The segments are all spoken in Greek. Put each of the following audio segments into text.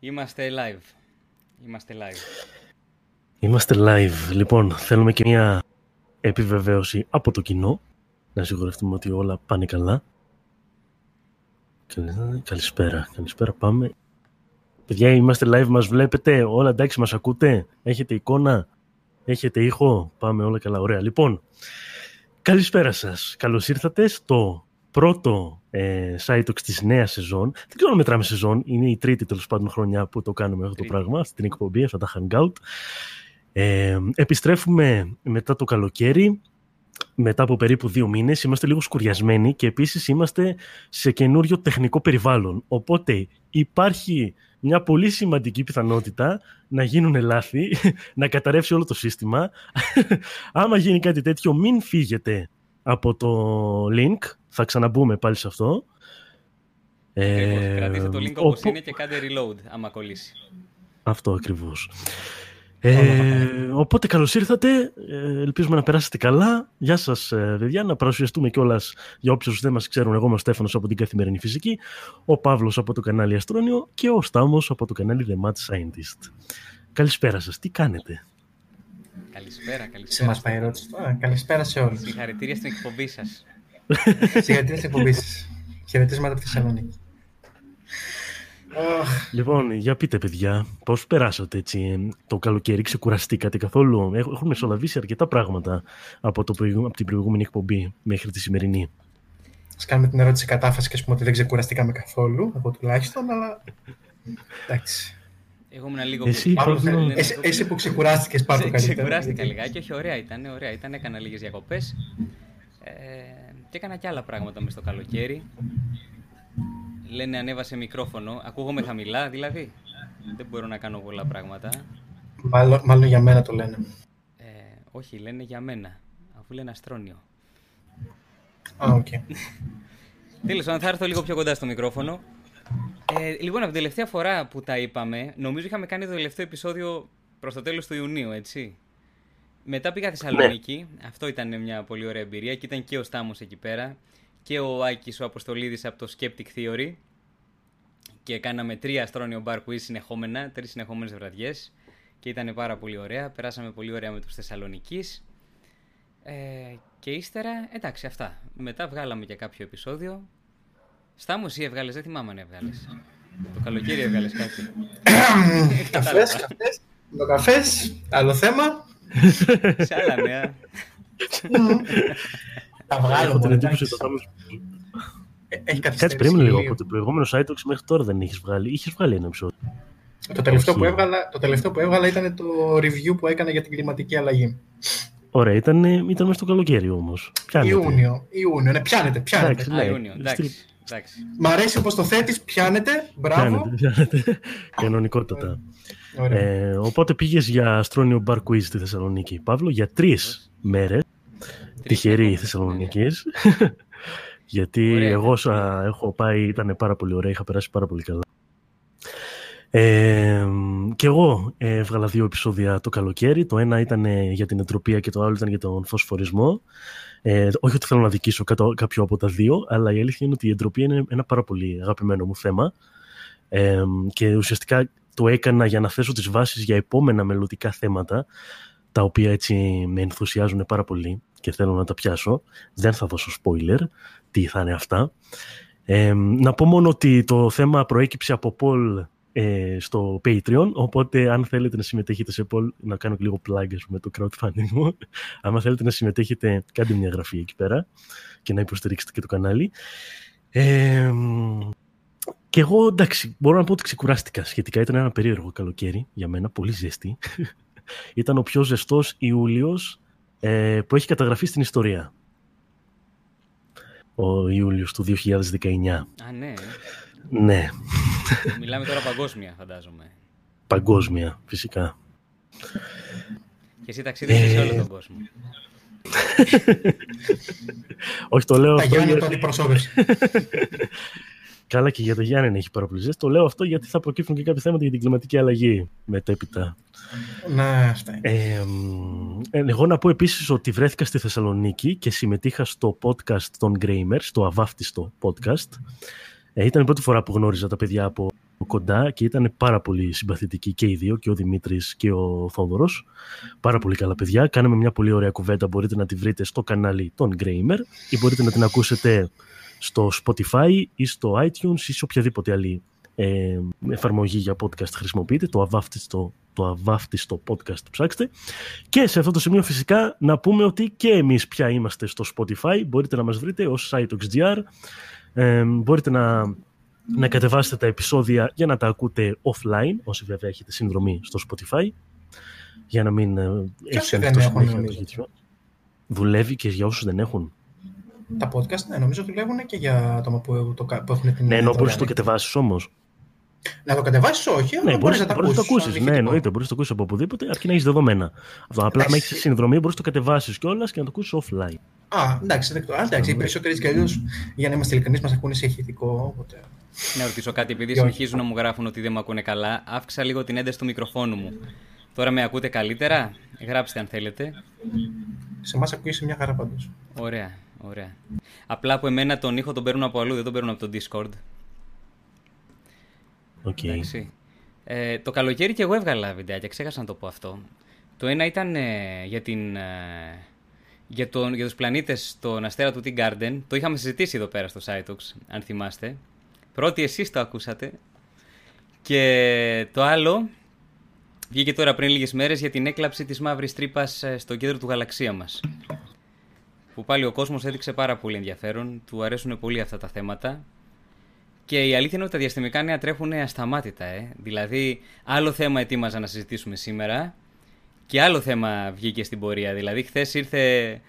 Είμαστε live. Είμαστε live. Είμαστε live. Λοιπόν, θέλουμε και μια επιβεβαίωση από το κοινό. Να σιγουρευτούμε ότι όλα πάνε καλά. Καλησπέρα. Καλησπέρα. Πάμε. Παιδιά, είμαστε live. Μας βλέπετε. Όλα εντάξει, μας ακούτε; Έχετε εικόνα; Έχετε ήχο; Πάμε όλα καλά. Ωραία. Λοιπόν, καλησπέρα σας. Καλώς ήρθατε στο πρώτο ε, Cytox της νέας σεζόν. Δεν ξέρω αν μετράμε σεζόν. Είναι η τρίτη τέλος πάντων χρονιά που το κάνουμε αυτό το πράγμα, στην εκπομπή, αυτά τα hangout. Ε, επιστρέφουμε μετά το καλοκαίρι, μετά από περίπου δύο μήνες. Είμαστε λίγο σκουριασμένοι και επίσης είμαστε σε καινούριο τεχνικό περιβάλλον. Οπότε υπάρχει μια πολύ σημαντική πιθανότητα να γίνουν λάθη, να καταρρεύσει όλο το σύστημα. Άμα γίνει κάτι τέτοιο, μην φύγετε από το link. Θα ξαναμπούμε πάλι σε αυτό. Ε, κρατήστε το link όπως είναι και κάντε reload άμα κολλήσει. Αυτό ακριβώς. Ε, οπότε καλώς ήρθατε. Ε, ελπίζουμε να περάσετε καλά. Γεια σας, ε, παιδιά. Να παρουσιαστούμε κιόλας για όποιους δεν μας ξέρουν. Εγώ είμαι ο Στέφανος από την Καθημερινή Φυσική, ο Παύλος από το κανάλι Αστρόνιο και ο Στάμος από το κανάλι The Mad Scientist. Καλησπέρα σας, τι κάνετε; Καλησπέρα, καλησπέρα. Σε μας πάει ερώτηση Καλησπέρα σε όλους. Συγχαρητήρια στην εκπομπή σας. Συγχαρητήρια στην εκπομπή σας. Χαιρετίσματα από τη Θεσσαλονίκη. Λοιπόν, για πείτε παιδιά, πώς περάσατε έτσι το καλοκαίρι, ξεκουραστήκατε καθόλου; Έχουν μεσολαβήσει αρκετά πράγματα από, το από την προηγούμενη εκπομπή μέχρι τη σημερινή. Α κάνουμε την ερώτηση κατάφαση και πούμε ότι δεν ξεκουραστήκαμε καθόλου, από τουλάχιστον, αλλά εντάξει. Εγώ ήμουν λίγο εσύ, πιο... εσύ, εσύ που ξεκουράστηκες πάρ' το καλύτερα. Ξεκουράστηκα λιγάκι, όχι ωραία ήταν, ωραία ήταν, έκανα λίγες διακοπές ε, και έκανα και άλλα πράγματα μες στο καλοκαίρι. Λένε ανέβασε μικρόφωνο. Ακούγομαι χαμηλά, δηλαδή. Δεν μπορώ να κάνω πολλά πράγματα. Μάλλον, μάλλον για μένα το λένε. Ε, όχι, λένε για μένα. Αφού λένε Αστρόνιο. Α, ok. Okay. Τέλος θα έρθω λίγο πιο κοντά στο μικρόφωνο. Ε, λοιπόν, από την τελευταία φορά που τα είπαμε, νομίζω είχαμε κάνει το τελευταίο επεισόδιο προς το τέλος του Ιουνίου, έτσι. Μετά πήγα Θεσσαλονίκη. Ναι. Αυτό ήταν μια πολύ ωραία εμπειρία και ήταν και ο Στάμος εκεί πέρα και ο Άκης ο Αποστολίδης από το Skeptic Theory και κάναμε τρία αστρόνιο bar quiz συνεχόμενα, τρεις συνεχόμενες βραδιές και ήταν πάρα πολύ ωραία, περάσαμε πολύ ωραία με τους Θεσσαλονικείς ε, και ύστερα, εντάξει αυτά, μετά βγάλαμε και κάποιο επεισόδιο Στάμου εσύ έβγαλες, δεν θυμάμαι αν έβγαλες Το καλοκαίρι έβγαλες κάτι Καφές, καφές, το καφές, άλλο θέμα Σε άλλα νέα Θα βγάλω. Έχω την εντύπωση ότι θα Έχει Κάτσε, περίμενε λίγο. Από το προηγούμενο site μέχρι τώρα δεν έχει βγάλει. Είχες βγάλει ένα επεισόδιο. Το τελευταίο, που έβγαλα, το τελευταίο που έβγαλα ήταν το review που έκανα για την κλιματική αλλαγή. Ωραία, ήταν, ήταν μέσα στο καλοκαίρι όμως. Ιούνιο, Ιούνιο, ναι, πιάνετε, πιάνετε. Εντάξει, ναι. Ιούνιο, εντάξει. Μ' αρέσει όπως το θέτεις, πιάνετε, μπράβο. Πιάνετε, πιάνετε. Κανονικότατα. Ε, οπότε πήγες για αστρόνιο bar quiz στη Θεσσαλονίκη, Παύλο, για τρεις μέρες τυχερή Θεσσαλονίκη. Γιατί ωραία. εγώ όσα έχω πάει ήταν πάρα πολύ ωραία, είχα περάσει πάρα πολύ καλά. Ε, και εγώ έβγαλα δύο επεισόδια το καλοκαίρι. Το ένα ήταν για την εντροπία και το άλλο ήταν για τον φωσφορισμό. Ε, όχι ότι θέλω να δικήσω κάποιο από τα δύο, αλλά η αλήθεια είναι ότι η εντροπία είναι ένα πάρα πολύ αγαπημένο μου θέμα. Ε, και ουσιαστικά το έκανα για να θέσω τις βάσεις για επόμενα μελλοντικά θέματα, τα οποία έτσι με ενθουσιάζουν πάρα πολύ και θέλω να τα πιάσω. Δεν θα δώσω spoiler τι θα είναι αυτά. Ε, να πω μόνο ότι το θέμα προέκυψε από Paul ε, στο Patreon, οπότε αν θέλετε να συμμετέχετε σε Paul, να κάνω και λίγο plug με το crowdfunding μου, αν θέλετε να συμμετέχετε, κάντε μια γραφή εκεί πέρα και να υποστηρίξετε και το κανάλι. Ε, και εγώ εντάξει, μπορώ να πω ότι ξεκουράστηκα σχετικά. Ήταν ένα περίεργο καλοκαίρι για μένα, πολύ ζέστη. Ήταν ο πιο ζεστός Ιούλιος ε, που έχει καταγραφεί στην ιστορία. Ο Ιούλιος του 2019. Α, ναι. Ναι. Μιλάμε τώρα παγκόσμια, φαντάζομαι. Παγκόσμια, φυσικά. Και εσύ ταξίδεψες σε όλο τον κόσμο. Όχι, το λέω αυτό. Τα Γιάννη το αντιπροσώπευσε. Καλά και για το Γιάννη έχει παραπλησίες. Το λέω αυτό γιατί θα προκύψουν και κάποια θέματα για την κλιματική αλλαγή μετέπειτα. Ναι, αυτά ε, εγώ να πω επίσης ότι βρέθηκα στη Θεσσαλονίκη και συμμετείχα στο podcast των Γκρέιμερ, στο αβάφτιστο podcast. Ε, ήταν η πρώτη φορά που γνώριζα τα παιδιά από κοντά και ήταν πάρα πολύ συμπαθητικοί και οι δύο, και ο Δημήτρης και ο Θόδωρος. Πάρα πολύ καλά παιδιά. Κάναμε μια πολύ ωραία κουβέντα. Μπορείτε να τη βρείτε στο κανάλι των Gramer ή μπορείτε να την ακούσετε στο Spotify ή στο iTunes ή σε οποιαδήποτε άλλη ε, εφαρμογή για podcast χρησιμοποιείτε, το αβάφτιστο, το αβάφτιστο podcast ψάξτε. Και σε αυτό το σημείο φυσικά να πούμε ότι και εμείς πια είμαστε στο Spotify, μπορείτε να μας βρείτε ως siteoxgr, ε, μπορείτε να, να κατεβάσετε τα επεισόδια για να τα ακούτε offline, όσοι βέβαια έχετε συνδρομή στο Spotify, για να μην ε, έχει δεν έχουν, Δουλεύει και για όσους δεν έχουν. Τα podcast, ναι, νομίζω δουλεύουν και για άτομα που, το, που έχουν την. Ναι, ενώ μπορείς να το κατεβάσεις όμως. Να το κατεβάσεις, όχι, ναι, αλλά μπορεί να, το ακούσεις. Ναι, εννοείται, μπορείς να το ακούσεις από οπουδήποτε, αρκεί να έχεις δεδομένα. Αυτό. Απλά, αν έχεις συνδρομή, μπορείς να το κατεβάσεις κιόλας και να το ακούσεις offline. Α, εντάξει, δεκτό. Α, εντάξει, οι περισσότεροι κι αλλιώς, για να είμαστε ειλικρινείς, μας ακούνε σε ηχητικό. Οπότε... Να ρωτήσω κάτι, επειδή συνεχίζουν να μου γράφουν ότι δεν με ακούνε καλά, αύξησα λίγο την ένταση του μικροφόνου μου. Τώρα με ακούτε καλύτερα, γράψτε αν θέλετε. Σε εμάς ακούει μια χαρά πάντως. Ωραία, ωραία. Απλά από εμένα τον ήχο τον παίρνουν από αλλού, δεν τον παίρνουν από το Discord. Okay. Ε, το καλοκαίρι και εγώ έβγαλα βιντεάκια, ξέχασα να το πω αυτό. Το ένα ήταν ε, για, την, ε, για, τον, για τους πλανήτες στον αστέρα του Tea Garden. Το είχαμε συζητήσει εδώ πέρα στο Cytox, αν θυμάστε. Πρώτοι εσείς το ακούσατε. Και το άλλο βγήκε τώρα πριν λίγες μέρες για την έκλαψη της μαύρης τρύπας ε, στο κέντρο του γαλαξία μας. Που πάλι ο κόσμος έδειξε πάρα πολύ ενδιαφέρον. Του αρέσουν πολύ αυτά τα θέματα. Και η αλήθεια είναι ότι τα διαστημικά νέα τρέχουν ασταμάτητα. Ε. Δηλαδή, άλλο θέμα ετοίμαζα να συζητήσουμε σήμερα και άλλο θέμα βγήκε στην πορεία. Δηλαδή, χθες ήρθε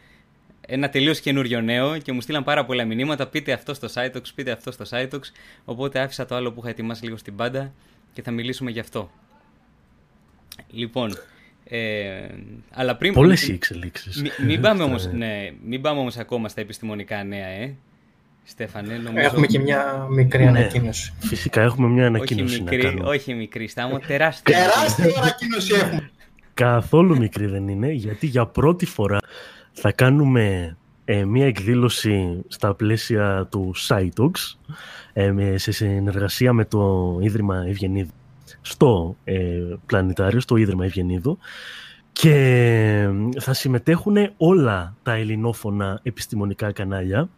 ένα τελείως καινούριο νέο και μου στείλαν πάρα πολλά μηνύματα. Πείτε αυτό στο Cytox, πείτε αυτό στο Cytox. Οπότε άφησα το άλλο που είχα ετοιμάσει λίγο στην πάντα και θα μιλήσουμε γι' αυτό. Λοιπόν, ε, αλλά πριν... Πολλές οι εξελίξεις. Μην, μην, πάμε όμως, ναι, μην πάμε όμως ακόμα στα επιστημονικά νέα, ε. Στέφανε, νομίζω... Έχουμε και μια μικρή ναι, ανακοίνωση. Φυσικά έχουμε μια ανακοίνωση όχι μικρή, να κάνουμε. Όχι μικρή, Στάμο, τεράστια. τεράστια ανακοίνωση έχουμε. Καθόλου μικρή δεν είναι, γιατί για πρώτη φορά θα κάνουμε ε, μια εκδήλωση στα πλαίσια του SciTalks ε, σε συνεργασία με το Ίδρυμα Ευγενίδου στο ε, πλανητάριο, στο Ίδρυμα Ευγενίδου και θα συμμετέχουν όλα τα ελληνόφωνα επιστημονικά κανάλια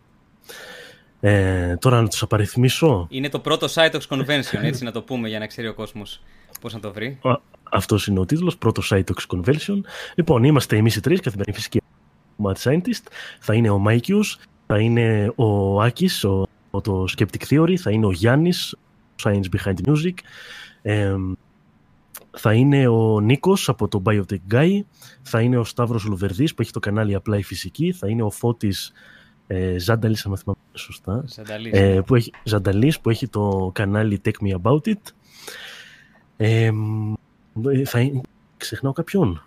ε, τώρα να τους απαριθμίσω. Είναι το πρώτο Cytox Convention, έτσι να το πούμε για να ξέρει ο κόσμος πώς να το βρει. Αυτός είναι ο τίτλος, πρώτο Cytox Convention. Λοιπόν, είμαστε εμείς οι τρεις, καθημερινή φυσική Mad Scientist. Θα είναι ο Μάικιους, θα είναι ο Άκης, ο, το Skeptic Theory, θα είναι ο Γιάννης, Science Behind Music. Ε, θα είναι ο Νίκος από το Biotech Guy, θα είναι ο Σταύρος Λουβερδής που έχει το κανάλι Απλά η Φυσική, θα είναι ο Φώτης ε, Ζάνταλης, αν θυμάμαι σωστά, Ζανταλής, ε, ναι. που έχει, Ζανταλής, που έχει το κανάλι Teach Me About It. Ε, θα ξεχνάω κάποιον.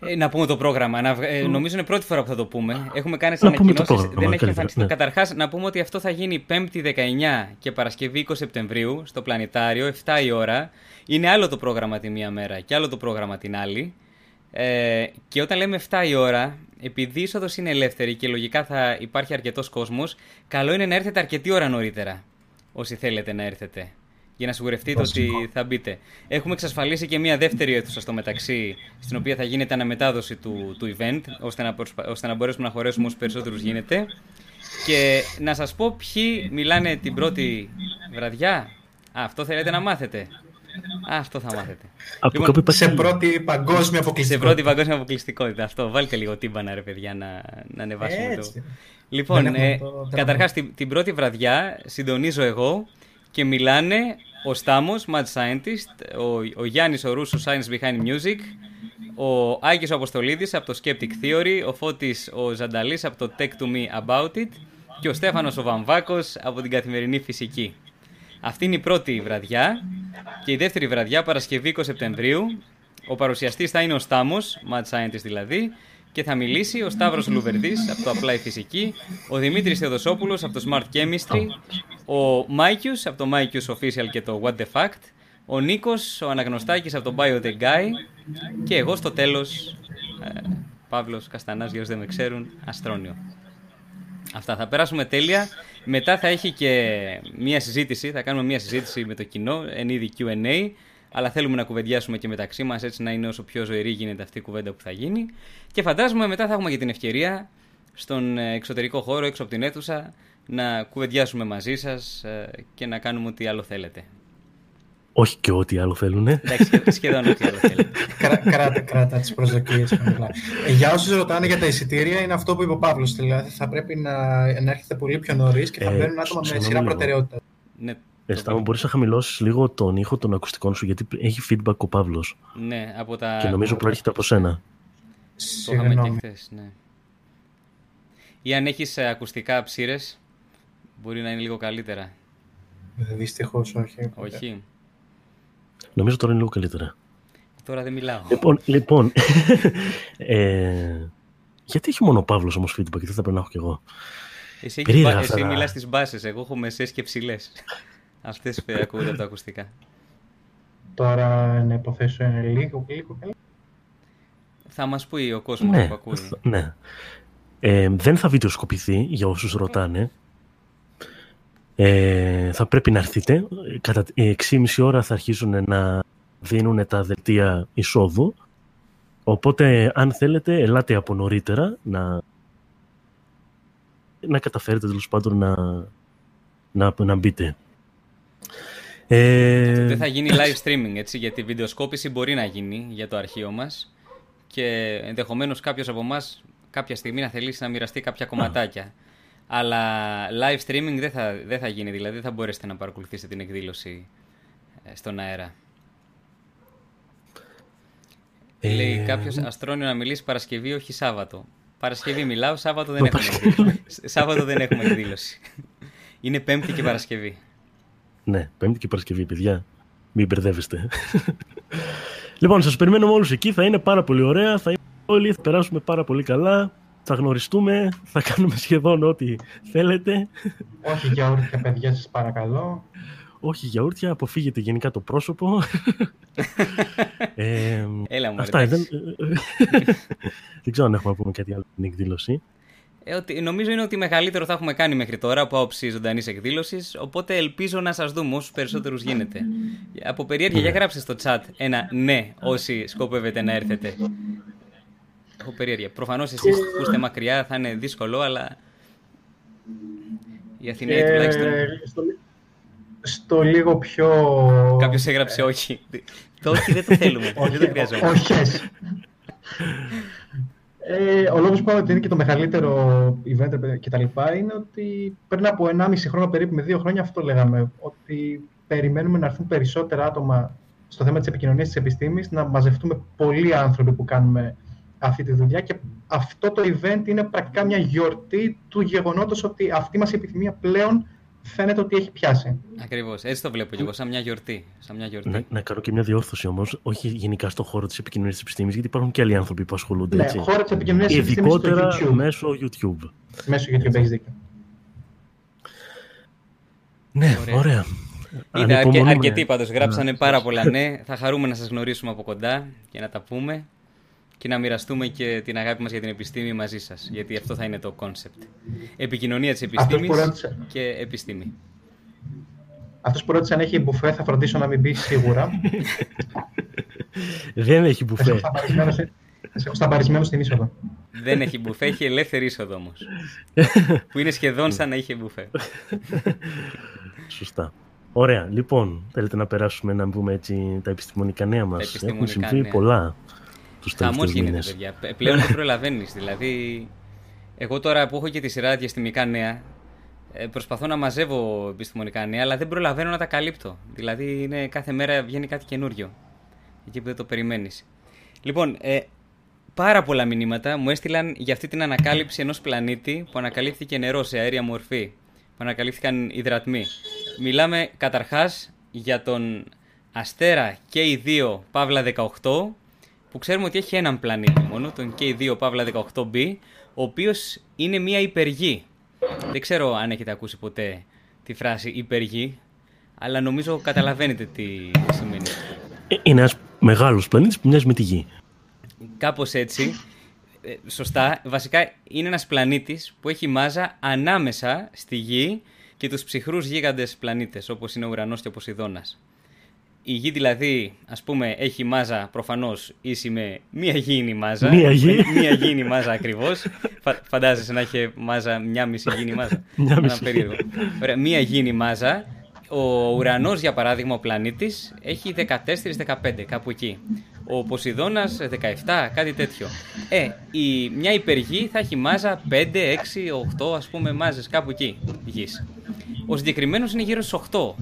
Ε, να πούμε το πρόγραμμα. Να, ε, νομίζω είναι πρώτη φορά που θα το πούμε. Έχουμε κάνει τι ανακοινώσεις. Δεν έχει εμφανιστεί. Ναι. Καταρχάς, να πούμε ότι αυτό θα γίνει 5η 19 και Παρασκευή 20 Σεπτεμβρίου στο Πλανητάριο, 7 η ώρα. Είναι άλλο το πρόγραμμα τη μία μέρα και άλλο το πρόγραμμα την άλλη. Ε, και όταν λέμε 7 η ώρα, επειδή η είσοδος είναι ελεύθερη και λογικά θα υπάρχει αρκετός κόσμος, καλό είναι να έρθετε αρκετή ώρα νωρίτερα. Όσοι θέλετε να έρθετε. Για να σιγουρευτείτε ότι θα μπείτε. Έχουμε εξασφαλίσει και μια δεύτερη αίθουσα στο μεταξύ, στην οποία θα γίνεται αναμετάδοση του, του event, ώστε να, ώστε να μπορέσουμε να χωρέσουμε όσο περισσότερους γίνεται. Και να σας πω ποιοι μιλάνε την πρώτη βραδιά. Α, αυτό θέλετε να μάθετε. Αυτό θα μάθετε. Από λοιπόν, κάπου σε πρώτη παγκόσμια αποκλειστικότητα. Σε πρώτη παγκόσμια αποκλειστικότητα. Αυτό. Βάλτε λίγο τύμπανα, ρε παιδιά, να, να ανεβάσουμε το. Λοιπόν, ε, καταρχάς την, την πρώτη βραδιά συντονίζω εγώ και μιλάνε ο Στάμος, Mad Scientist, ο, ο Γιάννης ο Ρούσος, Science Behind Music, ο Άγιος ο Αποστολίδης από το Skeptic Theory, ο Φώτης ο Ζανταλής από το Tech to Me About It και ο Στέφανος ο Βαμβάκος από την Καθημερινή Φυσική. Αυτή είναι η πρώτη βραδιά και η δεύτερη βραδιά, Παρασκευή 20 Σεπτεμβρίου, ο παρουσιαστής θα είναι ο Στάμος, Mad Scientist δηλαδή, και θα μιλήσει ο Σταύρος Λουβερδής από το Απλά η Φυσική, ο Δημήτρης Θεοδοσόπουλος από το Smart Chemistry, ο Μάικιους από το Mike's Official και το What the Fact, ο Νίκος, ο Αναγνωστάκης από το Biotech Guy και εγώ στο τέλος, ε, Παύλος Καστανάς, για όσοι δεν με ξέρουν, Αστρόνιο. Αυτά θα περάσουμε τέλεια. Μετά θα έχει και μία συζήτηση, θα κάνουμε μία συζήτηση με το κοινό, εν είδη Q&A, αλλά θέλουμε να κουβεντιάσουμε και μεταξύ μας, έτσι να είναι όσο πιο ζωηρή γίνεται αυτή η κουβέντα που θα γίνει. Και φαντάζομαι μετά θα έχουμε και την ευκαιρία στον εξωτερικό χώρο, έξω από την αίθουσα, να κουβεντιάσουμε μαζί σας ε, και να κάνουμε ό,τι άλλο θέλετε. Όχι και ό,τι άλλο θέλουν. Εντάξει, σχεδόν ό,τι άλλο θέλουν. κράτα, κράτα τις προσδοκίες. ε, για όσους ρωτάνε για τα εισιτήρια, είναι αυτό που είπε ο Παύλος. Δηλαδή θα πρέπει να, να έρχεται πολύ πιο νωρίς και θα ε, μπαίνουν άτομα με σειρά προτεραιότητας. Ναι. Εστάμω, μπορείς να χαμηλώσεις λίγο τον ήχο των ακουστικών σου, γιατί έχει feedback ο Παύλος. Ναι, από τα. Και νομίζω προέρχεται από σένα. Το είχαμε και χθες, ναι. Ή αν έχεις ε, ακουστικά ψήρες, μπορεί να είναι λίγο καλύτερα. Ε, Δυστυχώς όχι. Όχι. Νομίζω τώρα είναι λίγο καλύτερα. Τώρα δεν μιλάω. Λοιπόν, λοιπόν ε, γιατί έχει μόνο ο Παύλος όμως feedback, γιατί θα πρέπει να έχω κι εγώ; Εσύ, έχεις, εσύ μιλάς στις μπάσεις, εγώ έχω μεσές και ψηλές. Αυτές ακούγονται από τα ακουστικά. Τώρα να υποθέσω είναι λίγο, λίγο Θα μας πει ο κόσμος ναι, που ακούει. Ναι. Ε, δεν θα βιντεοσκοπηθεί για όσους ρωτάνε. Ε, θα πρέπει να έρθετε. Κατά 6,5 ώρα θα αρχίσουν να δίνουν τα δελτία εισόδου. Οπότε, αν θέλετε, ελάτε από νωρίτερα να, να καταφέρετε τέλος πάντων να, να, να μπείτε. Ε... Δεν θα γίνει live streaming, έτσι, γιατί η βιντεοσκόπηση μπορεί να γίνει για το αρχείο μας και ενδεχομένως κάποιος από εμάς κάποια στιγμή να θελήσει να μοιραστεί κάποια κομματάκια. Αλλά live streaming δεν θα, δεν θα γίνει, δηλαδή δεν θα μπορέσετε να παρακολουθήσετε την εκδήλωση ε, στον αέρα. Ε... Λέει κάποιος αστρόνιο να μιλήσεις Παρασκευή, όχι Σάββατο. Παρασκευή μιλάω, Σάββατο δεν, έχουμε εκδήλωση. Σάββατο δεν έχουμε εκδήλωση. Είναι Πέμπτη και Παρασκευή. Ναι, Πέμπτη και Παρασκευή, παιδιά. Μην μπερδεύεστε. λοιπόν, σας περιμένουμε όλους εκεί. Θα είναι πάρα πολύ ωραία. Θα είναι όλοι, θα περάσουμε πάρα πολύ καλά θα γνωριστούμε, θα κάνουμε σχεδόν ό,τι θέλετε. Όχι γιαούρτια, παιδιά, σας παρακαλώ. Όχι γιαούρτια, αποφύγετε γενικά το πρόσωπο. ε, Έλα μου, αυτά, δεν... δεν ξέρω αν έχουμε να πούμε κάτι άλλο στην εκδήλωση. Ε, ότι, νομίζω είναι ότι μεγαλύτερο θα έχουμε κάνει μέχρι τώρα από άποψη ζωντανής εκδήλωσης. Οπότε ελπίζω να σας δούμε όσους περισσότερους γίνεται. Από περιέργεια, για γράψτε στο chat ένα ναι όσοι σκοπεύετε να έρθετε. Έχω περίεργεια. Προφανώς εσεί που είστε μακριά θα είναι δύσκολο, αλλά. Οι Αθηναίοι ε, τουλάχιστον. Στο, στο λίγο πιο. Κάποιος έγραψε όχι. το όχι δεν το θέλουμε. δεν το χρειαζόμαστε. Όχι. Ε, ο λόγος που είπαμε ότι είναι και το μεγαλύτερο event και τα λοιπά είναι ότι πριν από 1,5 χρόνο περίπου με 2 χρόνια αυτό λέγαμε. Ότι περιμένουμε να έρθουν περισσότερα άτομα στο θέμα της επικοινωνίας της επιστήμης, να μαζευτούμε πολλοί άνθρωποι που κάνουμε αυτή τη δουλειά και αυτό το event είναι πρακτικά μια γιορτή του γεγονότος ότι αυτή μας η επιθυμία πλέον φαίνεται ότι έχει πιάσει. Ακριβώς. Έτσι το βλέπω και εγώ, σαν μια γιορτή. Σαν μια γιορτή. Να, να κάνω και μια διόρθωση όμως, όχι γενικά στον χώρο της επικοινωνίας της επιστήμης, γιατί υπάρχουν και άλλοι άνθρωποι που ασχολούνται ναι, έτσι. χώρο της επικοινωνίας της επιστήμης. Ειδικότερα YouTube. μέσω YouTube. Μέσω YouTube, έχεις δίκιο. Ναι, ωραία. ωραία. Είδα αρκε, αρκετοί πάντως γράψανε πάρα πολλά ναι. Θα χαρούμε να σας γνωρίσουμε από κοντά και να τα πούμε και να μοιραστούμε και την αγάπη μας για την επιστήμη μαζί σας. Γιατί αυτό θα είναι το κόνσεπτ. Επικοινωνία της επιστήμης και επιστήμη. Αυτός που ρώτησε αν έχει μπουφέ, θα φροντίσω να μην μπει σίγουρα. Δεν έχει μπουφέ. Σταμπαρισμένο στην είσοδο. Δεν έχει μπουφέ, έχει ελεύθερη είσοδο όμως. που είναι σχεδόν σαν να είχε μπουφέ. Σωστά. Ωραία. Λοιπόν, θέλετε να περάσουμε να πούμε έτσι τα επιστημονικά νέα μας; Έχουν συμβεί πολλά τους τελευταίους γίνεται, παιδιά. Πλέον δεν προλαβαίνεις. δηλαδή, εγώ τώρα που έχω και τη σειρά διαστημικά νέα, ε, προσπαθώ να μαζεύω επιστημονικά νέα, αλλά δεν προλαβαίνω να τα καλύπτω. Δηλαδή, είναι, κάθε μέρα βγαίνει κάτι καινούριο. Εκεί που δεν το περιμένεις. Λοιπόν, ε, πάρα πολλά μηνύματα μου έστειλαν για αυτή την ανακάλυψη ενός πλανήτη που ανακαλύφθηκε νερό σε αέρια μορφή. Που ανακαλύφθηκαν υδρατμοί. Μιλάμε καταρχάς για τον Αστέρα K2 Παύλα 18 που ξέρουμε ότι έχει έναν πλανήτη μόνο, τον K2 Παύλα 18b, ο οποίος είναι μια υπεργή. Δεν ξέρω αν έχετε ακούσει ποτέ τη φράση υπεργή, αλλά νομίζω καταλαβαίνετε τι σημαίνει. Ε, είναι ένας μεγάλος πλανήτης που μοιάζει με τη Γη. Κάπως έτσι. ε, σωστά, βασικά είναι ένας πλανήτης που έχει μάζα ανάμεσα στη Γη και τους ψυχρούς γίγαντες πλανήτες, όπως είναι ο Ουρανός και ο Ποσειδώνας. Η γη δηλαδή, ας πούμε, έχει μάζα προφανώς ίση με μία γήινη μάζα. Μία γη. Μία γήινη μάζα ακριβώς. Φα, φαντάζεσαι να έχει μάζα μια μισή γήινη μάζα. Μια Ένα μισή. περίεργο. Ωραία, μία γήινη μάζα. Ο ουρανός, για παράδειγμα, ο πλανήτης, έχει 14-15, κάπου εκεί. Ο Ποσειδώνας 17, κάτι τέτοιο. Ε, η, μια υπεργή θα έχει μάζα 5, 6, 8, ας πούμε, μάζες, κάπου εκεί, γης. Ο συγκεκριμένος είναι γύρω στους 8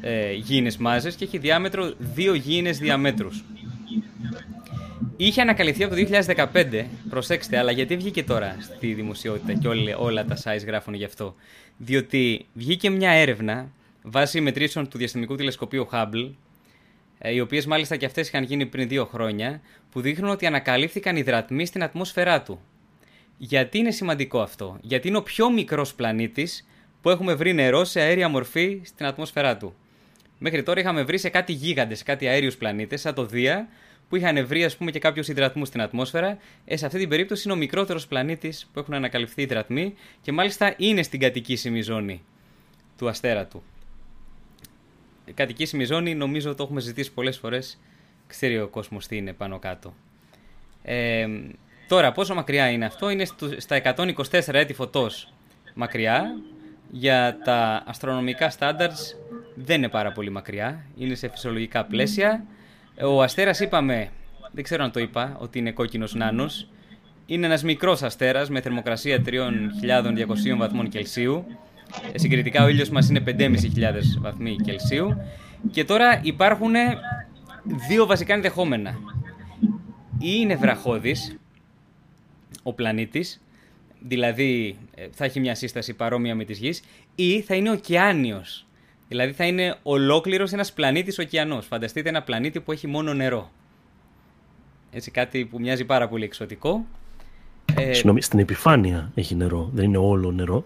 ε, γήινες μάζες και έχει διάμετρο 2 γήινες διαμέτρους. Είχε ανακαλυφθεί από το 2015, προσέξτε, αλλά γιατί βγήκε τώρα στη δημοσιότητα και όλα, όλα τα sites γράφουν γι' αυτό; Διότι βγήκε μια έρευνα βάσει μετρήσεων του διαστημικού τηλεσκοπίου Hubble, ε, οι οποίες μάλιστα και αυτές είχαν γίνει πριν δύο χρόνια, που δείχνουν ότι ανακαλύφθηκαν υδρατμοί στην ατμόσφαιρά του. Γιατί είναι σημαντικό αυτό, Γιατί είναι ο πιο μικρός πλανήτης που έχουμε βρει νερό σε αέρια μορφή στην ατμόσφαιρά του. Μέχρι τώρα είχαμε βρει σε κάτι γίγαντες, σε κάτι αέριους πλανήτες, σαν το Δία, που είχαν βρει ας πούμε και κάποιους υδρατμούς στην ατμόσφαιρα. Ε, σε αυτή την περίπτωση είναι ο μικρότερος πλανήτης που έχουν ανακαλυφθεί υδρατμοί και μάλιστα είναι στην κατοικήσιμη ζώνη του αστέρα του. Η κατοικήσιμη ζώνη νομίζω το έχουμε ζητήσει πολλές φορές. Ξέρει ο κόσμος τι είναι πάνω κάτω. Ε, τώρα, πόσο μακριά είναι αυτό, είναι στου- στα 124 έτη φωτός μακριά. Για τα αστρονομικά standards δεν είναι πάρα πολύ μακριά, είναι σε φυσιολογικά πλαίσια. Ο αστέρας είπαμε, δεν ξέρω αν το είπα, ότι είναι κόκκινος νάνος. Είναι ένας μικρός αστέρας με θερμοκρασία 3.200 βαθμών Κελσίου. Ε, Συγκριτικά ο ήλιος μας είναι 5.500 βαθμοί Κελσίου. Και τώρα υπάρχουν δύο βασικά ενδεχόμενα. Ή είναι βραχώδης, ο πλανήτης, δηλαδή ε, θα έχει μια σύσταση παρόμοια με της Γης, ή θα είναι ωκεάνιος. Δηλαδή θα είναι ολόκληρος ένας πλανήτης ωκεανός. Φανταστείτε ένα πλανήτη που έχει μόνο νερό. Έτσι κάτι που μοιάζει πάρα πολύ εξωτικό. Ε, Συγγνώμη, στην επιφάνεια έχει νερό, δεν είναι όλο νερό.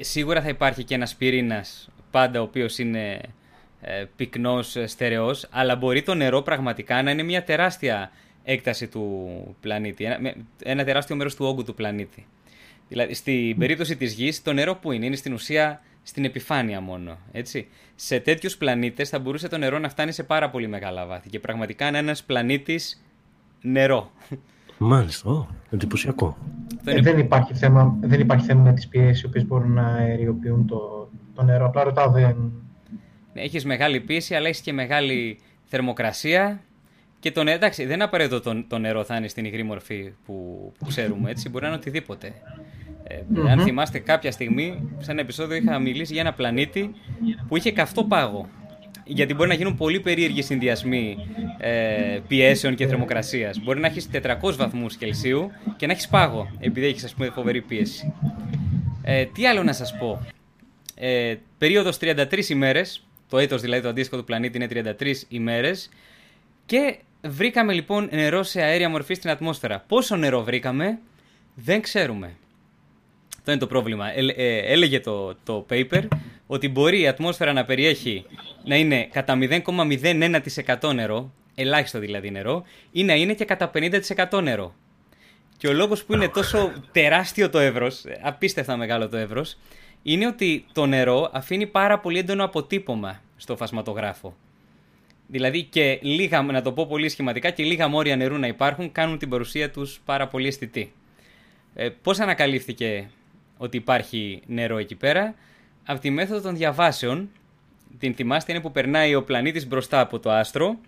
σίγουρα θα υπάρχει και ένας πυρήνας πάντα ο οποίος είναι ε, πυκνός, ε, στερεός, αλλά μπορεί το νερό πραγματικά να είναι μια τεράστια έκταση του πλανήτη, ένα, με- ένα τεράστιο μέρος του όγκου του πλανήτη. Δηλαδή, στην περίπτωση της Γης, το νερό που είναι, είναι στην ουσία στην επιφάνεια μόνο, έτσι. Σε τέτοιους πλανήτες θα μπορούσε το νερό να φτάνει σε πάρα πολύ μεγάλα βάθη και πραγματικά είναι ένας πλανήτης νερό. Μάλιστα, ω, εντυπωσιακό. Αυτό Ε, είναι- δεν, υπάρχει θέμα, δεν υπάρχει θέμα με τις πιέσεις οι οποίες μπορούν να αεριοποιούν το, το νερό. Απλά ρωτάω, δεν... Ναι, Έχεις μεγάλη πίεση, αλλά έχεις και μεγάλη θερμοκρασία. Και το νερό, εντάξει, δεν είναι απαραίτητο το, το νερό θα είναι στην υγρή μορφή που, που ξέρουμε, έτσι. Μπορεί να είναι οτιδήποτε. Ε, Αν Μμμ. θυμάστε κάποια στιγμή, σε ένα επεισόδιο είχα μιλήσει για ένα πλανήτη που είχε καυτό πάγο. Γιατί μπορεί να γίνουν πολύ περίεργοι συνδυασμοί ε, πιέσεων και θερμοκρασίας. Μπορεί να έχεις 400 βαθμούς Κελσίου και να έχεις πάγο, επειδή έχεις ας πούμε φοβερή πίεση. Ε, τι άλλο να σας πω; Ε, περίοδος 33 ημέρες, το έτος δηλαδή το αντίστοιχο του πλανήτη είναι 33 ημέρες και βρήκαμε λοιπόν νερό σε αέρια μορφής στην ατμόσφαιρα. Πόσο νερό βρήκαμε δεν ξέρουμε. Αυτό είναι το πρόβλημα. Ε, ε, έλεγε το, το paper ότι μπορεί η ατμόσφαιρα να περιέχει να είναι κατά 0,01% νερό, ελάχιστο δηλαδή νερό, ή να είναι και κατά 50% νερό. Και ο λόγος που είναι τόσο τεράστιο το εύρος, ε, απίστευτα μεγάλο το εύρος, είναι ότι το νερό αφήνει πάρα πολύ έντονο αποτύπωμα στο φασματογράφο. Δηλαδή και λίγα, να το πω πολύ σχηματικά, και λίγα μόρια νερού να υπάρχουν κάνουν την παρουσία τους πάρα πολύ αισθητή. Ε, πώς ανακαλύφθηκε ότι υπάρχει νερό εκεί πέρα; Από τη μέθοδο των διαβάσεων, την θυμάστε είναι που περνάει ο πλανήτης μπροστά από το άστρο.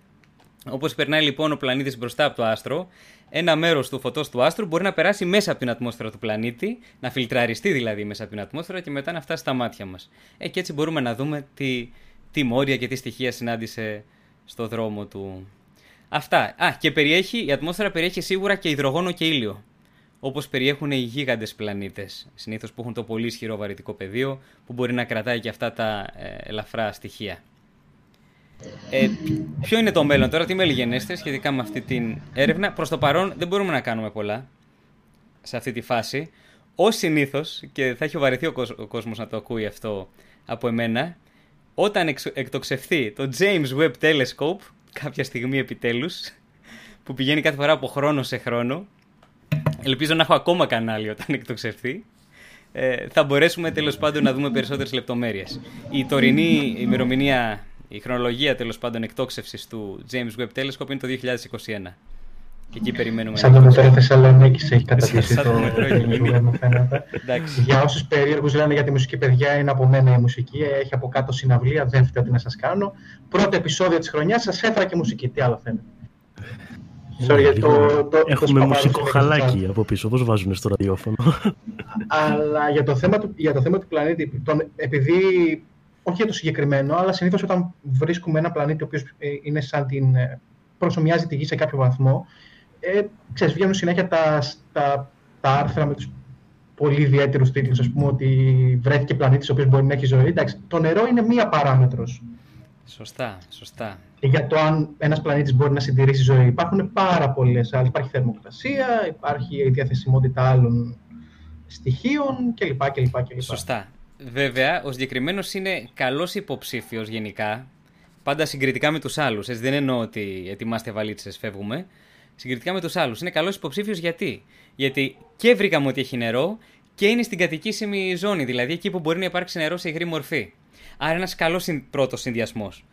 Όπως περνάει λοιπόν ο πλανήτης μπροστά από το άστρο, ένα μέρος του φωτός του άστρου μπορεί να περάσει μέσα από την ατμόσφαιρα του πλανήτη, να φιλτραριστεί δηλαδή μέσα από την ατμόσφαιρα και μετά να φτάσει στα μάτια μας. Ε, και έτσι μπορούμε να δούμε τι, τι μόρια και τι στοιχεία συνάντησε στο δρόμο του. Αυτά. Α, και περιέχει, η ατμόσφαιρα περιέχει σίγουρα και υδρογόνο και ήλιο. Όπως περιέχουν οι γίγαντες πλανήτες. Συνήθως που έχουν το πολύ ισχυρό βαρυτικό πεδίο, που μπορεί να κρατάει και αυτά τα ε, ελαφρά στοιχεία. Ε, ποιο είναι το μέλλον τώρα, τι μέλη γενέστε σχετικά με αυτή την έρευνα. Προς το παρόν δεν μπορούμε να κάνουμε πολλά σε αυτή τη φάση. Ω συνήθως, και θα έχει βαρεθεί ο, κόσμος, ο κόσμος να το ακούει αυτό από εμένα, όταν εξ, εκτοξευθεί το James Webb Telescope, κάποια στιγμή επιτέλους, που πηγαίνει κάθε φορά από χρόνο σε χρόνο, ελπίζω να έχω ακόμα κανάλι όταν εκτοξευθεί, ε, θα μπορέσουμε τέλος πάντων να δούμε περισσότερες λεπτομέρειες. Η τωρινή ημερομηνία, η χρονολογία τέλος πάντων εκτόξευσης του James Webb Telescope είναι το 2021. Και εκεί περιμένουμε. Σαν το μετρό Θεσσαλονίκης έχει καταντήσει το μετρό, μου φαίνεται. Για όσους περίεργους λένε για τη μουσική, παιδιά, είναι από μένα η μουσική. Έχει από κάτω συναυλία, δεν φταίει τι να σας κάνω. Πρώτο επεισόδιο της χρονιάς σας έφερα και μουσική. Τι άλλο θέλετε. Sorry, το, το, Έχουμε το μουσικό χαλάκι από πίσω, όπως βάζουν στο ραδιόφωνο; Αλλά για το θέμα του, για το θέμα του πλανήτη, τον, επειδή, όχι για το συγκεκριμένο, αλλά συνήθως όταν βρίσκουμε ένα πλανήτη ο οποίος ε, είναι σαν την, ε, προσωμιάζει τη Γη σε κάποιο βαθμό, ε, ξέρεις, βγαίνουν συνέχεια τα, τα, τα άρθρα με τους πολύ ιδιαίτερους τίτλους, ας πούμε, ότι βρέθηκε πλανήτης ο οποίος μπορεί να έχει ζωή. Εντάξει, το νερό είναι μία παράμετρος. Σωστά, σωστά. Για το αν ένας πλανήτης μπορεί να συντηρήσει ζωή. Υπάρχουν πάρα πολλές άλλες. Υπάρχει θερμοκρασία, υπάρχει η διαθεσιμότητα άλλων στοιχείων κλπ. κλπ, κλπ. Σωστά. Βέβαια, ο συγκεκριμένος είναι καλός υποψήφιος γενικά. Πάντα συγκριτικά με τους άλλους. Δεν εννοώ ότι ετοιμάστε βαλίτσες, φεύγουμε συγκριτικά με τους άλλους. Είναι καλός υποψήφιος γιατί; Γιατί και βρήκαμε ότι έχει νερό και είναι στην κατοικήσιμη ζώνη, δηλαδή εκεί που μπορεί να υπάρξει νερό σε υγρή μορφή. Άρα ένας καλός πρώτος συνδυασμός.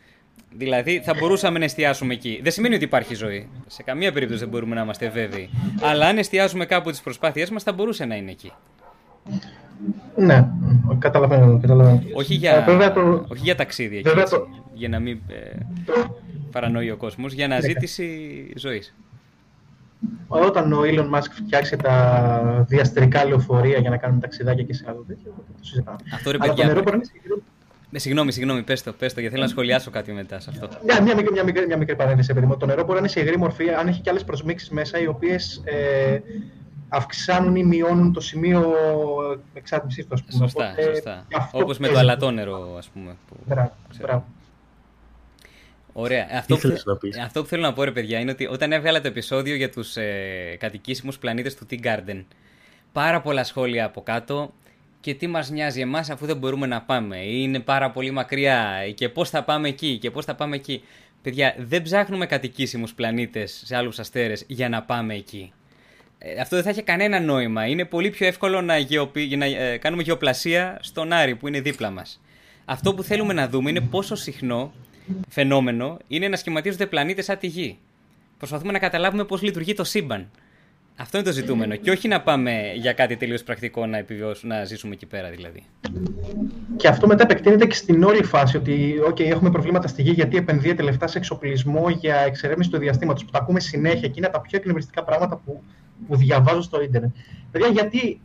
Δηλαδή θα μπορούσαμε να εστιάσουμε εκεί. Δεν σημαίνει ότι υπάρχει ζωή. Σε καμία περίπτωση δεν μπορούμε να είμαστε βέβαιοι. Αλλά αν εστιάσουμε κάπου τις προσπάθειές μας, θα μπορούσε να είναι εκεί. Ναι, καταλαβαίνω. καταλαβαίνω. Όχι για, ε, το... όχι για ταξίδια, το... για να μην ε, παρανοεί ο κόσμος, για αναζήτηση ζωής όταν ο Elon Musk φτιάξει τα διαστρικά λεωφορεία για να κάνουμε ταξιδάκια και σε άλλο τέτοιο, το συζητάμε. Αυτό ρε παιδιά. νερό μπορεί να Συγγνώμη, συγγνώμη, πες το, πες το, γιατί θέλω να σχολιάσω κάτι μετά σε αυτό. Μια, μια, μικρή, μια, μικρή, μια μικρή παρένθεση, παιδί Το νερό μπορεί να είναι σε υγρή μορφή, αν έχει και άλλες προσμίξεις μέσα, οι οποίες ε, αυξάνουν ή μειώνουν το σημείο εξάτμισή του, ας πούμε. Σωστά, Οπότε, σωστά. Όπως με το αλατό νερό, ας πούμε. Που... Μπράβο, μπράβο. Ωραία. Αυτό που, αυτό που θέλω να πω, ρε παιδιά, είναι ότι όταν έβγαλα το επεισόδιο για τους ε, κατοικήσιμου πλανήτες του Tea Garden, πάρα πολλά σχόλια από κάτω και τι μας νοιάζει εμάς αφού δεν μπορούμε να πάμε; Είναι πάρα πολύ μακριά; Και πώς θα πάμε εκεί; Και πώς θα πάμε εκεί; Παιδιά, δεν ψάχνουμε κατοικήσιμους πλανήτες σε άλλους αστέρες για να πάμε εκεί. Ε, αυτό δεν θα έχει κανένα νόημα. Είναι πολύ πιο εύκολο να, γεωπη... να ε, κάνουμε γεωπλασία στον Άρη που είναι δίπλα μας. Αυτό που θέλουμε να δούμε είναι πόσο συχνό φαινόμενο είναι να σχηματίζονται πλανήτες σαν τη Γη. Προσπαθούμε να καταλάβουμε πώς λειτουργεί το σύμπαν. Αυτό είναι το ζητούμενο. Και όχι να πάμε για κάτι τελείως πρακτικό να επιβιώσουμε, να ζήσουμε εκεί πέρα δηλαδή. Και αυτό μετά επεκτείνεται και στην όλη φάση. Ότι okay, έχουμε προβλήματα στη γη γιατί επενδύεται λεφτά σε εξοπλισμό για εξερεύνηση του διαστήματος. Που τα ακούμε συνέχεια και είναι τα πιο εκνευριστικά πράγματα που, που διαβάζω στο Ιντερνετ. Παιδιά, γιατί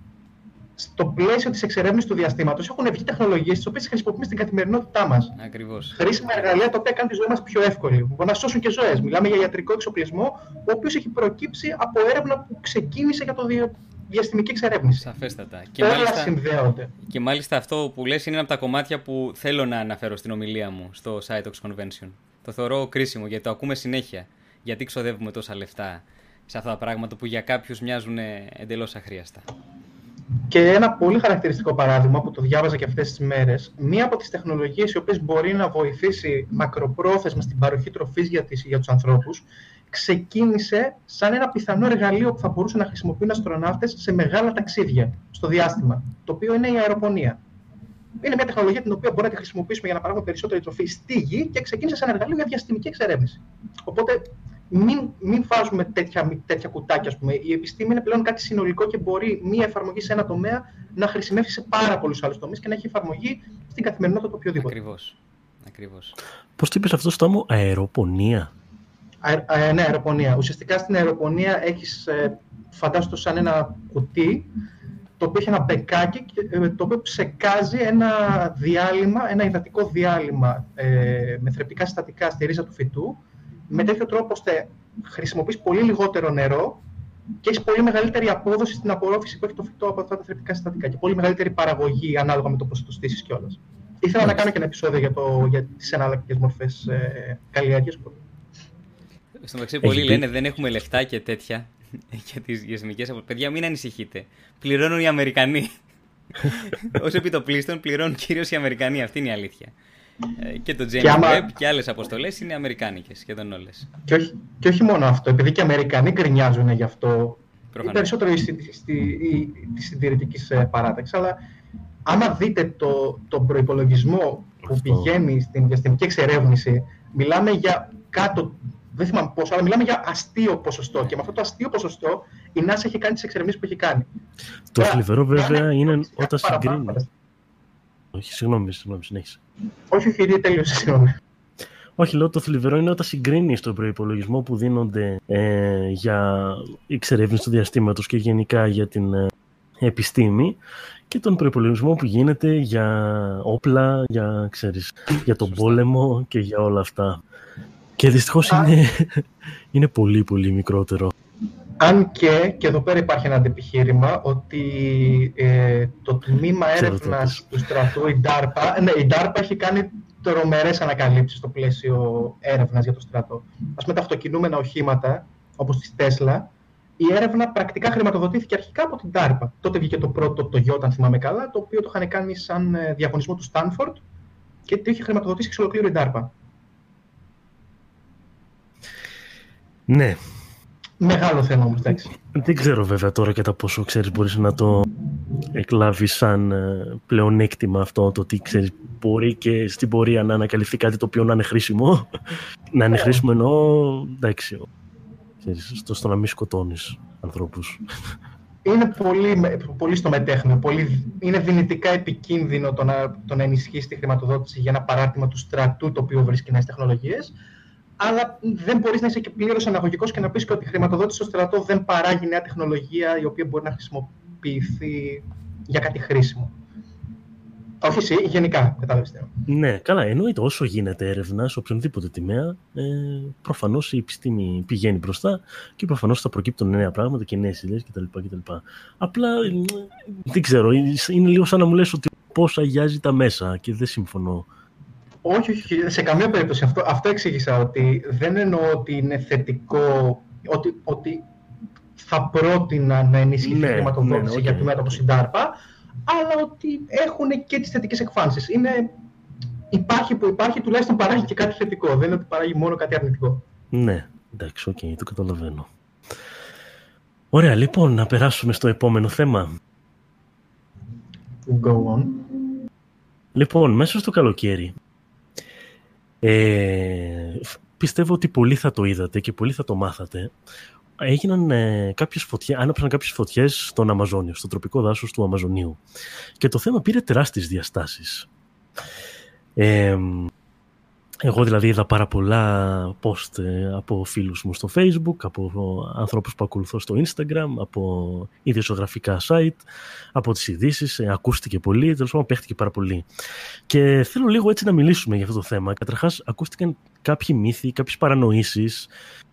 στο πλαίσιο της εξερεύνησης του διαστήματος έχουν βγει τεχνολογίες τις οποίες χρησιμοποιούμε στην καθημερινότητά μας. Ακριβώς. Χρήσιμα εργαλεία τα οποία κάνουν τη ζωή μας πιο εύκολη. Που να σώσουν και ζωές. Μιλάμε για ιατρικό εξοπλισμό, ο οποίος έχει προκύψει από έρευνα που ξεκίνησε για το διαστημική εξερεύνηση. Σαφέστατα. Και Όλα μάλιστα, συνδέονται. Και μάλιστα αυτό που λες είναι ένα από τα κομμάτια που θέλω να αναφέρω στην ομιλία μου στο Cytox Convention. Το θεωρώ κρίσιμο γιατί το ακούμε συνέχεια. Γιατί ξοδεύουμε τόσα λεφτά σε αυτά τα πράγματα που για κάποιους μοιάζουν εντελώς αχρίαστα. Και ένα πολύ χαρακτηριστικό παράδειγμα που το διάβαζα και αυτές τις μέρες, μία από τις τεχνολογίες οι οποίες μπορεί να βοηθήσει μακροπρόθεσμα στην παροχή τροφής για, τις, για τους ανθρώπους, ξεκίνησε σαν ένα πιθανό εργαλείο που θα μπορούσαν να χρησιμοποιούν αστροναύτες σε μεγάλα ταξίδια στο διάστημα, το οποίο είναι η αεροπονία. Είναι μια τεχνολογία την οποία μπορεί να τη χρησιμοποιήσουμε για να παράγουμε περισσότερη τροφή στη γη και ξεκίνησε σαν εργαλείο για διαστημική εξερεύνηση. Οπότε μην, μην βάζουμε τέτοια, τέτοια κουτάκια. Ας πούμε. Η επιστήμη είναι πλέον κάτι συνολικό και μπορεί μία εφαρμογή σε ένα τομέα να χρησιμεύσει σε πάρα πολλούς άλλους τομείς και να έχει εφαρμογή στην καθημερινότητα του οποιοδήποτε. Ακριβώς. Ακριβώς. Πώς το είπες αυτό στο μου, αεροπονία. Α, ναι, αεροπονία. Ουσιαστικά στην αεροπονία έχεις, ε, φαντάσου σαν ένα κουτί, το οποίο έχει ένα μπεκάκι, ε, το οποίο ψεκάζει ένα διάλειμμα, ένα υδατικό διάλειμμα ε, με θρεπτικά συστατικά στη ρίζα του φυτού, με τέτοιο τρόπο ώστε χρησιμοποιείς πολύ λιγότερο νερό και έχεις πολύ μεγαλύτερη απόδοση στην απορρόφηση που έχει το φυτό από αυτά τα θρεπτικά συστατικά και πολύ μεγαλύτερη παραγωγή ανάλογα με το ποσοστό στήσης κιόλας. Ήθελα να κάνω και ένα επεισόδιο για, το, για τις εναλλακτικές μορφές ε, καλλιέργειας. Στο μεταξύ, πολλοί λένε δεν έχουμε λεφτά και τέτοια για τις γεσμικές Παιδιά, μην ανησυχείτε. Πληρώνουν οι Αμερικανοί. Όσο επιτοπλίστων πληρώνουν κυρίως οι Αμερικανοί. Αυτή είναι η αλήθεια. Ε, και το James και άμα... Webb και άλλες αποστολές είναι αμερικάνικες, σχεδόν όλες. Και όχι, και όχι μόνο αυτό, επειδή και οι Αμερικανοί γκρινιάζουν γι' αυτό, ή περισσότερο τη συντηρητική ε, παράταξη. Αλλά άμα δείτε το, τον προπολογισμό που πηγαίνει στην διαστημική εξερεύνηση, μιλάμε για κάτω, δεν θυμάμαι πόσο, αλλά μιλάμε για αστείο ποσοστό. Και με αυτό το αστείο ποσοστό η NASA έχει κάνει τις εξερευνήσεις που έχει κάνει. Το θλιβερό βέβαια είναι όταν συγκρίνεις. Όχι, συγγνώμη, συγγνώμη, συνέχισε. Όχι, όχι, τέλειωσε, συγγνώμη. Όχι, λέω το θλιβερό είναι όταν συγκρίνεις τον προπολογισμό που δίνονται ε, για εξερεύνηση του διαστήματος και γενικά για την ε, επιστήμη και τον προπολογισμό που γίνεται για όπλα, για, ξέρεις, για τον πόλεμο και για όλα αυτά. Και δυστυχώς είναι, είναι πολύ πολύ μικρότερο. Αν και, και εδώ πέρα υπάρχει ένα αντιπιχείρημα, ότι ε, το τμήμα έρευνας του στρατού, η DARPA, ναι, η DARPA έχει κάνει τρομερές ανακαλύψεις στο πλαίσιο έρευνας για το στρατό. Α πούμε, τα αυτοκινούμενα οχήματα, όπως της Tesla, η έρευνα πρακτικά χρηματοδοτήθηκε αρχικά από την DARPA. Τότε βγήκε το πρώτο το Toyota, αν θυμάμαι καλά, το οποίο το είχαν κάνει σαν ε, διαγωνισμό του Stanford και το είχε χρηματοδοτήσει εξ ολοκλήρου η DARPA. Ναι. Μεγάλο θέμα όμως, εντάξει. Δεν ξέρω βέβαια τώρα κατά πόσο ξέρεις μπορείς να το εκλάβεις σαν ε, πλεονέκτημα αυτό το ότι ξέρεις μπορεί και στην πορεία να ανακαλυφθεί κάτι το οποίο να είναι χρήσιμο. να είναι χρήσιμο εννοώ, εντάξει, ξέρεις, στο, στο να μην σκοτώνεις ανθρώπους. Είναι πολύ, πολύ στο μετέχνιο. Πολύ, είναι δυνητικά επικίνδυνο το να, το να ενισχύσει τη χρηματοδότηση για ένα παράδειγμα του στρατού το οποίο βρίσκει νέες τεχνολογίες. Αλλά δεν μπορείς να είσαι και πλήρως αναγωγικός και να πεις ότι η χρηματοδότηση στο στρατό δεν παράγει νέα τεχνολογία η οποία μπορεί να χρησιμοποιηθεί για κάτι χρήσιμο. Όχι εσύ, γενικά, κατάλαβες. Ναι, καλά, εννοείται όσο γίνεται έρευνα σε οποιονδήποτε τιμέα, ε, προφανώς η επιστήμη πηγαίνει μπροστά και προφανώς θα προκύπτουν νέα πράγματα και νέες ιδέες κτλ, κτλ. Απλά ε, δεν ξέρω, είναι λίγο σαν να μου λες ότι πώς αγιάζει τα μέσα και δεν συμφωνώ. Όχι, όχι, σε καμία περίπτωση. Αυτό, αυτό εξήγησα ότι δεν εννοώ ότι είναι θετικό, ότι, ότι θα πρότεινα να ενισχυθεί ναι, η χρηματοδότηση ναι, ναι, για τη μέτωπο στην αλλά ότι έχουν και τις θετικές εκφάνσεις. Είναι, υπάρχει που υπάρχει, τουλάχιστον παράγει και κάτι θετικό. Δεν είναι ότι παράγει μόνο κάτι αρνητικό. Ναι, εντάξει, ok, okay, το καταλαβαίνω. Ωραία, λοιπόν, να περάσουμε στο επόμενο θέμα. Go on. Λοιπόν, μέσα στο καλοκαίρι, ε, πιστεύω ότι πολλοί θα το είδατε και πολλοί θα το μάθατε, έγιναν ε, κάποιες φωτιές, άναψαν κάποιες φωτιές στον Αμαζόνιο, στο τροπικό δάσος του Αμαζονίου. Και το θέμα πήρε τεράστιες διαστάσεις. Ε, εγώ δηλαδή είδα πάρα πολλά post ε, από φίλους μου στο facebook, από ανθρώπους που ακολουθώ στο instagram, από ιδιοσιογραφικά site, από τις ειδήσεις, ε, ακούστηκε πολύ, τέλος πάντων παίχτηκε πάρα πολύ. Και θέλω λίγο έτσι να μιλήσουμε για αυτό το θέμα. Καταρχάς ακούστηκαν κάποιοι μύθοι, κάποιες παρανοήσεις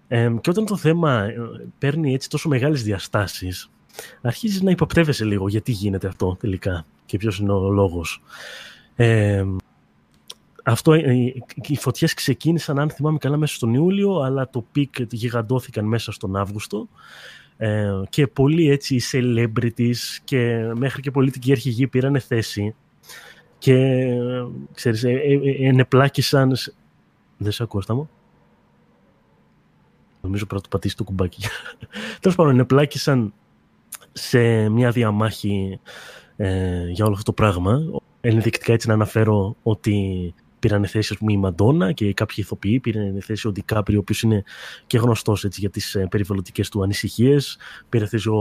ε, και όταν το θέμα ε, παίρνει έτσι τόσο μεγάλες διαστάσεις, αρχίζεις να υποπτεύεσαι λίγο γιατί γίνεται αυτό τελικά και ποιος είναι ο λόγος. Ε, αυτό, οι φωτιές ξεκίνησαν, αν θυμάμαι καλά, μέσα στον Ιούλιο, αλλά το peak γιγαντώθηκαν μέσα στον Αύγουστο. Ε, και πολλοί έτσι celebrities και μέχρι και πολιτικοί αρχηγοί πήραν θέση και ξέρεις, ε, ε, ενεπλάκησαν... Δεν σε ακούω, μου. Νομίζω πρέπει να το πατήσεις το κουμπάκι. Τέλος πάντων, ενεπλάκησαν σε μια διαμάχη ε, για όλο αυτό το πράγμα. Ενδεικτικά έτσι να αναφέρω ότι πήραν θέση πούμε, η Μαντόνα και κάποιοι ηθοποιοί. Πήραν θέση ο Ντικάπρι, ο οποίος είναι και γνωστός για τις ε, περιβαλλοντικές του ανησυχίες. Πήρε θέση ο,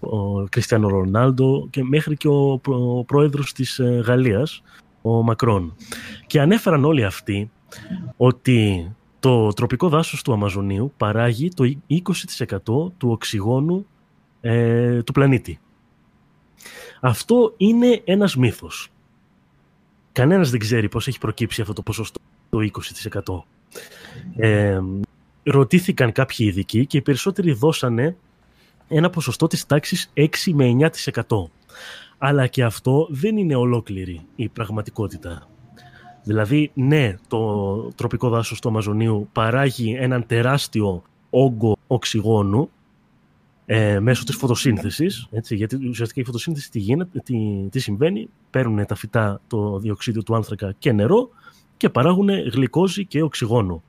ο Κριστιανό Ρονάλντο και μέχρι και ο, ο πρόεδρος της ε, Γαλλίας, ο Μακρόν. Και ανέφεραν όλοι αυτοί ότι το τροπικό δάσος του Αμαζονίου παράγει το 20% του οξυγόνου ε, του πλανήτη. Αυτό είναι ένας μύθος. Κανένας δεν ξέρει πώς έχει προκύψει αυτό το ποσοστό, το 20%. Ε, ρωτήθηκαν κάποιοι ειδικοί και οι περισσότεροι δώσανε ένα ποσοστό της τάξης 6 με 9%. Αλλά και αυτό δεν είναι ολόκληρη η πραγματικότητα. Δηλαδή, ναι, το τροπικό δάσος του Αμαζονίου παράγει έναν τεράστιο όγκο οξυγόνου ε, μέσω της φωτοσύνθεσης, έτσι, γιατί ουσιαστικά η φωτοσύνθεση τι, γίνεται, τι, τι συμβαίνει, παίρνουν τα φυτά το διοξίδιο του άνθρακα και νερό και παράγουν γλυκόζη και οξυγόνο.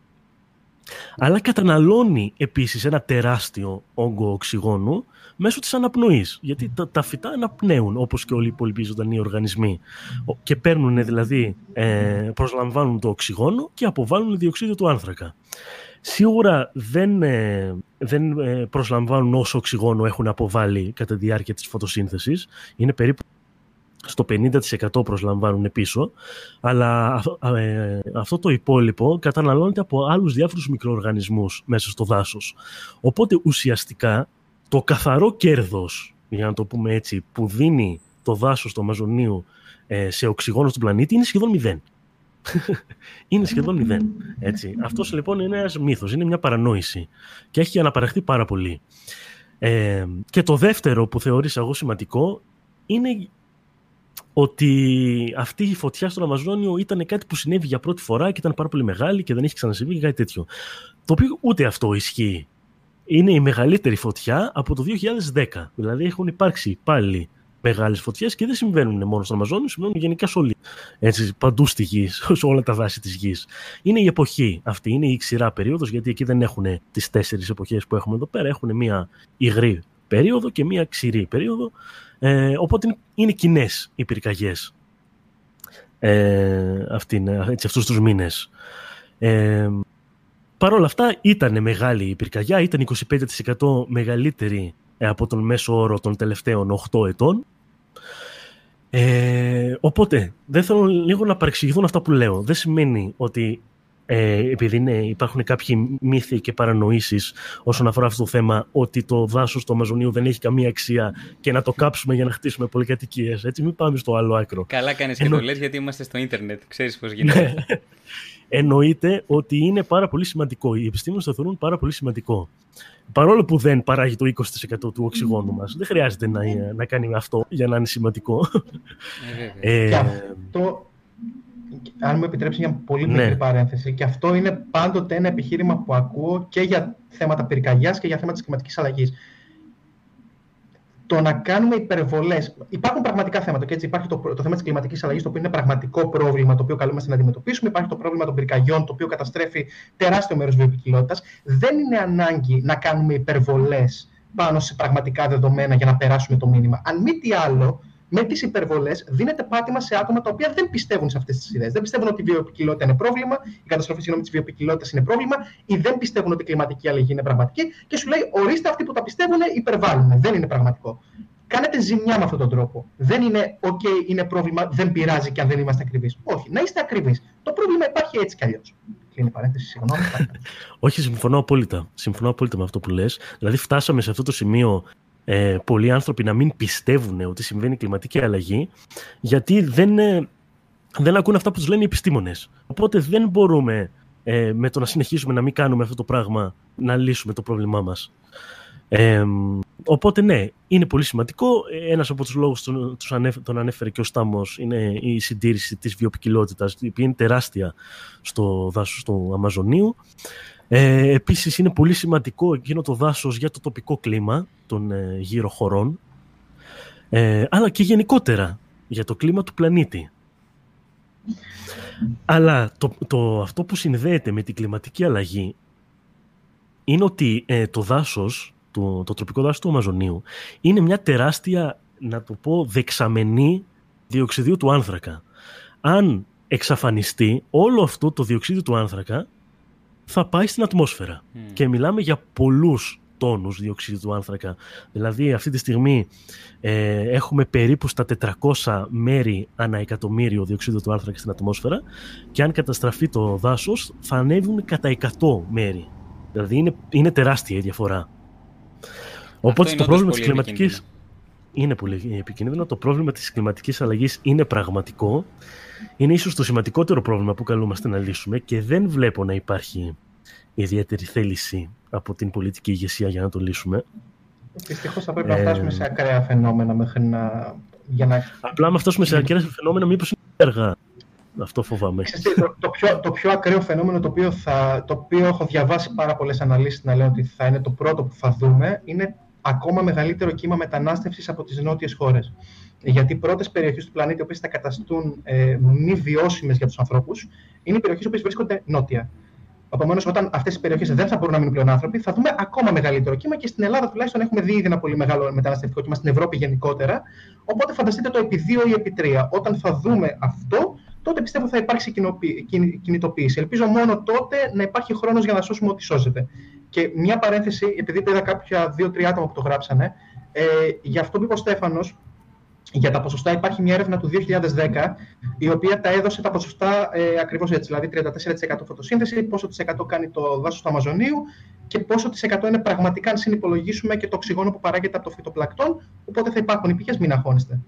αλλά καταναλώνει επίσης ένα τεράστιο όγκο οξυγόνου μέσω της αναπνοής, γιατί τα, τα φυτά αναπνέουν όπως και όλοι οι υπόλοιποι ζωντανοί οργανισμοί και παίρνουν δηλαδή, ε, προσλαμβάνουν το οξυγόνο και αποβάλλουν διοξείδιο του άνθρακα. Σίγουρα δεν, ε, δεν ε, προσλαμβάνουν όσο οξυγόνο έχουν αποβάλει κατά τη διάρκεια της φωτοσύνθεσης. Είναι περίπου στο 50% προσλαμβάνουν πίσω, αλλά ε, αυτό το υπόλοιπο καταναλώνεται από άλλους διάφορους μικροοργανισμούς μέσα στο δάσος. Οπότε ουσιαστικά το καθαρό κέρδος, για να το πούμε έτσι, που δίνει το δάσος του Αμαζονίου ε, σε οξυγόνο στον πλανήτη είναι σχεδόν μηδέν. είναι σχεδόν μηδέν. Έτσι. Αυτός λοιπόν είναι ένας μύθος, είναι μια παρανόηση και έχει αναπαραχθεί πάρα πολύ. Ε, και το δεύτερο που θεωρήσα εγώ σημαντικό είναι ότι αυτή η φωτιά στον Αμαζόνιο ήταν κάτι που συνέβη για πρώτη φορά και ήταν πάρα πολύ μεγάλη και δεν έχει ξανασυμβεί και κάτι τέτοιο. Το οποίο ούτε αυτό ισχύει. Είναι η μεγαλύτερη φωτιά από το 2010. Δηλαδή έχουν υπάρξει πάλι μεγάλες φωτιές και δεν συμβαίνουν μόνο στον Αμαζόνιο, συμβαίνουν γενικά σε όλη, έτσι, παντού στη γης, σε όλα τα δάση της γης. Είναι η εποχή αυτή, είναι η ξηρά περίοδος, γιατί εκεί δεν έχουν τις τέσσερις εποχές που έχουμε εδώ πέρα. Έχουν μία υγρή περίοδο και μία ξηρή περίοδο. Ε, οπότε είναι κοινές οι πυρκαγιές ε, αυτούς τους μήνες. Ε, Παρ' όλα αυτά ήταν μεγάλη η πυρκαγιά, ήταν 25% μεγαλύτερη ε, από τον μέσο όρο των τελευταίων 8 ετών. Ε, οπότε, δεν θέλω λίγο να παρεξηγηθούν αυτά που λέω. Δεν σημαίνει ότι ε, επειδή είναι, υπάρχουν κάποιοι μύθοι και παρανοήσεις όσον αφορά αυτό το θέμα ότι το δάσος του Αμαζονίου δεν έχει καμία αξία και να το κάψουμε για να χτίσουμε πολυκατοικίες. Έτσι μην πάμε στο άλλο άκρο. Καλά κάνεις και το λες γιατί είμαστε στο ίντερνετ. Ξέρεις πώς γίνεται. Εννοείται ότι είναι πάρα πολύ σημαντικό. Οι επιστήμονες το θεωρούν πάρα πολύ σημαντικό. Παρόλο που δεν παράγει το 20% του οξυγόνου μας. Δεν χρειάζεται να, να κάνει αυτό για να είναι σημαντικό. Ε, ε, αυτό αν μου επιτρέψεις μια πολύ ναι. μικρή παρένθεση, και αυτό είναι πάντοτε ένα επιχείρημα που ακούω και για θέματα πυρκαγιάς και για θέματα της κλιματικής αλλαγής. Το να κάνουμε υπερβολές. Υπάρχουν πραγματικά θέματα. Και έτσι υπάρχει το, το θέμα της κλιματικής αλλαγής, το οποίο είναι πραγματικό πρόβλημα, το οποίο καλούμαστε να αντιμετωπίσουμε. Υπάρχει το πρόβλημα των πυρκαγιών, το οποίο καταστρέφει τεράστιο μέρος βιοποικιλότητας. Δεν είναι ανάγκη να κάνουμε υπερβολές πάνω σε πραγματικά δεδομένα για να περάσουμε το μήνυμα. Αν μη τι άλλο, με τις υπερβολές δίνεται πάτημα σε άτομα τα οποία δεν πιστεύουν σε αυτές τις ιδέες. Δεν πιστεύουν ότι η βιοπικιλότητα είναι πρόβλημα, η καταστροφή συγγνώμη, της βιοπικιλότητα είναι πρόβλημα, ή δεν πιστεύουν ότι η κλιματική αλλαγή είναι πραγματική και σου λέει: Ορίστε, αυτοί που τα πιστεύουν υπερβάλλουν. Δεν είναι πραγματικό. Κάνετε ζημιά με αυτόν τον τρόπο. Δεν είναι, OK, είναι πρόβλημα, δεν πειράζει και αν δεν είμαστε ακριβείς. Όχι, να είστε ακριβείς. Το πρόβλημα υπάρχει έτσι κι αλλιώς. Κλείνει παρένθεση, συγγνώμη. Όχι, συμφωνώ απόλυτα. Συμφωνώ απόλυτα με αυτό που λες. Δηλαδή, φτάσαμε σε αυτό το σημείο ε, πολλοί άνθρωποι να μην πιστεύουν ότι συμβαίνει κλιματική αλλαγή, γιατί δεν, ε, δεν ακούν αυτά που τους λένε οι επιστήμονες. Οπότε δεν μπορούμε ε, με το να συνεχίσουμε να μην κάνουμε αυτό το πράγμα να λύσουμε το πρόβλημά μας. Ε, οπότε ναι, είναι πολύ σημαντικό. Ένας από τους λόγους τον, τον ανέφερε και ο Στάμος είναι η συντήρηση της βιοπικιλότητας, η οποία είναι τεράστια στο δάσος του Αμαζονίου. Ε, επίσης είναι πολύ σημαντικό εκείνο το δάσος για το τοπικό κλίμα των ε, γύρω χωρών ε, αλλά και γενικότερα για το κλίμα του πλανήτη. Αλλά το, το, αυτό που συνδέεται με την κλιματική αλλαγή είναι ότι ε, το δάσος, το, το τροπικό δάσος του Αμαζονίου είναι μια τεράστια, να το πω, δεξαμενή διοξιδίου του άνθρακα. Αν εξαφανιστεί όλο αυτό το διοξίδιο του άνθρακα θα πάει στην ατμόσφαιρα. Και μιλάμε για πολλούς τόνους διοξίδιου του άνθρακα. Δηλαδή αυτή τη στιγμή ε, έχουμε περίπου στα 400 μέρη ανά εκατομμύριο διοξίδιο του άνθρακα στην ατμόσφαιρα και αν καταστραφεί το δάσος θα ανέβουν κατά 100 μέρη. Δηλαδή είναι, είναι τεράστια η διαφορά. Οπότε το πρόβλημα της κλιματικής... Είναι πολύ επικίνδυνο. Το πρόβλημα της κλιματικής αλλαγής είναι πραγματικό είναι ίσως το σημαντικότερο πρόβλημα που καλούμαστε να λύσουμε και δεν βλέπω να υπάρχει ιδιαίτερη θέληση από την πολιτική ηγεσία για να το λύσουμε. Δυστυχώς θα πρέπει να φτάσουμε σε ακραία φαινόμενα μέχρι να... Για να... Απλά με φτάσουμε σε ακραία φαινόμενα μήπως είναι έργα. Αυτό φοβάμαι. Το, το, πιο, το πιο ακραίο φαινόμενο το οποίο, θα, το οποίο έχω διαβάσει πάρα πολλές αναλύσεις να λένε ότι θα είναι το πρώτο που θα δούμε είναι ακόμα μεγαλύτερο κύμα μετανάστευσης από τις νότιες χώρες γιατί οι πρώτες περιοχές του πλανήτη που θα καταστούν ε, μη βιώσιμες για τους ανθρώπους είναι οι περιοχές που βρίσκονται νότια. Επομένως, όταν αυτές οι περιοχές δεν θα μπορούν να μείνουν πλέον άνθρωποι, θα δούμε ακόμα μεγαλύτερο κύμα και στην Ελλάδα τουλάχιστον έχουμε δει ήδη ένα πολύ μεγάλο μεταναστευτικό κύμα, στην Ευρώπη γενικότερα. Οπότε φανταστείτε το επί 2 ή επί 3. Όταν θα δούμε αυτό, τότε πιστεύω θα υπάρξει κινητοποίηση. Ελπίζω μόνο τότε να υπάρχει χρόνος για να σώσουμε ό,τι σώζεται. Και μια παρένθεση, επειδή είδα κάποια δύο-τρία άτομα που το γράψανε, ε, για αυτό που είπε ο Στέφανος, για τα ποσοστά υπάρχει μια έρευνα του 2010 η οποία τα έδωσε τα ποσοστά ε, ακριβώς έτσι, δηλαδή 34% φωτοσύνθεση, πόσο της εκατό κάνει το δάσος του Αμαζονίου και πόσο της εκατό είναι πραγματικά αν συνυπολογίσουμε και το οξυγόνο που παράγεται από το φυτοπλαγκτόν, οπότε θα υπάρχουν οι μην αγχώνεστε.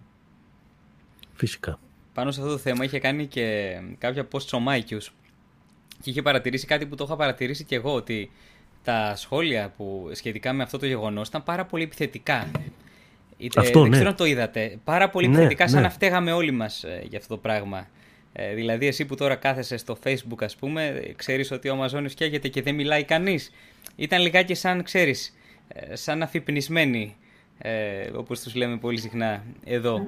Φυσικά. Πάνω σε αυτό το θέμα είχε κάνει και κάποια post ο Μάικιους και είχε παρατηρήσει κάτι που το είχα παρατηρήσει και εγώ, ότι τα σχόλια που σχετικά με αυτό το γεγονός ήταν πάρα πολύ επιθετικά. Είτε, αυτό, δεν ναι. ξέρω αν το είδατε. Πάρα πολύ ναι, επιθετικά, σαν ναι. να φταίγαμε όλοι μας ε, για αυτό το πράγμα. Ε, δηλαδή, εσύ που τώρα κάθεσαι στο Facebook, ας πούμε, ξέρεις ότι ο Αμαζόνιο καίγεται και δεν μιλάει κανείς. Ήταν λιγάκι σαν, ξέρεις, ε, σαν αφυπνισμένοι, ε, όπως τους λέμε πολύ συχνά εδώ.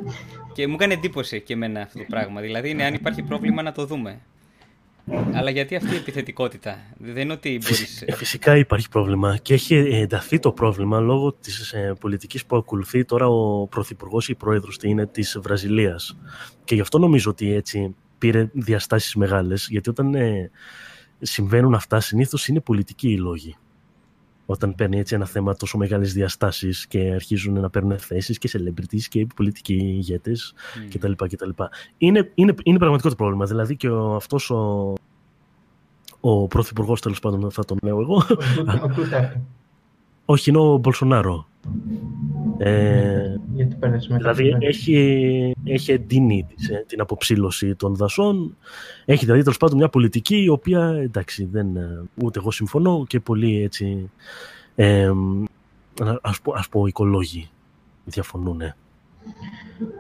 Και μου έκανε εντύπωση και εμένα αυτό το πράγμα. Δηλαδή, είναι αν υπάρχει πρόβλημα να το δούμε. Αλλά γιατί αυτή η επιθετικότητα, δεν είναι ότι μπορείς... Ε, φυσικά υπάρχει πρόβλημα και έχει ενταθεί το πρόβλημα λόγω της ε, πολιτικής που ακολουθεί τώρα ο Πρωθυπουργός ή Πρόεδρος είναι της Βραζιλίας. Και γι' αυτό νομίζω ότι έτσι πήρε διαστάσεις μεγάλες, γιατί όταν ε, συμβαίνουν αυτά συνήθως είναι πολιτικοί οι λόγοι όταν παίρνει έτσι ένα θέμα τόσο μεγάλες διαστάσεις και αρχίζουν να παίρνουν θέσεις και celebrities και πολιτικοί ηγέτες mm. κτλ. κτλ. Είναι, είναι, είναι πραγματικό το πρόβλημα. Δηλαδή και ο, αυτός ο, ο πρωθυπουργός τέλος πάντων θα τον λέω εγώ. Όχι, είναι ο Μπολσονάρο. Ε, δηλαδή έχει, έχει εντείνει ε, την αποψήλωση των δασών. Έχει δηλαδή τέλος πάντων μια πολιτική η οποία εντάξει δεν, ε, ούτε εγώ συμφωνώ και πολλοί έτσι ε, ας, πω, ας πω οικολόγοι διαφωνούν.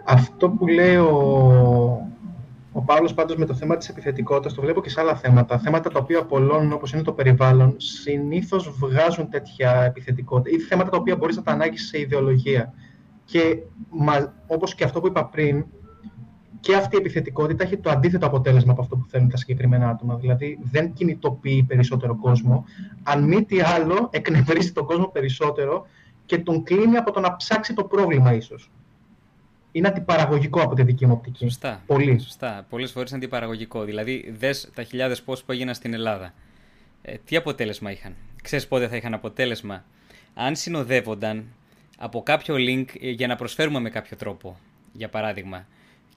Αυτό που λέει ο, ο Παύλος πάντως με το θέμα της επιθετικότητας το βλέπω και σε άλλα θέματα. Θέματα τα οποία απολώνουν όπως είναι το περιβάλλον συνήθως βγάζουν τέτοια επιθετικότητα ή θέματα τα οποία μπορεί να τα ανάγκη σε ιδεολογία. Και όπως και αυτό που είπα πριν, και αυτή η επιθετικότητα έχει το αντίθετο αποτέλεσμα από αυτό που θέλουν τα συγκεκριμένα άτομα. Δηλαδή δεν κινητοποιεί περισσότερο κόσμο. Αν μη τι άλλο, εκνευρίζει τον κόσμο περισσότερο και τον κλείνει από το να ψάξει το πρόβλημα ίσως είναι αντιπαραγωγικό από τη δική μου οπτική. Σωστά. Πολύ. Σωστά. Πολλές φορές είναι αντιπαραγωγικό. Δηλαδή, δες τα χιλιάδες πώ που έγιναν στην Ελλάδα. Ε, τι αποτέλεσμα είχαν; Ξέρεις πότε θα είχαν αποτέλεσμα; Αν συνοδεύονταν από κάποιο link ε, για να προσφέρουμε με κάποιο τρόπο, για παράδειγμα.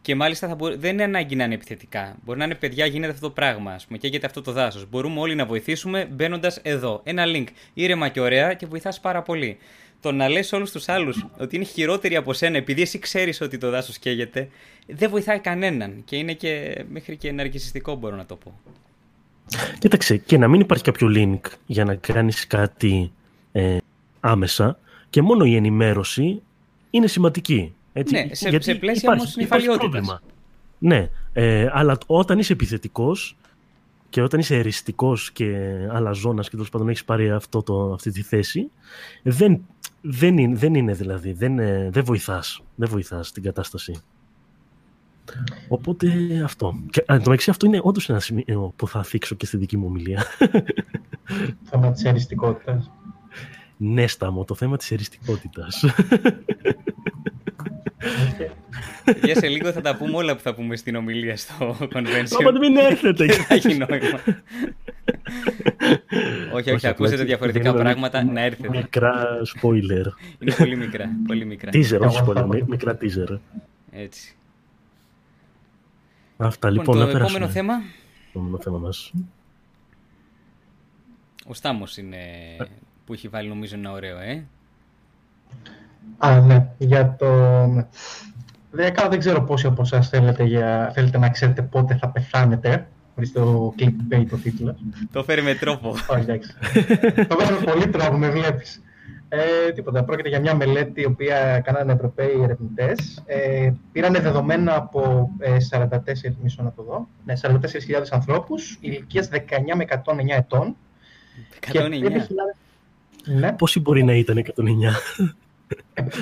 Και μάλιστα θα δεν είναι ανάγκη να είναι επιθετικά. Μπορεί να είναι παιδιά, γίνεται αυτό το πράγμα. Α πούμε, καίγεται αυτό το δάσος. Μπορούμε όλοι να βοηθήσουμε μπαίνοντας εδώ. Ένα link. Ήρεμα και ωραία και βοηθάς πάρα πολύ το να λες όλους τους άλλους ότι είναι χειρότεροι από σένα επειδή εσύ ξέρεις ότι το δάσος καίγεται, δεν βοηθάει κανέναν και είναι και μέχρι και ενεργησιστικό μπορώ να το πω. Κοίταξε, και να μην υπάρχει κάποιο link για να κάνεις κάτι ε, άμεσα και μόνο η ενημέρωση είναι σημαντική. Έτσι, ναι, σε, γιατί σε πλαίσια υπάρχει, όμως Ναι, ε, αλλά όταν είσαι επιθετικός και όταν είσαι εριστικός και αλαζόνας και τέλος πάντων έχεις πάρει αυτό το, αυτή τη θέση, δεν, δεν, είναι, δεν είναι δηλαδή, δεν, ε, δεν βοηθάς, δεν βοηθάς την κατάσταση. Οπότε αυτό. Και αν το μεταξύ αυτό είναι όντως ένα σημείο που θα θίξω και στη δική μου ομιλία. Θέμα της εριστικότητας. Ναι, Στάμο, το θέμα της εριστικότητας. Για σε λίγο θα τα πούμε όλα που θα πούμε στην ομιλία στο convention. Όποτε μην έρθετε. θα έχει νόημα. όχι, όχι, ακούσετε διαφορετικά πράγματα, να έρθετε. Μικρά spoiler. Είναι πολύ μικρά, πολύ μικρά. Teaser, όχι spoiler, μικρά teaser. Έτσι. Αυτά λοιπόν, λοιπόν να περάσουμε. Το επόμενο θέμα. Το επόμενο θέμα μας. Ο Στάμος είναι που έχει βάλει νομίζω ένα ωραίο, ε. Α, ναι, για το... Δέκα, δεν ξέρω πόσοι από εσάς θέλετε, για... θέλετε να ξέρετε πότε θα πεθάνετε. Χωρίς το clickbait το τίτλος. το φέρει με τρόπο. Όχι, εντάξει. το φέρει με πολύ τρόπο, με βλέπεις. Ε, τίποτα. Πρόκειται για μια μελέτη η οποία κάνανε Ευρωπαίοι ερευνητές. Ε, πήρανε δεδομένα από ε, 44, μισό να το δω, ναι, 44.000 ανθρώπους ηλικίας 19 με 109 ετών. 109. Και ναι. Πόσοι μπορεί να ήταν 109.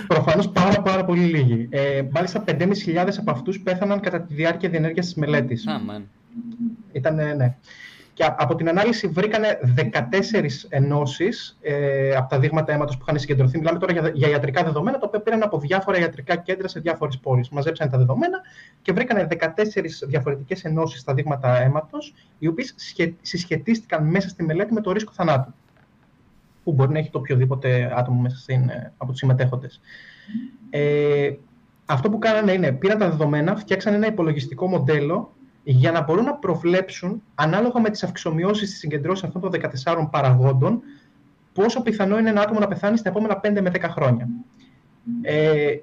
Προφανώς πάρα, πάρα πολύ λίγοι. Ε, μάλιστα 5.500 από αυτούς πέθαναν κατά τη διάρκεια διενέργειας της μελέτης. Ah, Ήταν, ναι. Και από την ανάλυση βρήκανε 14 ενώσεις ε, από τα δείγματα αίματος που είχαν συγκεντρωθεί. Μιλάμε τώρα για, για ιατρικά δεδομένα, τα οποία πήραν από διάφορα ιατρικά κέντρα σε διάφορες πόλεις. Μαζέψαν τα δεδομένα και βρήκανε 14 διαφορετικές ενώσεις στα δείγματα αίματος, οι οποίες συσχετίστηκαν μέσα στη μελέτη με το ρίσκο θανάτου. Που μπορεί να έχει το οποιοδήποτε άτομο μέσα στην, ε, από τους συμμετέχοντες. Ε, αυτό που κάνανε είναι πήραν τα δεδομένα, φτιάξαν ένα υπολογιστικό μοντέλο για να μπορούν να προβλέψουν, ανάλογα με τις αυξομοιώσεις της συγκεντρώσης αυτών των 14 παραγόντων, πόσο πιθανό είναι ένα άτομο να πεθάνει στα επόμενα 5 με 10 χρόνια. Ε,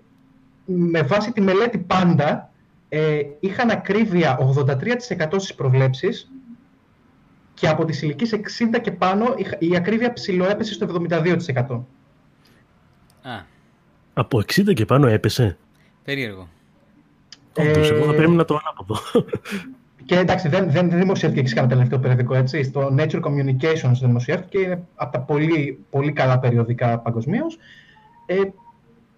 με βάση τη μελέτη πάντα, ε, είχαν ακρίβεια 83% στις προβλέψεις και από τις ηλικίες 60 και πάνω η ακρίβεια ψηλοέπεσε στο 72%. Α. Από 60 και πάνω έπεσε. Περίεργο. Όντως, εγώ θα πρέπει να το ανάποδο. Και εντάξει, δεν, δεν δημοσιεύτηκε και κανένα τελευταίο περιοδικό, έτσι. Στο Nature Communications δημοσιεύτηκε, είναι από τα πολύ, πολύ καλά περιοδικά παγκοσμίως. Ε,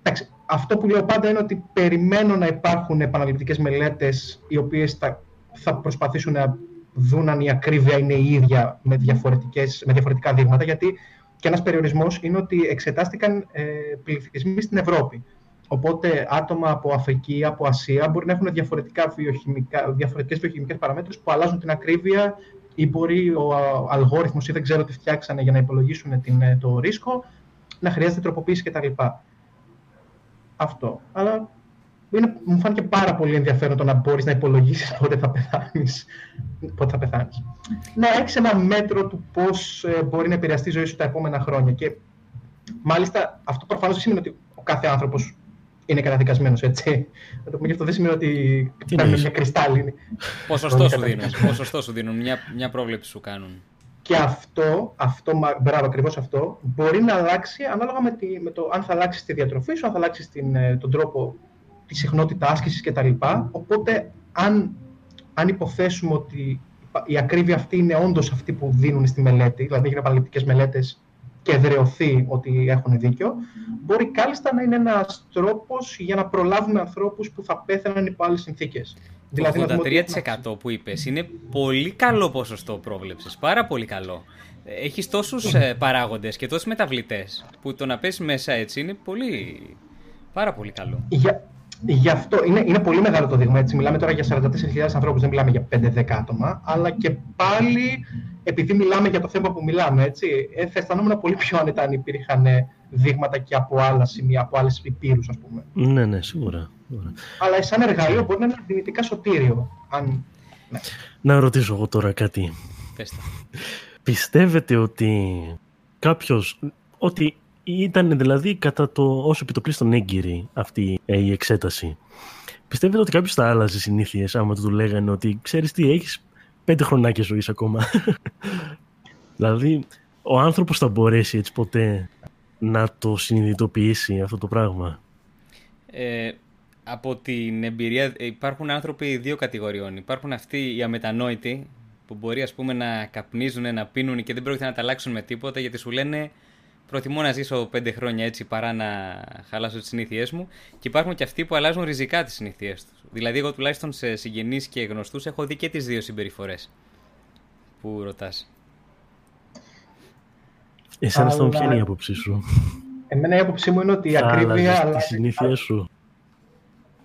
εντάξει, αυτό που λέω πάντα είναι ότι περιμένω να υπάρχουν επαναληπτικές μελέτες οι οποίες θα, θα προσπαθήσουν να δουν αν η ακρίβεια είναι η ίδια με, διαφορετικές, με διαφορετικά δείγματα, γιατί και ένας περιορισμός είναι ότι εξετάστηκαν ε, πληθυσμοί στην Ευρώπη. Οπότε άτομα από Αφρική, από Ασία μπορεί να έχουν διαφορετικά βιοχημικά, διαφορετικές βιοχημικές παραμέτρους που αλλάζουν την ακρίβεια ή μπορεί ο αλγόριθμος ή δεν ξέρω τι φτιάξανε για να υπολογίσουν την, ε, το ρίσκο να χρειάζεται τροποποίηση κτλ. Αυτό. Αλλά είναι, μου φάνηκε πάρα πολύ ενδιαφέρον το να μπορείς να υπολογίσεις πότε θα πεθάνεις. Πότε θα πεθάνεις. Να έχεις ένα μέτρο του πώς ε, μπορεί να επηρεαστεί η ζωή σου τα επόμενα χρόνια. Και μάλιστα αυτό προφανώς δεν σημαίνει ότι ο κάθε άνθρωπος είναι καταδικασμένος έτσι. Να το πούμε και αυτό δεν σημαίνει ότι παίρνουν μια κρυστάλλινη. Ποσοστό σου δίνουν. Ποσοστό σου δίνουν. Μια, μια πρόβλεψη σου κάνουν. Και αυτό, αυτό μπράβο, ακριβώς αυτό, μπορεί να αλλάξει ανάλογα με, τη, με το αν θα αλλάξεις τη διατροφή σου, αν θα αλλάξεις ε, τον τρόπο, τη συχνότητα άσκησης κτλ. Οπότε, αν, αν υποθέσουμε ότι η ακρίβεια αυτή είναι όντως αυτή που δίνουν στη μελέτη, δηλαδή έγιναν επαναληπτικέ μελέτες και εδρεωθεί ότι έχουν δίκιο, μπορεί κάλλιστα να είναι ένας τρόπος για να προλάβουμε ανθρώπους που θα πέθαναν υπό άλλες συνθήκες. Το δηλαδή, 83% που είπες είναι πολύ καλό ποσοστό πρόβλεψης. Πάρα πολύ καλό. Έχεις τόσους ε, παράγοντες και τόσε μεταβλητές που το να πέσει μέσα έτσι είναι πολύ. Πάρα πολύ καλό. Για, Γι' αυτό είναι, είναι πολύ μεγάλο το δείγμα. Έτσι. Μιλάμε τώρα για 44.000 ανθρώπους, δεν μιλάμε για 5-10 άτομα. Αλλά και πάλι, επειδή μιλάμε για το θέμα που μιλάμε, έτσι, ε, θα αισθανόμουν πολύ πιο άνετα αν υπήρχαν ε, δείγματα και από άλλα σημεία, από άλλες υπήρους, ας πούμε. Ναι, ναι, σίγουρα. Αλλά σαν εργαλείο μπορεί να είναι δυνητικά σωτήριο. Αν... Ναι. Να ρωτήσω εγώ τώρα κάτι. Πιστεύετε ότι κάποιος. Ότι ήταν δηλαδή κατά το όσο επιτοπλίστων έγκυρη αυτή ε, η εξέταση. Πιστεύετε ότι κάποιος θα άλλαζε συνήθειες άμα του λέγανε ότι ξέρεις τι, έχεις πέντε χρονάκια ζωής ακόμα. δηλαδή, ο άνθρωπος θα μπορέσει έτσι ποτέ να το συνειδητοποιήσει αυτό το πράγμα; Ε, από την εμπειρία υπάρχουν άνθρωποι δύο κατηγοριών. Υπάρχουν αυτοί οι αμετανόητοι που μπορεί ας πούμε να καπνίζουν, να πίνουν και δεν πρόκειται να τα αλλάξουν με τίποτα γιατί σου λένε προτιμώ να ζήσω πέντε χρόνια έτσι παρά να χαλάσω τις συνήθειές μου. Και υπάρχουν και αυτοί που αλλάζουν ριζικά τις συνήθειές τους. Δηλαδή, εγώ τουλάχιστον σε συγγενείς και γνωστούς έχω δει και τις δύο συμπεριφορές που ρωτάς. Εσένα στον ποια είναι η άποψή σου; Εμένα η άποψή μου είναι ότι η ακρίβεια. Αλλά τη συνήθεια σου;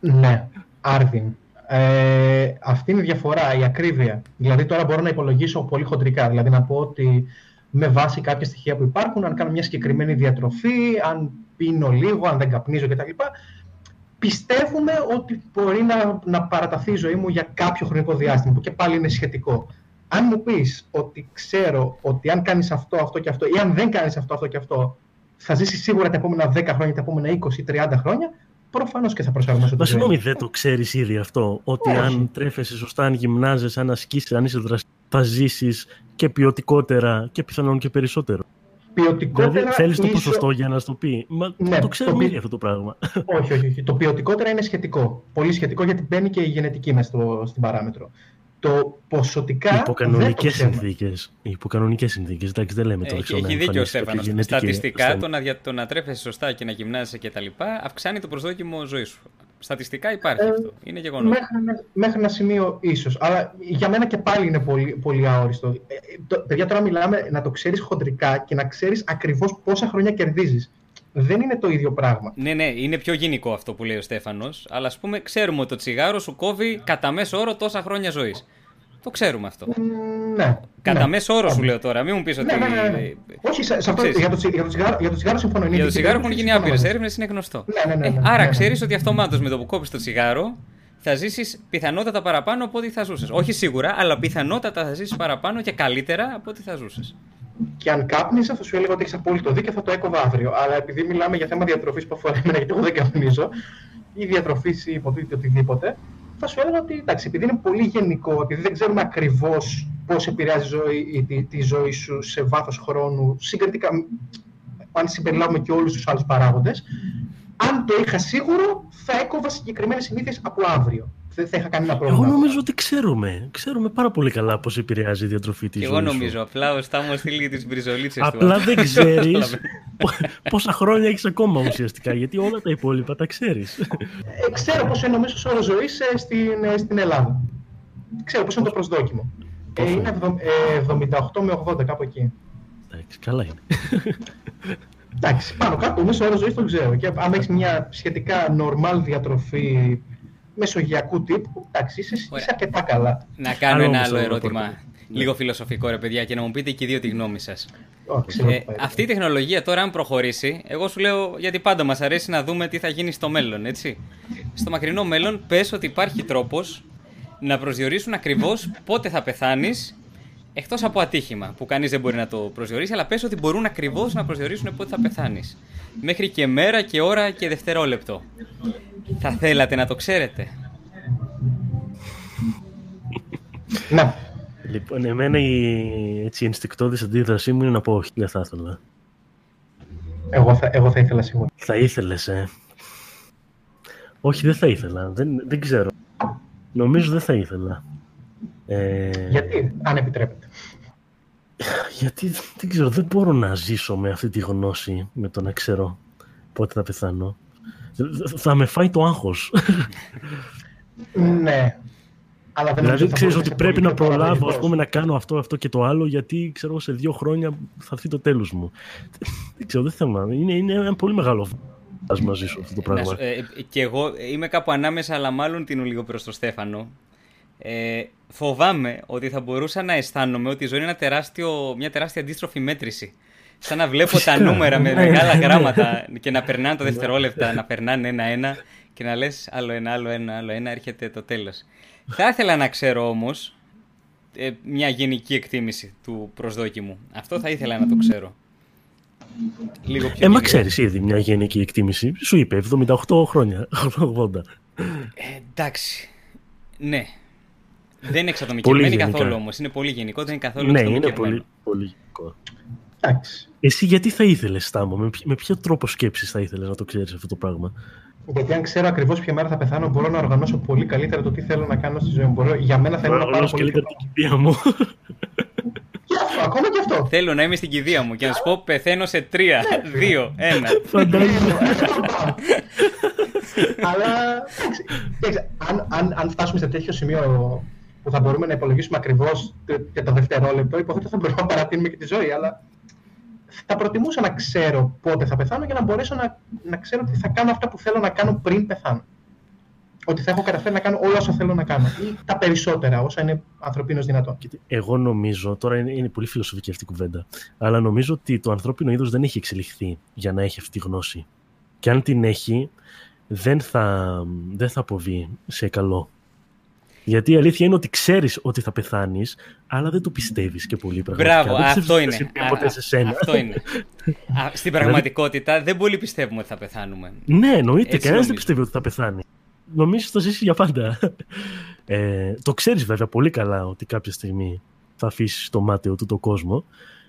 Ναι, Άρβιν. Ε, αυτή είναι η διαφορά, η ακρίβεια. Δηλαδή, τώρα μπορώ να υπολογίσω πολύ χοντρικά. Δηλαδή, να πω ότι με βάση κάποια στοιχεία που υπάρχουν, αν κάνω μια συγκεκριμένη διατροφή, αν πίνω λίγο, αν δεν καπνίζω κτλ. Πιστεύουμε ότι μπορεί να, να παραταθεί η ζωή μου για κάποιο χρονικό διάστημα, που και πάλι είναι σχετικό. Αν μου πεις ότι ξέρω ότι αν κάνεις αυτό, αυτό και αυτό, ή αν δεν κάνεις αυτό, αυτό και αυτό, θα ζήσεις σίγουρα τα επόμενα 10 χρόνια, τα επόμενα 20-30 χρόνια, προφανώς και θα προσαρμόσω Μα συγγνώμη, δεν το ξέρεις ήδη αυτό. Ότι αν τρέφεσαι σωστά, αν γυμνάζεσαι, αν ασκήσει, αν είσαι δραστηριό, θα ζήσεις και ποιοτικότερα και πιθανόν και περισσότερο. Ποιοτικότερα. Δηλαδή, θέλεις το ποσοστό για να σου το πει; Μα ναι, το ξέρουμε ήδη αυτό το πράγμα. Όχι, όχι, όχι. Το ποιοτικότερα είναι σχετικό. Πολύ σχετικό γιατί μπαίνει και η γενετική μέσα στην παράμετρο. Το ποσοτικά. Υποκανονικές συνθήκες. Υποκανονικές συνθήκες. Εντάξει, δεν λέμε τώρα Έχει, έχει δίκιο ο Στέφανος. Στατιστικά το να, το να τρέφεσαι σωστά και να γυμνάζεσαι κτλ. αυξάνει το προσδόκιμο ζωής σου. Στατιστικά υπάρχει ε, αυτό. Είναι γεγονός. Μέχρι, μέχρι ένα σημείο ίσως. Αλλά για μένα και πάλι είναι πολύ, πολύ αόριστο. Ε, το, παιδιά, τώρα μιλάμε να το ξέρεις χοντρικά και να ξέρεις ακριβώς πόσα χρόνια κερδίζεις. Δεν είναι το ίδιο πράγμα. Ναι, ναι, είναι πιο γενικό αυτό που λέει ο Στέφανος. Αλλά ας πούμε, ξέρουμε ότι το τσιγάρος σου κόβει κατά μέσο όρο τόσα χρόνια ζωής. Το ξέρουμε αυτό. Ναι. Κατά ναι. μέσο όρο σου λέω τώρα, μην μου πεις ότι. Ναι, ναι, ναι. ναι. Όχι, σε, αυτό, για, το, για, το τσιγάρο, για το τσιγάρο συμφωνώ. Για το τσιγάρο έχουν γίνει άπειρες έρευνες, είναι γνωστό. Ναι, ναι, ναι, ε, άρα ξέρεις ότι αυτομάτως με το που κόβει το τσιγάρο θα ζήσεις πιθανότατα παραπάνω από ό,τι θα ζούσες. Όχι σίγουρα, αλλά πιθανότατα θα ζήσεις παραπάνω και καλύτερα από ό,τι θα ζούσες. Και αν κάπνιζα, θα σου έλεγα ότι έχεις απόλυτο δίκιο, θα το έκοβα αύριο. Αλλά επειδή μιλάμε για θέμα διατροφής που αφορά εμένα, γιατί εγώ δεν καπνίζω, ή διατροφής ή υποτίθεται οτιδήποτε, θα σου έλεγα ότι εντάξει, επειδή είναι πολύ γενικό, επειδή δεν ξέρουμε ακριβώς πώς επηρεάζει ζωή, τη, τη, ζωή σου σε βάθος χρόνου, συγκριτικά, αν συμπεριλάβουμε και όλους τους άλλους παράγοντες, αν το είχα σίγουρο, θα έκοβα συγκεκριμένες συνήθειες από αύριο δεν θα είχα κανένα πρόβλημα. Εγώ νομίζω ότι ξέρουμε. Ξέρουμε πάρα πολύ καλά πώς επηρεάζει η διατροφή της ζωής. Εγώ νομίζω. Απλά ο Στάμος στείλει τις μπριζολίτσες του. Απλά δεν ξέρεις πόσα χρόνια έχεις ακόμα ουσιαστικά. Γιατί όλα τα υπόλοιπα τα ξέρεις. Ε, ξέρω πόσο είναι ο μέσος όρος ζωής ε, στην, ε, στην Ελλάδα. Ξέρω πόσο είναι το προσδόκιμο. Ε, είναι 78 με 80, κάπου εκεί. Εντάξει, καλά είναι. Εντάξει, πάνω κάτω, ο μέσο όρο ζωή το ξέρω. Και αν έχεις μια σχετικά normal διατροφή μεσογειακού τύπου, εντάξει, είσαι, είσαι αρκετά καλά. Να κάνω ένα άλλο ερώτημα. Λίγο φιλοσοφικό ρε παιδιά και να μου πείτε και οι δύο τη γνώμη σας. Ε, αυτή η τεχνολογία τώρα, αν προχωρήσει, εγώ σου λέω γιατί πάντα μας αρέσει να δούμε τι θα γίνει στο μέλλον, έτσι. Στο μακρινό μέλλον, πες ότι υπάρχει τρόπος να προσδιορίσουν ακριβώς πότε θα πεθάνεις, εκτός από ατύχημα, που κανείς δεν μπορεί να το προσδιορίσει, αλλά πες ότι μπορούν ακριβώς να προσδιορίσουν πότε θα πεθάνεις. Μέχρι και μέρα και ώρα και δευτερόλεπτο. Θα θέλατε να το ξέρετε; Ναι. Λοιπόν, εμένα η έτσι, ενστικτόδης αντίδρασή μου είναι να πω όχι, δεν θα ήθελα. Εγώ θα, εγώ θα ήθελα σίγουρα. Θα ήθελες, ε. Όχι, δεν θα ήθελα. Δεν, δεν ξέρω. Νομίζω δεν θα ήθελα. Ε... Γιατί, αν επιτρέπετε. Γιατί δεν ξέρω, δεν μπορώ να ζήσω με αυτή τη γνώση, με το να ξέρω πότε θα πεθάνω θα με φάει το άγχος. ναι. Αλλά δεν δηλαδή ξέρεις ότι πρέπει να προλάβω ας πούμε, να κάνω αυτό, αυτό και το άλλο γιατί ξέρω σε δύο χρόνια θα έρθει το τέλος μου. δεν ξέρω, δεν θέλω είναι, είναι ένα πολύ μεγάλο ας μαζί σου αυτό το πράγμα. Ε, και εγώ είμαι κάπου ανάμεσα αλλά μάλλον την λίγο προς το Στέφανο. Ε, φοβάμαι ότι θα μπορούσα να αισθάνομαι ότι η ζωή είναι τεράστιο, μια τεράστια αντίστροφη μέτρηση. Σαν να βλέπω τα νούμερα με ναι, μεγάλα ναι. γράμματα και να περνάνε τα δευτερόλεπτα, να περνάνε ένα-ένα και να λες άλλο ένα, άλλο ένα, άλλο ένα, έρχεται το τέλος. Θα ήθελα να ξέρω όμως ε, μια γενική εκτίμηση του προσδόκιμου. Αυτό θα ήθελα να το ξέρω. Λίγο πιο ε, μα ξέρεις ήδη μια γενική εκτίμηση. Σου είπε 78 χρόνια, 80. Ε, εντάξει. Ναι. Δεν είναι εξατομικευμένη καθόλου όμως. Είναι πολύ γενικό, δεν είναι καθόλου Ναι, είναι πολύ, πολύ γενικό. Εντάξει. Εσύ γιατί θα ήθελες, Στάμο, με, με ποιο τρόπο σκέψης θα ήθελες να το ξέρεις αυτό το πράγμα; Γιατί αν ξέρω ακριβώς ποια μέρα θα πεθάνω, μπορώ να οργανώσω πολύ καλύτερα το τι θέλω να κάνω στη ζωή μου. Μπορώ, για μένα θέλω να πάρω πολύ καλύτερα την κηδεία μου. Και αυτό, ακόμα και αυτό. Θέλω να είμαι στην κηδεία μου και να σου πω πεθαίνω σε τρία, δύο, ένα. Αλλά αν, αν, αν φτάσουμε σε τέτοιο σημείο που θα μπορούμε να υπολογίσουμε ακριβώς και το δευτερόλεπτο, υποθέτω θα μπορούμε να παρατείνουμε και τη ζωή. Αλλά θα προτιμούσα να ξέρω πότε θα πεθάνω για να μπορέσω να, να ξέρω ότι θα κάνω αυτά που θέλω να κάνω πριν πεθάνω. Ότι θα έχω καταφέρει να κάνω όλα όσα θέλω να κάνω. Ή τα περισσότερα, όσα είναι ανθρωπίνως δυνατόν. Εγώ νομίζω, τώρα είναι, είναι πολύ φιλοσοφική αυτή η κουβέντα, αλλά νομίζω ότι το ανθρώπινο είδος δεν έχει εξελιχθεί για να έχει αυτή τη γνώση. Και αν την έχει, δεν θα, δεν θα αποβεί σε καλό. Γιατί η αλήθεια είναι ότι ξέρεις ότι θα πεθάνεις, αλλά δεν το πιστεύεις και πολύ πραγματικά. Μπράβο, αυτό είναι. Αυτό είναι. Στην πραγματικότητα δεν πολύ πιστεύουμε ότι θα πεθάνουμε. Ναι, εννοείται. Κανένας δεν πιστεύει ότι θα πεθάνει. Νομίζω ότι θα ζήσει για πάντα. Ε, το ξέρεις βέβαια πολύ καλά ότι κάποια στιγμή θα αφήσεις το μάταιο του το κόσμο,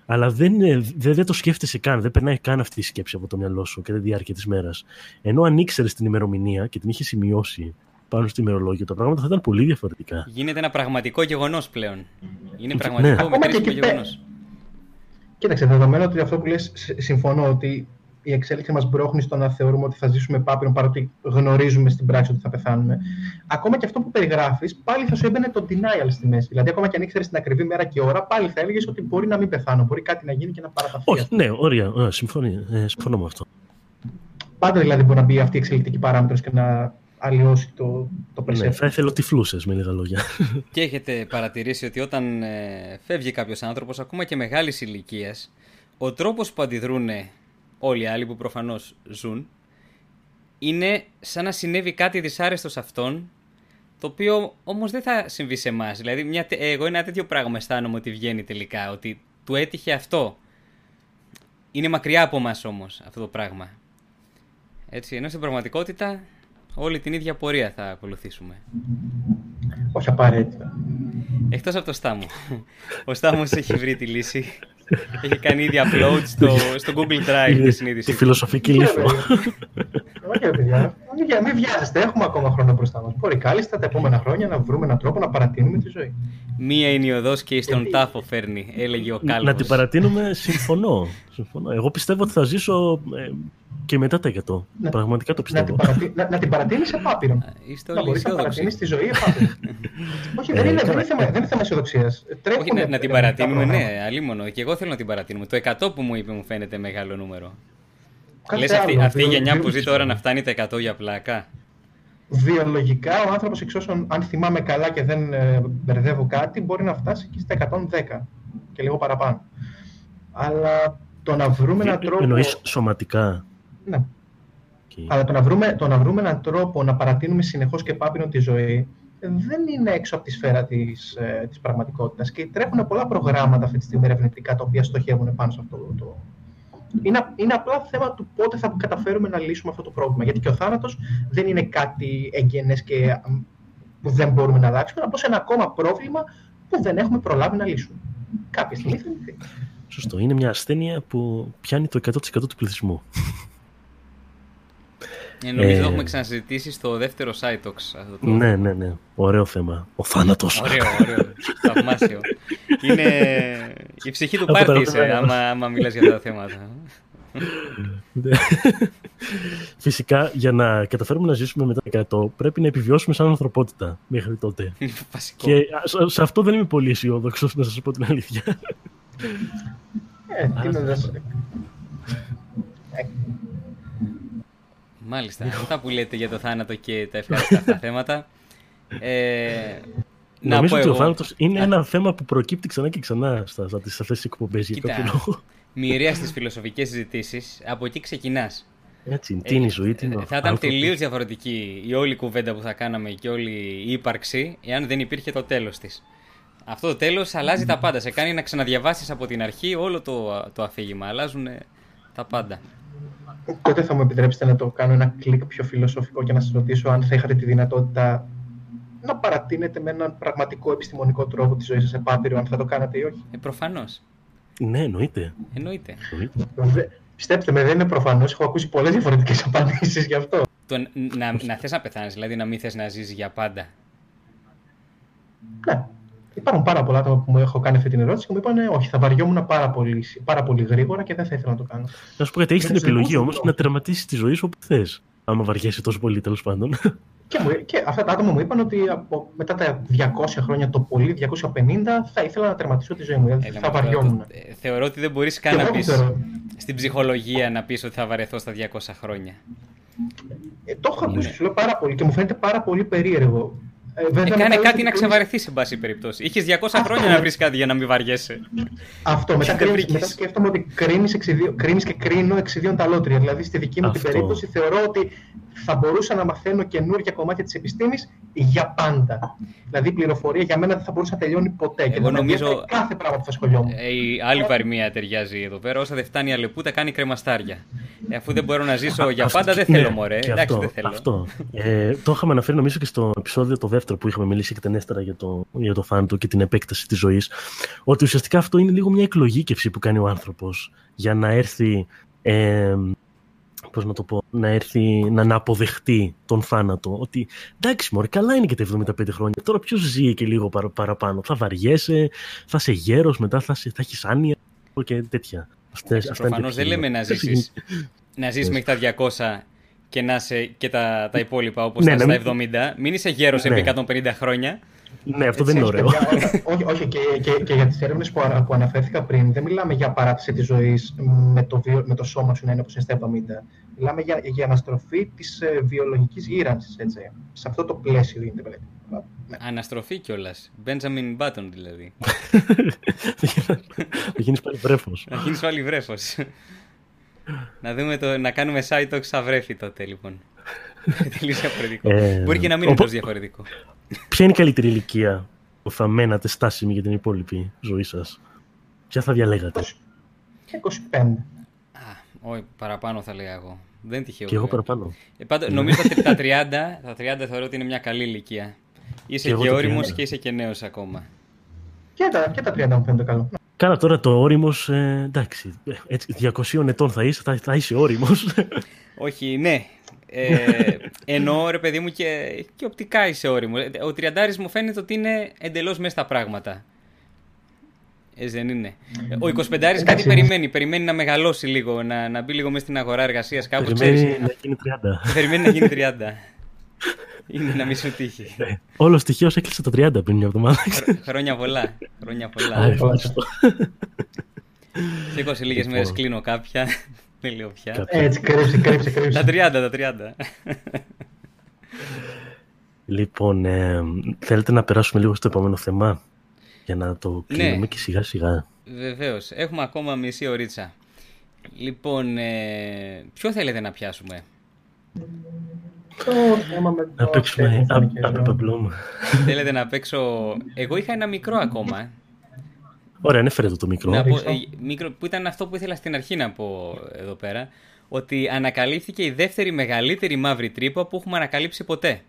αλλά δεν, δεν, δεν το σκέφτεσαι καν. Δεν περνάει καν αυτή η σκέψη από το μυαλό σου και τη διάρκεια της μέρας. Ενώ αν ήξερες την ημερομηνία και την είχες σημειώσει πάνω στο ημερολόγιο, τα πράγματα θα ήταν πολύ διαφορετικά. Γίνεται ένα πραγματικό γεγονός πλέον. Είναι ναι. πραγματικό ναι. μετρήσιμο γεγονός. Κοίταξε, δεδομένου ότι αυτό που λες συμφωνώ ότι η εξέλιξη μας μπρόχνει στο να θεωρούμε ότι θα ζήσουμε πάπυρον παρότι γνωρίζουμε στην πράξη ότι θα πεθάνουμε. Ακόμα και αυτό που περιγράφεις, πάλι θα σου έμπαινε το denial στη μέση. Δηλαδή, ακόμα και αν ήξερες την ακριβή μέρα και ώρα, πάλι θα έλεγες ότι μπορεί να μην πεθάνω, μπορεί κάτι να γίνει και να παραταθεί. Όχι, ναι, ωραία, ωραία συμφωνώ, ε, συμφωνώ με αυτό. Πάντα δηλαδή μπορεί να μπει αυτή η εξελικτική παράμετρος και να αλλοιώσει το, το perception. Ναι, θα ήθελα τυφλούσε με λίγα λόγια. Και έχετε παρατηρήσει ότι όταν ε, φεύγει κάποιος άνθρωπος, ακόμα και μεγάλης ηλικίας, ο τρόπος που αντιδρούν όλοι οι άλλοι που προφανώς ζουν, είναι σαν να συνέβη κάτι δυσάρεστο σε αυτόν, το οποίο όμως δεν θα συμβεί σε εμάς. Δηλαδή, μια, εγώ ένα τέτοιο πράγμα αισθάνομαι ότι βγαίνει τελικά, ότι του έτυχε αυτό. Είναι μακριά από εμάς όμως αυτό το πράγμα. Έτσι, ενώ στην πραγματικότητα όλη την ίδια πορεία θα ακολουθήσουμε. Όχι απαραίτητα. Εκτός από το Στάμο. Ο Στάμος έχει βρει τη λύση. Έχει κάνει ήδη upload στο, στο Google Drive τη συνείδηση. Τη φιλοσοφική λύση. Όχι, παιδιά. Μην βιάζεστε. Έχουμε ακόμα χρόνο μπροστά μας. Μπορεί κάλλιστα τα επόμενα χρόνια να βρούμε έναν τρόπο να παρατείνουμε τη ζωή. Μία είναι η οδός και στον τάφο φέρνει, έλεγε ο Κάλβος. Να την παρατείνουμε, συμφωνώ. συμφωνώ. Εγώ πιστεύω ότι θα ζήσω ε, και μετά τα 100. Να, Πραγματικά το πιστεύω. Να την, παρατη... να, να την παρατείνεις επάπειρο. να μπορείς να παρατείνεις τη ζωή επάπειρο. Όχι, δεν είναι, δεν είναι θέμα, δεν είναι θέμα αισιοδοξίας. Όχι, να, να την παρατείνουμε, ναι, αλίμονο. Και εγώ θέλω να την παρατείνουμε. Το 100 που μου είπε μου φαίνεται μεγάλο νούμερο. Λες αυτή, αυτή η γενιά που ζει τώρα να φτάνει τα 100 για πλάκα. Βιολογικά ο άνθρωπος, εξ όσων αν θυμάμαι καλά και δεν ε, μπερδεύω κάτι, μπορεί να φτάσει και στα 110 και λίγο παραπάνω. Αλλά το να βρούμε έναν τρόπο. Εννοείς σωματικά; Ναι. Okay. Αλλά το να, βρούμε, το να βρούμε έναν τρόπο να παρατείνουμε συνεχώς και πάπινο τη ζωή δεν είναι έξω από τη σφαίρα της ε, της πραγματικότητας. Και τρέχουν πολλά προγράμματα αυτή τη στιγμή ερευνητικά τα οποία στοχεύουν πάνω σε αυτό το. Είναι, είναι απλά θέμα του πότε θα καταφέρουμε να λύσουμε αυτό το πρόβλημα. Γιατί και ο θάνατος δεν είναι κάτι εγγενές και που δεν μπορούμε να αλλάξουμε, απλώς ένα ακόμα πρόβλημα που δεν έχουμε προλάβει να λύσουμε. Κάποια στιγμή θα λυθεί. Σωστό. Είναι μια ασθένεια που πιάνει το 100% του πληθυσμού. Ε, νομίζω ε, το έχουμε ξανασυζητήσει στο δεύτερο Cytox. Αυτό το... Ναι, ναι, ναι. Ωραίο θέμα. Ο θάνατος. Ωραίο, ωραίο. Θαυμάσιο. Είναι η ψυχή του πάρτι άμα, άμα μιλάς για τα θέματα. Ναι. Φυσικά, για να καταφέρουμε να ζήσουμε μετά το 100, πρέπει να επιβιώσουμε σαν ανθρωπότητα μέχρι τότε. Βασικό. Και σε αυτό δεν είμαι πολύ αισιόδοξο, να σας πω την αλήθεια. Ε, τι να Μάλιστα. Αυτά που λέτε για το θάνατο και τα ευχάριστα αυτά θέματα. Ε, Νομίζω ότι ο θάνατος είναι ένα θέμα που προκύπτει ξανά και ξανά σε αυτές τις εκπομπές για κάποιο λόγο. Μοιραία στις φιλοσοφικές συζητήσεις, από εκεί ξεκινάς. Έτσι, τι είναι η ζωή, τι είναι Θα ήταν τελείως διαφορετική η όλη κουβέντα που θα κάναμε και όλη η ύπαρξη, εάν δεν υπήρχε το τέλος της. Αυτό το τέλος αλλάζει τα πάντα. Σε κάνει να ξαναδιαβάσεις από την αρχή όλο το, το αφήγημα. Αλλάζουν τα πάντα τότε θα μου επιτρέψετε να το κάνω ένα κλικ πιο φιλοσοφικό και να σας ρωτήσω αν θα είχατε τη δυνατότητα να παρατείνετε με έναν πραγματικό επιστημονικό τρόπο τη ζωή σας σε πάπυρο, αν θα το κάνατε ή όχι; Ε, Προφανώς. Ναι, εννοείται. Εννοείται. Πιστέψτε με, δεν είναι προφανώς. Έχω ακούσει πολλές διαφορετικές απαντήσεις γι' αυτό. Το, να να θες να πεθάνεις, δηλαδή να μην θες να ζήσει για πάντα. Ναι. Υπάρχουν πάρα πολλά άτομα που μου έχω κάνει αυτή την ερώτηση και μου είπαν όχι, θα βαριόμουν πάρα πολύ, πάρα πολύ γρήγορα και δεν θα ήθελα να το κάνω. Να σου πω γιατί έχεις την επιλογή όμως να τερματίσεις τη ζωή σου όπου θες. Άμα βαριέσαι τόσο πολύ, τέλος πάντων. Και, και αυτά τα άτομα μου είπαν ότι από, μετά τα 200 χρόνια, το πολύ 250, θα ήθελα να τερματίσω τη ζωή μου. Δηλαδή θα βαριόμουν. Ε, θεωρώ ότι δεν μπορείς καν να πεις στην ψυχολογία να πεις ότι θα βαρεθώ στα 200 χρόνια. Ε, το έχω ακούσει, λέω πάρα πολύ και μου φαίνεται πάρα πολύ περίεργο. Ε, ε, κάνε κάτι να ξεβαρεθεί, σε πάση περιπτώσει. Είχες 200 Αυτό, χρόνια να βρεις κάτι για να μην βαριέσαι. Αυτό. μετά, κρίνεις, μετά σκέφτομαι ότι κρίνεις και κρίνω εξιδίων τα λότρια. Δηλαδή, στη δική μου την περίπτωση, θεωρώ ότι θα μπορούσα να μαθαίνω καινούργια κομμάτια της επιστήμης για πάντα. Δηλαδή, η πληροφορία για μένα δεν θα μπορούσε να τελειώνει ποτέ. Εγώ και νομίζω. Κάθε πράγμα που θα σχολιόμουν. Ε, η άλλη παροιμία ταιριάζει εδώ πέρα. Όσα δεν φτάνει η αλεπούτα, κάνει κρεμαστάρια. Ε, αφού δεν μπορώ να ζήσω για πάντα, δεν θέλω μωρέ. Εντάξει, δεν θέλω. Αυτό. Ε, το είχαμε αναφέρει νομίζω και στο επεισόδιο το δεύτερο που είχαμε μιλήσει εκτενέστερα για το, για το θάνατο και την επέκταση της ζωής. Ότι ουσιαστικά αυτό είναι λίγο μια εκλογήκευση που κάνει ο άνθρωπος για να έρθει. Ε, πώς να το πω, να έρθει να, αποδεχτεί τον θάνατο. Ότι εντάξει, μωρέ, καλά είναι και τα 75 χρόνια. Τώρα ποιος ζει και λίγο παρα, παραπάνω. Θα βαριέσαι, θα είσαι γέρος, μετά θα, θα έχεις άνοια και τέτοια. Προφανώς δεν λέμε να ζήσει να ζεις μέχρι τα 200 και να είσαι και τα, τα υπόλοιπα όπως Ναι, τα ναι, στα 70. Μην είσαι γέρος Ναι. επί 150 χρόνια. Ναι, αυτό δεν είναι Έτσι, ωραίο. παιδιά, όχι, όχι και, και, και για τις έρευνες που, ανα- που αναφέρθηκα πριν, δεν μιλάμε για παράτηση της ζωής με το, βιο- με το σώμα σου να είναι όπως είναι στα 70. Μιλάμε για, για αναστροφή της ε, βιολογικής γύρανσης, έτσι. Σε αυτό το πλαίσιο γίνεται μελέτη. Ναι. Αναστροφή κιόλας. Benjamin Button δηλαδή. Θα γίνεις πάλι βρέφος. να γίνεις πάλι βρέφος. Να, δούμε το, να κάνουμε side talk σαν βρέφη τότε λοιπόν. Τελείως διαφορετικό. Ε, Μπορεί και να μην είναι οπό- τόσο διαφορετικό. Ποια είναι η καλύτερη ηλικία που θα μένατε στάσιμη για την υπόλοιπη ζωή σας; Ποια θα διαλέγατε; 25. Α, όχι, παραπάνω θα λέγα εγώ. Δεν είναι τυχαίο. Και εγώ βέβαια. παραπάνω. Ε, πάντως, νομίζω ότι τα 30, τα 30 θεωρώ ότι είναι μια καλή ηλικία. Είσαι Και εγώ και τα όριμος 30. και είσαι και νέος ακόμα. Και τα, και τα 30 μου φαίνεται καλό. Καλά, τώρα το όριμος, ε, εντάξει, ε, έτσι, 200 ετών θα είσαι, θα, θα είσαι όριμος. Όχι, ναι. Ε, εννοώ ρε παιδί μου και, και οπτικά είσαι όριμος. Ε, Ο τριαντάρης μου φαίνεται ότι είναι εντελώς μέσα στα πράγματα. Έτσι δεν είναι. Ο 25 κάτι Εντάξει. περιμένει. Περιμένει να μεγαλώσει λίγο, να, να μπει λίγο μέσα στην αγορά εργασίας κάπου. Περιμένει Ξέρεις, να γίνει 30. περιμένει να γίνει 30. Είναι να μην σου τύχει. Ε, Όλο στοιχείο έκλεισε το 30 πριν μια εβδομάδα. Χρο- Χρόνια πολλά. Χρόνια Α, πολλά. ευχαριστώ. Σήκωσε λίγες Λοιπόν. μέρες, κλείνω κάποια. Δεν λέω πια. Κάποια. Έτσι, κρύψε, κρύψε, κρύψε. Τα 30, τα 30. Λοιπόν, ε, θέλετε να περάσουμε λίγο στο επόμενο θέμα; Για να το Ναι. κλείνουμε και σιγά σιγά. Βεβαίως. Έχουμε ακόμα μισή ωρίτσα. Λοιπόν, ε, ποιο θέλετε να πιάσουμε; Το θέμα με Να το παίξουμε τεχνικές, Απ' ναι. Παπλόμ. θέλετε να παίξω. Εγώ είχα ένα μικρό ακόμα. ε. Ωραία, ανέφερε το το μικρό. Να πω, ρίξω. ε, μικρό, που ήταν αυτό που ήθελα στην αρχή να πω εδώ πέρα. Ότι ανακαλύφθηκε η δεύτερη μεγαλύτερη μαύρη τρύπα που έχουμε ανακαλύψει ποτέ.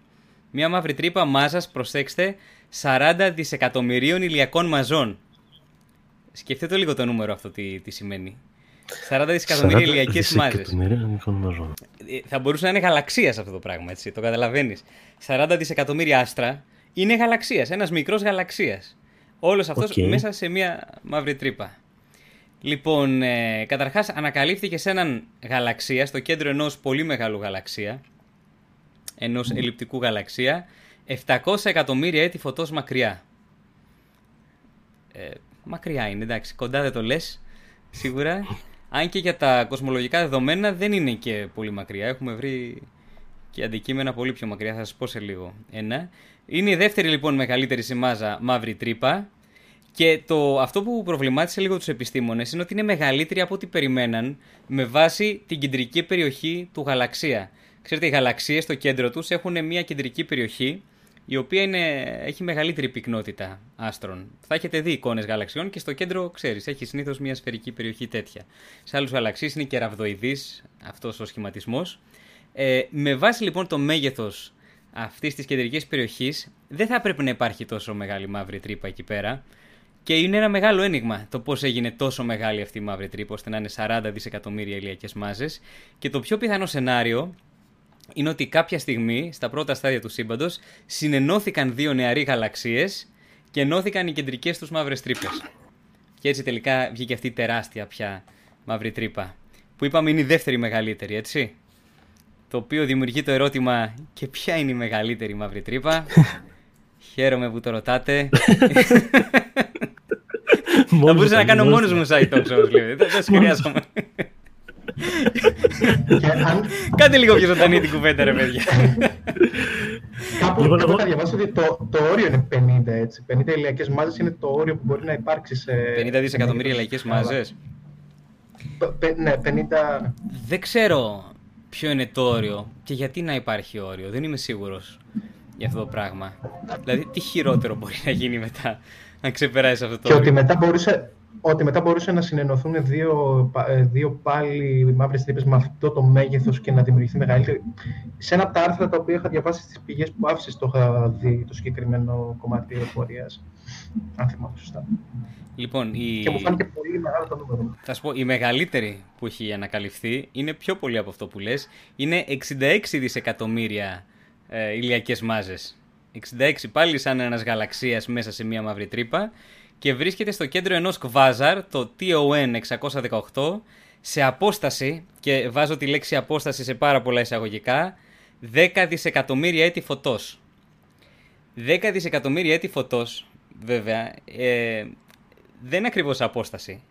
Μια μαύρη τρύπα μάζας, προσέξτε, 40 δισεκατομμυρίων ηλιακών μαζών. Σκεφτείτε λίγο το νούμερο αυτό τι, τι σημαίνει. 40 δισεκατομμύρια 40 ηλιακές μάζες. δισεκατομμύρια ηλιακών μαζών. Ε, θα μπορούσε να είναι γαλαξίας αυτό το πράγμα, έτσι. Το καταλαβαίνεις. 40 δισεκατομμύρια άστρα είναι γαλαξίας. Ένας μικρός γαλαξίας. Όλος αυτός Οκ. μέσα σε μία μαύρη τρύπα. Λοιπόν, ε, καταρχάς ανακαλύφθηκε σε έναν γαλαξία, στο κέντρο ενός πολύ μεγάλου γαλαξία, ενός ελλειπτικού γαλαξία, 700 εκατομμύρια έτη φωτός μακριά. Ε, μακριά είναι, εντάξει, κοντά δεν το λες, σίγουρα. Αν και για τα κοσμολογικά δεδομένα δεν είναι και πολύ μακριά. Έχουμε βρει και αντικείμενα πολύ πιο μακριά, θα σας πω σε λίγο. Ένα. Είναι η δεύτερη λοιπόν μεγαλύτερη σε μάζα μαύρη τρύπα και το, αυτό που προβλημάτισε λίγο τους επιστήμονες είναι ότι είναι μεγαλύτερη από ό,τι περιμέναν με βάση την κεντρική περιοχή του γαλαξία. Ξέρετε, οι γαλαξίες στο κέντρο τους έχουν μια κεντρική περιοχή η οποία είναι, έχει μεγαλύτερη πυκνότητα άστρων. Θα έχετε δει εικόνες γαλαξιών και στο κέντρο, ξέρεις, έχει συνήθως μια σφαιρική περιοχή τέτοια. Σε άλλους γαλαξίες είναι και ραβδοειδής αυτός ο σχηματισμός. Ε, με βάση λοιπόν το μέγεθος αυτής της κεντρικής περιοχής δεν θα πρέπει να υπάρχει τόσο μεγάλη μαύρη τρύπα εκεί πέρα. Και είναι ένα μεγάλο ένιγμα το πώς έγινε τόσο μεγάλη αυτή η μαύρη τρύπα, ώστε να είναι 40 δισεκατομμύρια ηλιακές μάζες. Και το πιο πιθανό σενάριο είναι ότι κάποια στιγμή, στα πρώτα στάδια του σύμπαντος, συνενώθηκαν δύο νεαροί γαλαξίες και ενώθηκαν οι κεντρικές τους μαύρες τρύπες. Και έτσι τελικά βγήκε αυτή η τεράστια πια μαύρη τρύπα. Που είπαμε είναι η δεύτερη μεγαλύτερη, έτσι. Το οποίο δημιουργεί το ερώτημα και ποια είναι η μεγαλύτερη μαύρη τρύπα; Χαίρομαι που το ρωτάτε. Θα Μόνος μπορούσα να μου, κάνω μόνος μόνος μου site talks όμως λέτε. Δεν δεν σε χρειάζομαι. Και αν Κάντε λίγο πιο ζωντανή την κουβέντα ρε παιδιά. κάπου, Λοιπόν, κάπου εγώ- είχα διαβάσει ότι το, το όριο είναι 50, έτσι. 50 ηλιακές μάζες είναι το όριο που μπορεί να υπάρξει σε... 50 δισεκατομμύρια λαϊκές μάζες. Π- π- Ναι, 50... Δεν ξέρω ποιο είναι το όριο και γιατί να υπάρχει όριο. Δεν είμαι σίγουρος για αυτό το πράγμα. Δηλαδή τι χειρότερο μπορεί να γίνει μετά να ξεπεράσει αυτό το Και ότι όριο; μετά μπορούσε, ότι μετά μπορούσε να συνενωθούν δύο, πα- ε, δύο πάλι μαύρες τρύπες με αυτό το μέγεθος και να δημιουργηθεί μεγαλύτερη. Σε ένα από τα άρθρα τα οποία είχα διαβάσει στις πηγές που άφησες το είχα δει το συγκεκριμένο κομμάτι πληροφορίας. Αν θυμάμαι σωστά. Λοιπόν, η... Και μου φάνηκε πολύ μεγάλο το νούμερο. Θα σου πω, η μεγαλύτερη που έχει ανακαλυφθεί είναι πιο πολύ από αυτό που λες. Είναι 66 δισεκατομμύρια ε, ηλιακές μάζες. 66 πάλι σαν ένας γαλαξίας μέσα σε μία μαύρη τρύπα και βρίσκεται στο κέντρο ενός κβάζαρ, το TON 618, σε απόσταση, και βάζω τη λέξη απόσταση σε πάρα πολλά εισαγωγικά, 10 δισεκατομμύρια έτη φωτός. 10 δισεκατομμύρια έτη φωτός, βέβαια, ε, δεν είναι ακριβώς απόσταση.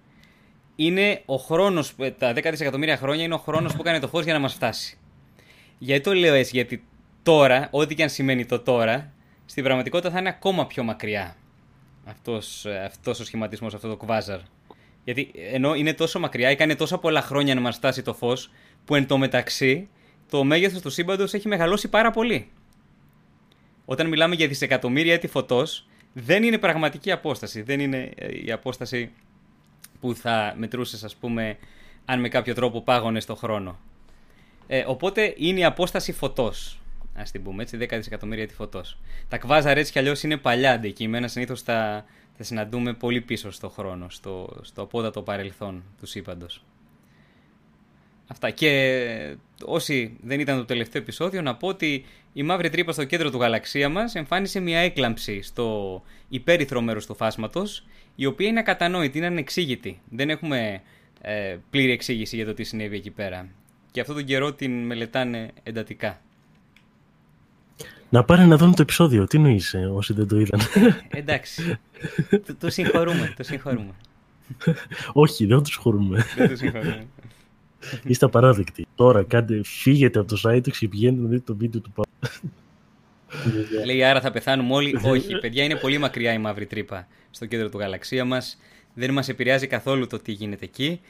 Είναι ο χρόνος, τα 10 δισεκατομμύρια χρόνια είναι ο χρόνος που έκανε το φως για να μας φτάσει. Γιατί το λέω έτσι, γιατί τώρα, ό,τι και αν σημαίνει το τώρα, στην πραγματικότητα θα είναι ακόμα πιο μακριά αυτός, αυτός ο σχηματισμός, αυτό το κβάζαρ. Γιατί ενώ είναι τόσο μακριά, έκανε τόσα πολλά χρόνια να μας φτάσει το φως, που εν τω μεταξύ το μέγεθος του σύμπαντος έχει μεγαλώσει πάρα πολύ. Όταν μιλάμε για δισεκατομμύρια έτη φωτός, δεν είναι πραγματική απόσταση. Δεν είναι ε, η απόσταση που θα μετρούσες, ας πούμε, αν με κάποιο τρόπο πάγωνες στο χρόνο. Ε, οπότε είναι η απόσταση φωτός ας την πούμε έτσι, 10 δισεκατομμύρια τη φωτός. Τα κβάζαρ έτσι κι αλλιώς είναι παλιά αντικείμενα, συνήθως τα, τα συναντούμε πολύ πίσω στο χρόνο, στο, στο απόδατο παρελθόν του σύμπαντος. Αυτά. Και όσοι δεν ήταν το τελευταίο επεισόδιο, να πω ότι η μαύρη τρύπα στο κέντρο του γαλαξία μας εμφάνισε μια έκλαμψη στο υπέρυθρο μέρος του φάσματος, η οποία είναι ακατανόητη, είναι ανεξήγητη. Δεν έχουμε ε, πλήρη εξήγηση για το τι συνέβη εκεί πέρα. Και αυτόν τον καιρό την μελετάνε εντατικά. Να πάρει να δουν το επεισόδιο. Τι νοείς, ε, όσοι δεν το είδαν; Εντάξει. το, το συγχωρούμε. Το συγχωρούμε. Όχι, δεν το συγχωρούμε. δεν το συγχωρούμε. Είστε απαράδεκτοι. Τώρα κάντε, φύγετε από το site και πηγαίνετε να δείτε το βίντεο του Παύλου. Λέει άρα θα πεθάνουμε όλοι. Όχι, παιδιά, είναι πολύ μακριά η μαύρη τρύπα στο κέντρο του γαλαξία μας. Δεν μας επηρεάζει καθόλου το τι γίνεται εκεί.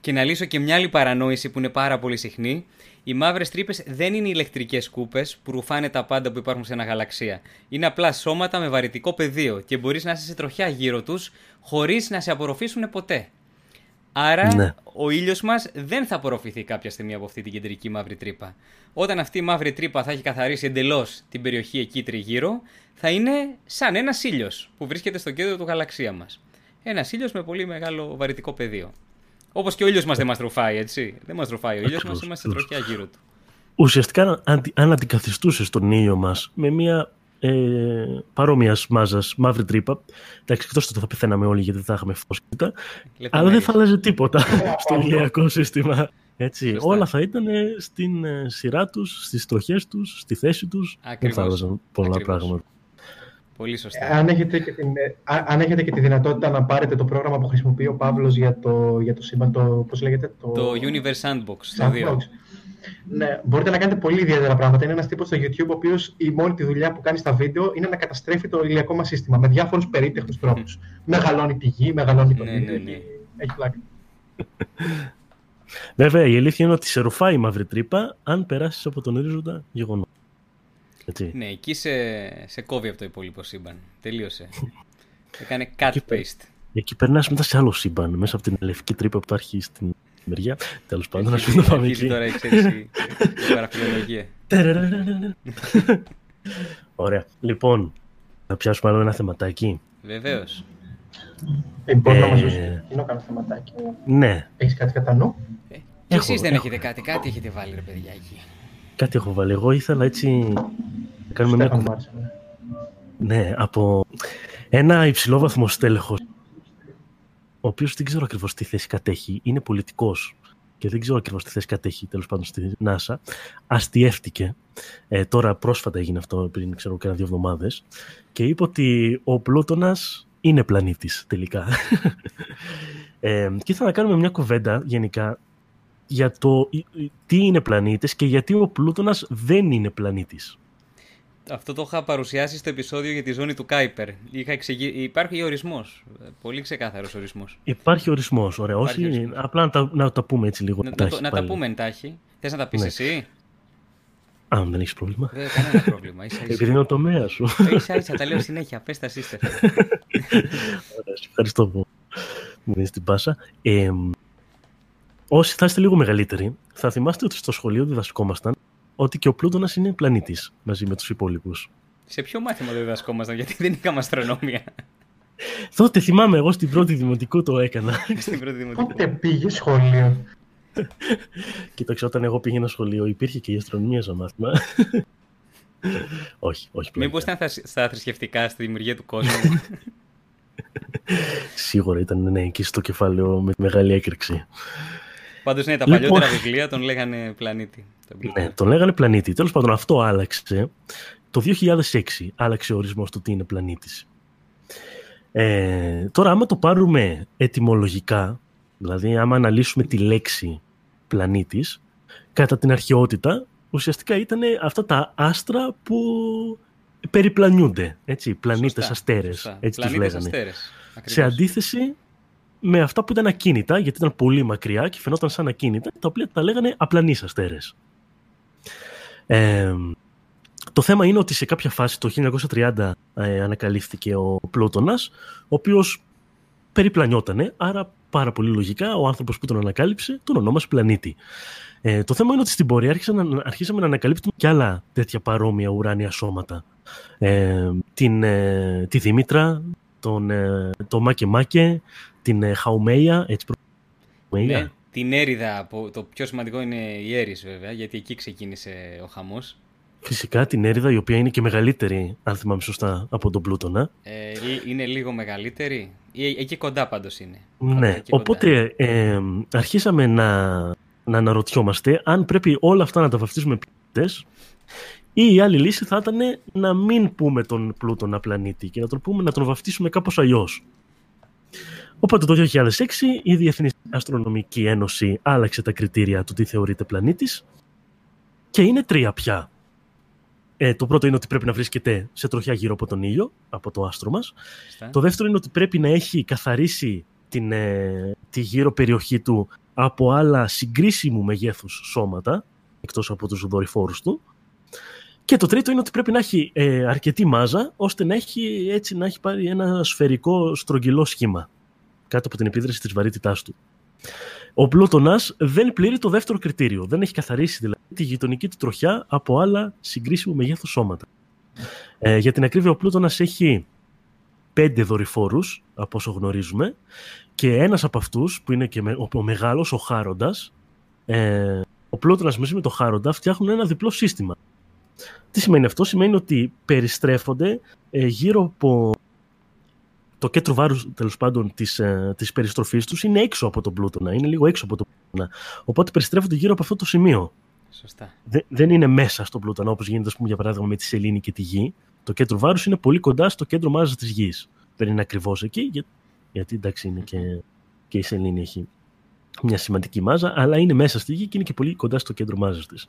Και να λύσω και μια άλλη παρανόηση που είναι πάρα πολύ συχνή. Οι μαύρες τρύπες δεν είναι ηλεκτρικές κούπες που ρουφάνε τα πάντα που υπάρχουν σε ένα γαλαξία. Είναι απλά σώματα με βαρυτικό πεδίο και μπορείς να είσαι σε τροχιά γύρω τους χωρίς να σε απορροφήσουν ποτέ. Άρα ναι. ο ήλιος μας δεν θα απορροφηθεί κάποια στιγμή από αυτή την κεντρική μαύρη τρύπα. Όταν αυτή η μαύρη τρύπα θα έχει καθαρίσει εντελώς την περιοχή εκεί τριγύρω, θα είναι σαν ένας ήλιος που βρίσκεται στο κέντρο του γαλαξία μας. Ένας ήλιος με πολύ μεγάλο βαρυτικό πεδίο. Όπως και ο ήλιος μας δεν μας τροφάει, έτσι. Δεν μας τροφάει ο ήλιος μας, είμαστε τροχιά γύρω του. Ουσιαστικά, αν αντικαθιστούσες τον ήλιο μας με μια ε, παρόμοιας μάζας μαύρη τρύπα. Εντάξει, εκτός ότι θα πεθαίναμε όλοι γιατί θα είχαμε φως αλλά δεν θα άλλαζε τίποτα στο ηλιακό σύστημα. Έτσι, όλα θα ήταν στην ε, σειρά τους, στις τροχές τους, στη θέση τους. Δεν θα άλλαζαν πολλά πράγματα. Πολύ σωστά. Αν έχετε, και την, αν έχετε και τη δυνατότητα να πάρετε το πρόγραμμα που χρησιμοποιεί ο Παύλος για το, για το σύμπαν, το, πώς λέγεται, το... Το Universe Sandbox, Sandbox. Ναι, μπορείτε να κάνετε πολύ ιδιαίτερα πράγματα. Είναι ένας τύπος στο YouTube, ο οποίος η μόνη τη δουλειά που κάνει στα βίντεο είναι να καταστρέφει το ηλιακό μας σύστημα με διάφορους περίτεχνους τρόπους. μεγαλώνει τη γη, μεγαλώνει τον ναι, ήλιο. Ναι, ναι. Έχει πλάκα. Βέβαια, η αλήθεια είναι ότι σε ρουφάει η μαύρη τρύπα αν περάσεις από τον ορίζοντα γεγονό. Έτσι. Ναι, εκεί σε, σε κόβει από το υπόλοιπο σύμπαν. Τελείωσε. Έκανε cut paste. Εκεί περνάς μετά σε άλλο σύμπαν, μέσα από την λευκή τρύπα που υπάρχει στην μεριά. Τέλος πάντων, να σου το πάμε εκεί. τώρα η εξαίρεση παραφιλολογία. Ωραία. Λοιπόν, θα πιάσουμε άλλο ένα θεματάκι. Βεβαίως. Ε, μπορείς να μας δώσεις ένα θεματάκι. Ναι. Έχεις κάτι κατά νου; Ε, Εσείς δεν έχετε κάτι, κάτι έχετε βάλει ρε παιδιά εκεί. Κάτι έχω βάλει. Εγώ ήθελα έτσι να κάνουμε μια κουβέντα. Ναι. ναι, από ένα υψηλόβαθμο στέλεχος, ο οποίος δεν ξέρω ακριβώς τι θέση κατέχει, είναι πολιτικός και δεν ξέρω ακριβώς τι θέση κατέχει τέλος πάντων στη NASA, αστιεύτηκε. Ε, τώρα πρόσφατα έγινε αυτό πριν ξέρω και ένα-δύο εβδομάδες και είπε ότι ο Πλούτονα είναι πλανήτης τελικά. ε, και ήθελα να κάνουμε μια κουβέντα γενικά για το τι είναι πλανήτες και γιατί ο Πλούτονας δεν είναι πλανήτης. Αυτό το είχα παρουσιάσει στο επεισόδιο για τη ζώνη του Κάιπερ. Είχα εξηγεί... Υπάρχει ορισμός. Πολύ ξεκάθαρος ορισμός. Υπάρχει ορισμός. Ωραία. Όχι, ορισμός. απλά να τα, να τα πούμε έτσι λίγο. Να, να, να τα πούμε εντάχει. Θες να τα πεις ναι. εσύ; Α, δεν έχεις πρόβλημα. Δεν κανένα πρόβλημα. Ίσα, ίσα. Επειδή είναι ο τομέας σου. σα ίσα, τα λέω συνέχεια. Πες τα σύστερ. Ωραία, ευχαριστώ που μου δίνεις την πάσα. Ε, Όσοι θα είστε λίγο μεγαλύτεροι, θα θυμάστε ότι στο σχολείο διδασκόμασταν ότι και ο Πλούτονα είναι πλανήτης μαζί με τους υπόλοιπους. Σε ποιο μάθημα δεν διδασκόμασταν, γιατί δεν είχαμε αστρονομία. Τότε θυμάμαι, εγώ στην πρώτη δημοτικού το έκανα. στην πρώτη δημοτικού. Πότε πήγε σχολείο; Κοίταξε, όταν εγώ πήγαινα σχολείο υπήρχε και η αστρονομία σαν μάθημα. όχι, όχι πλέον. Μήπως ήταν στα θρησκευτικά, στη δημιουργία του κόσμου. Σίγουρα ήταν ναι, εκεί στο κεφάλαιο με μεγάλη έκρηξη. Πάντως ναι, τα λοιπόν... παλιότερα βιβλία τον λέγανε πλανήτη. Ναι, τον λέγανε πλανήτη. Τέλος πάντων αυτό άλλαξε. Το 2006 άλλαξε ο ορισμός του τι είναι πλανήτης. Ε, τώρα άμα το πάρουμε ετυμολογικά, δηλαδή άμα αναλύσουμε τη λέξη πλανήτης, κατά την αρχαιότητα ουσιαστικά ήταν αυτά τα άστρα που περιπλανιούνται, έτσι, πλανήτες σωστά, αστέρες, σωστά. έτσι τους λέγανε. Αστέρες, Σε αντίθεση με αυτά που ήταν ακίνητα, γιατί ήταν πολύ μακριά και φαινόταν σαν ακίνητα, τα οποία τα λέγανε απλανείς αστέρες. Ε, το θέμα είναι ότι σε κάποια φάση, το 1930, ε, ανακαλύφθηκε ο Πλούτονας, ο οποίος περιπλανιότανε, άρα πάρα πολύ λογικά ο άνθρωπος που τον ανακάλυψε τον ονόμασε πλανήτη. Ε, το θέμα είναι ότι στην πορεία να, αρχίσαμε να ανακαλύπτουμε και άλλα τέτοια παρόμοια ουράνια σώματα. Ε, την, ε, τη Δήμητρα, τον, ε, το Μάκε Μάκε, την ε, Χαουμέια, έτσι Ναι, την Έριδα, το πιο σημαντικό είναι η Έρης βέβαια, γιατί εκεί ξεκίνησε ο χαμός. Φυσικά την έρηδα η οποία είναι και μεγαλύτερη, αν θυμάμαι σωστά, από τον Πλούτονα. Ε, είναι λίγο μεγαλύτερη. Εκεί κοντά πάντως είναι. Ναι, οπότε ε, αρχίσαμε να, να αναρωτιόμαστε αν πρέπει όλα αυτά να τα βαφτίσουμε πλήτες ή η άλλη λύση θα ήταν να μην πούμε τον Πλούτονα πλανήτη και να τον πούμε να τον βαφτίσουμε κάπως αλλιώς. Οπότε το 2006 η Διεθνής Αστρονομική Ένωση άλλαξε τα κριτήρια του τι θεωρείται πλανήτης και είναι τρία πια. Ε, το πρώτο είναι ότι πρέπει να βρίσκεται σε τροχιά γύρω από τον ήλιο, από το άστρο μας. Το δεύτερο είναι ότι πρέπει να έχει καθαρίσει την, ε, τη γύρω περιοχή του από άλλα συγκρίσιμου μεγέθους σώματα, εκτός από τους δορυφόρους του. Και το τρίτο είναι ότι πρέπει να έχει ε, αρκετή μάζα, ώστε να έχει, έτσι, να έχει πάρει ένα σφαιρικό στρογγυλό σχήμα, κάτω από την επίδραση της βαρύτητάς του. Ο Πλούτονας δεν πλήρει το δεύτερο κριτήριο. Δεν έχει καθαρίσει δηλαδή τη γειτονική του τροχιά από άλλα συγκρίσιμου μεγέθους σώματα. Ε, για την ακρίβεια, ο Πλούτονας έχει πέντε δορυφόρους, από όσο γνωρίζουμε, και ένας από αυτούς, που είναι και ο, ο μεγάλος, ο Χάροντας, ε, ο Πλούτονας μαζί με το Χάροντα φτιάχνουν ένα διπλό σύστημα. Τι σημαίνει αυτό, σημαίνει ότι περιστρέφονται ε, γύρω από το κέντρο βάρους τέλος πάντων της της ε, περιστροφής τους είναι έξω από τον πλούτονα. Είναι λίγο έξω από τον πλούτονα. Οπότε περιστρέφονται γύρω από αυτό το σημείο. Σωστά. δεν είναι μέσα στον πλούτονα όπως γίνεται, πούμε, για παράδειγμα, με τη Σελήνη και τη Γη. Το κέντρο βάρους είναι πολύ κοντά στο κέντρο μάζας της Γης. Δεν είναι ακριβώς εκεί, για, γιατί εντάξει είναι και, και η Σελήνη έχει μια σημαντική μάζα, αλλά είναι μέσα στη Γη και είναι και πολύ κοντά στο κέντρο μάζας της.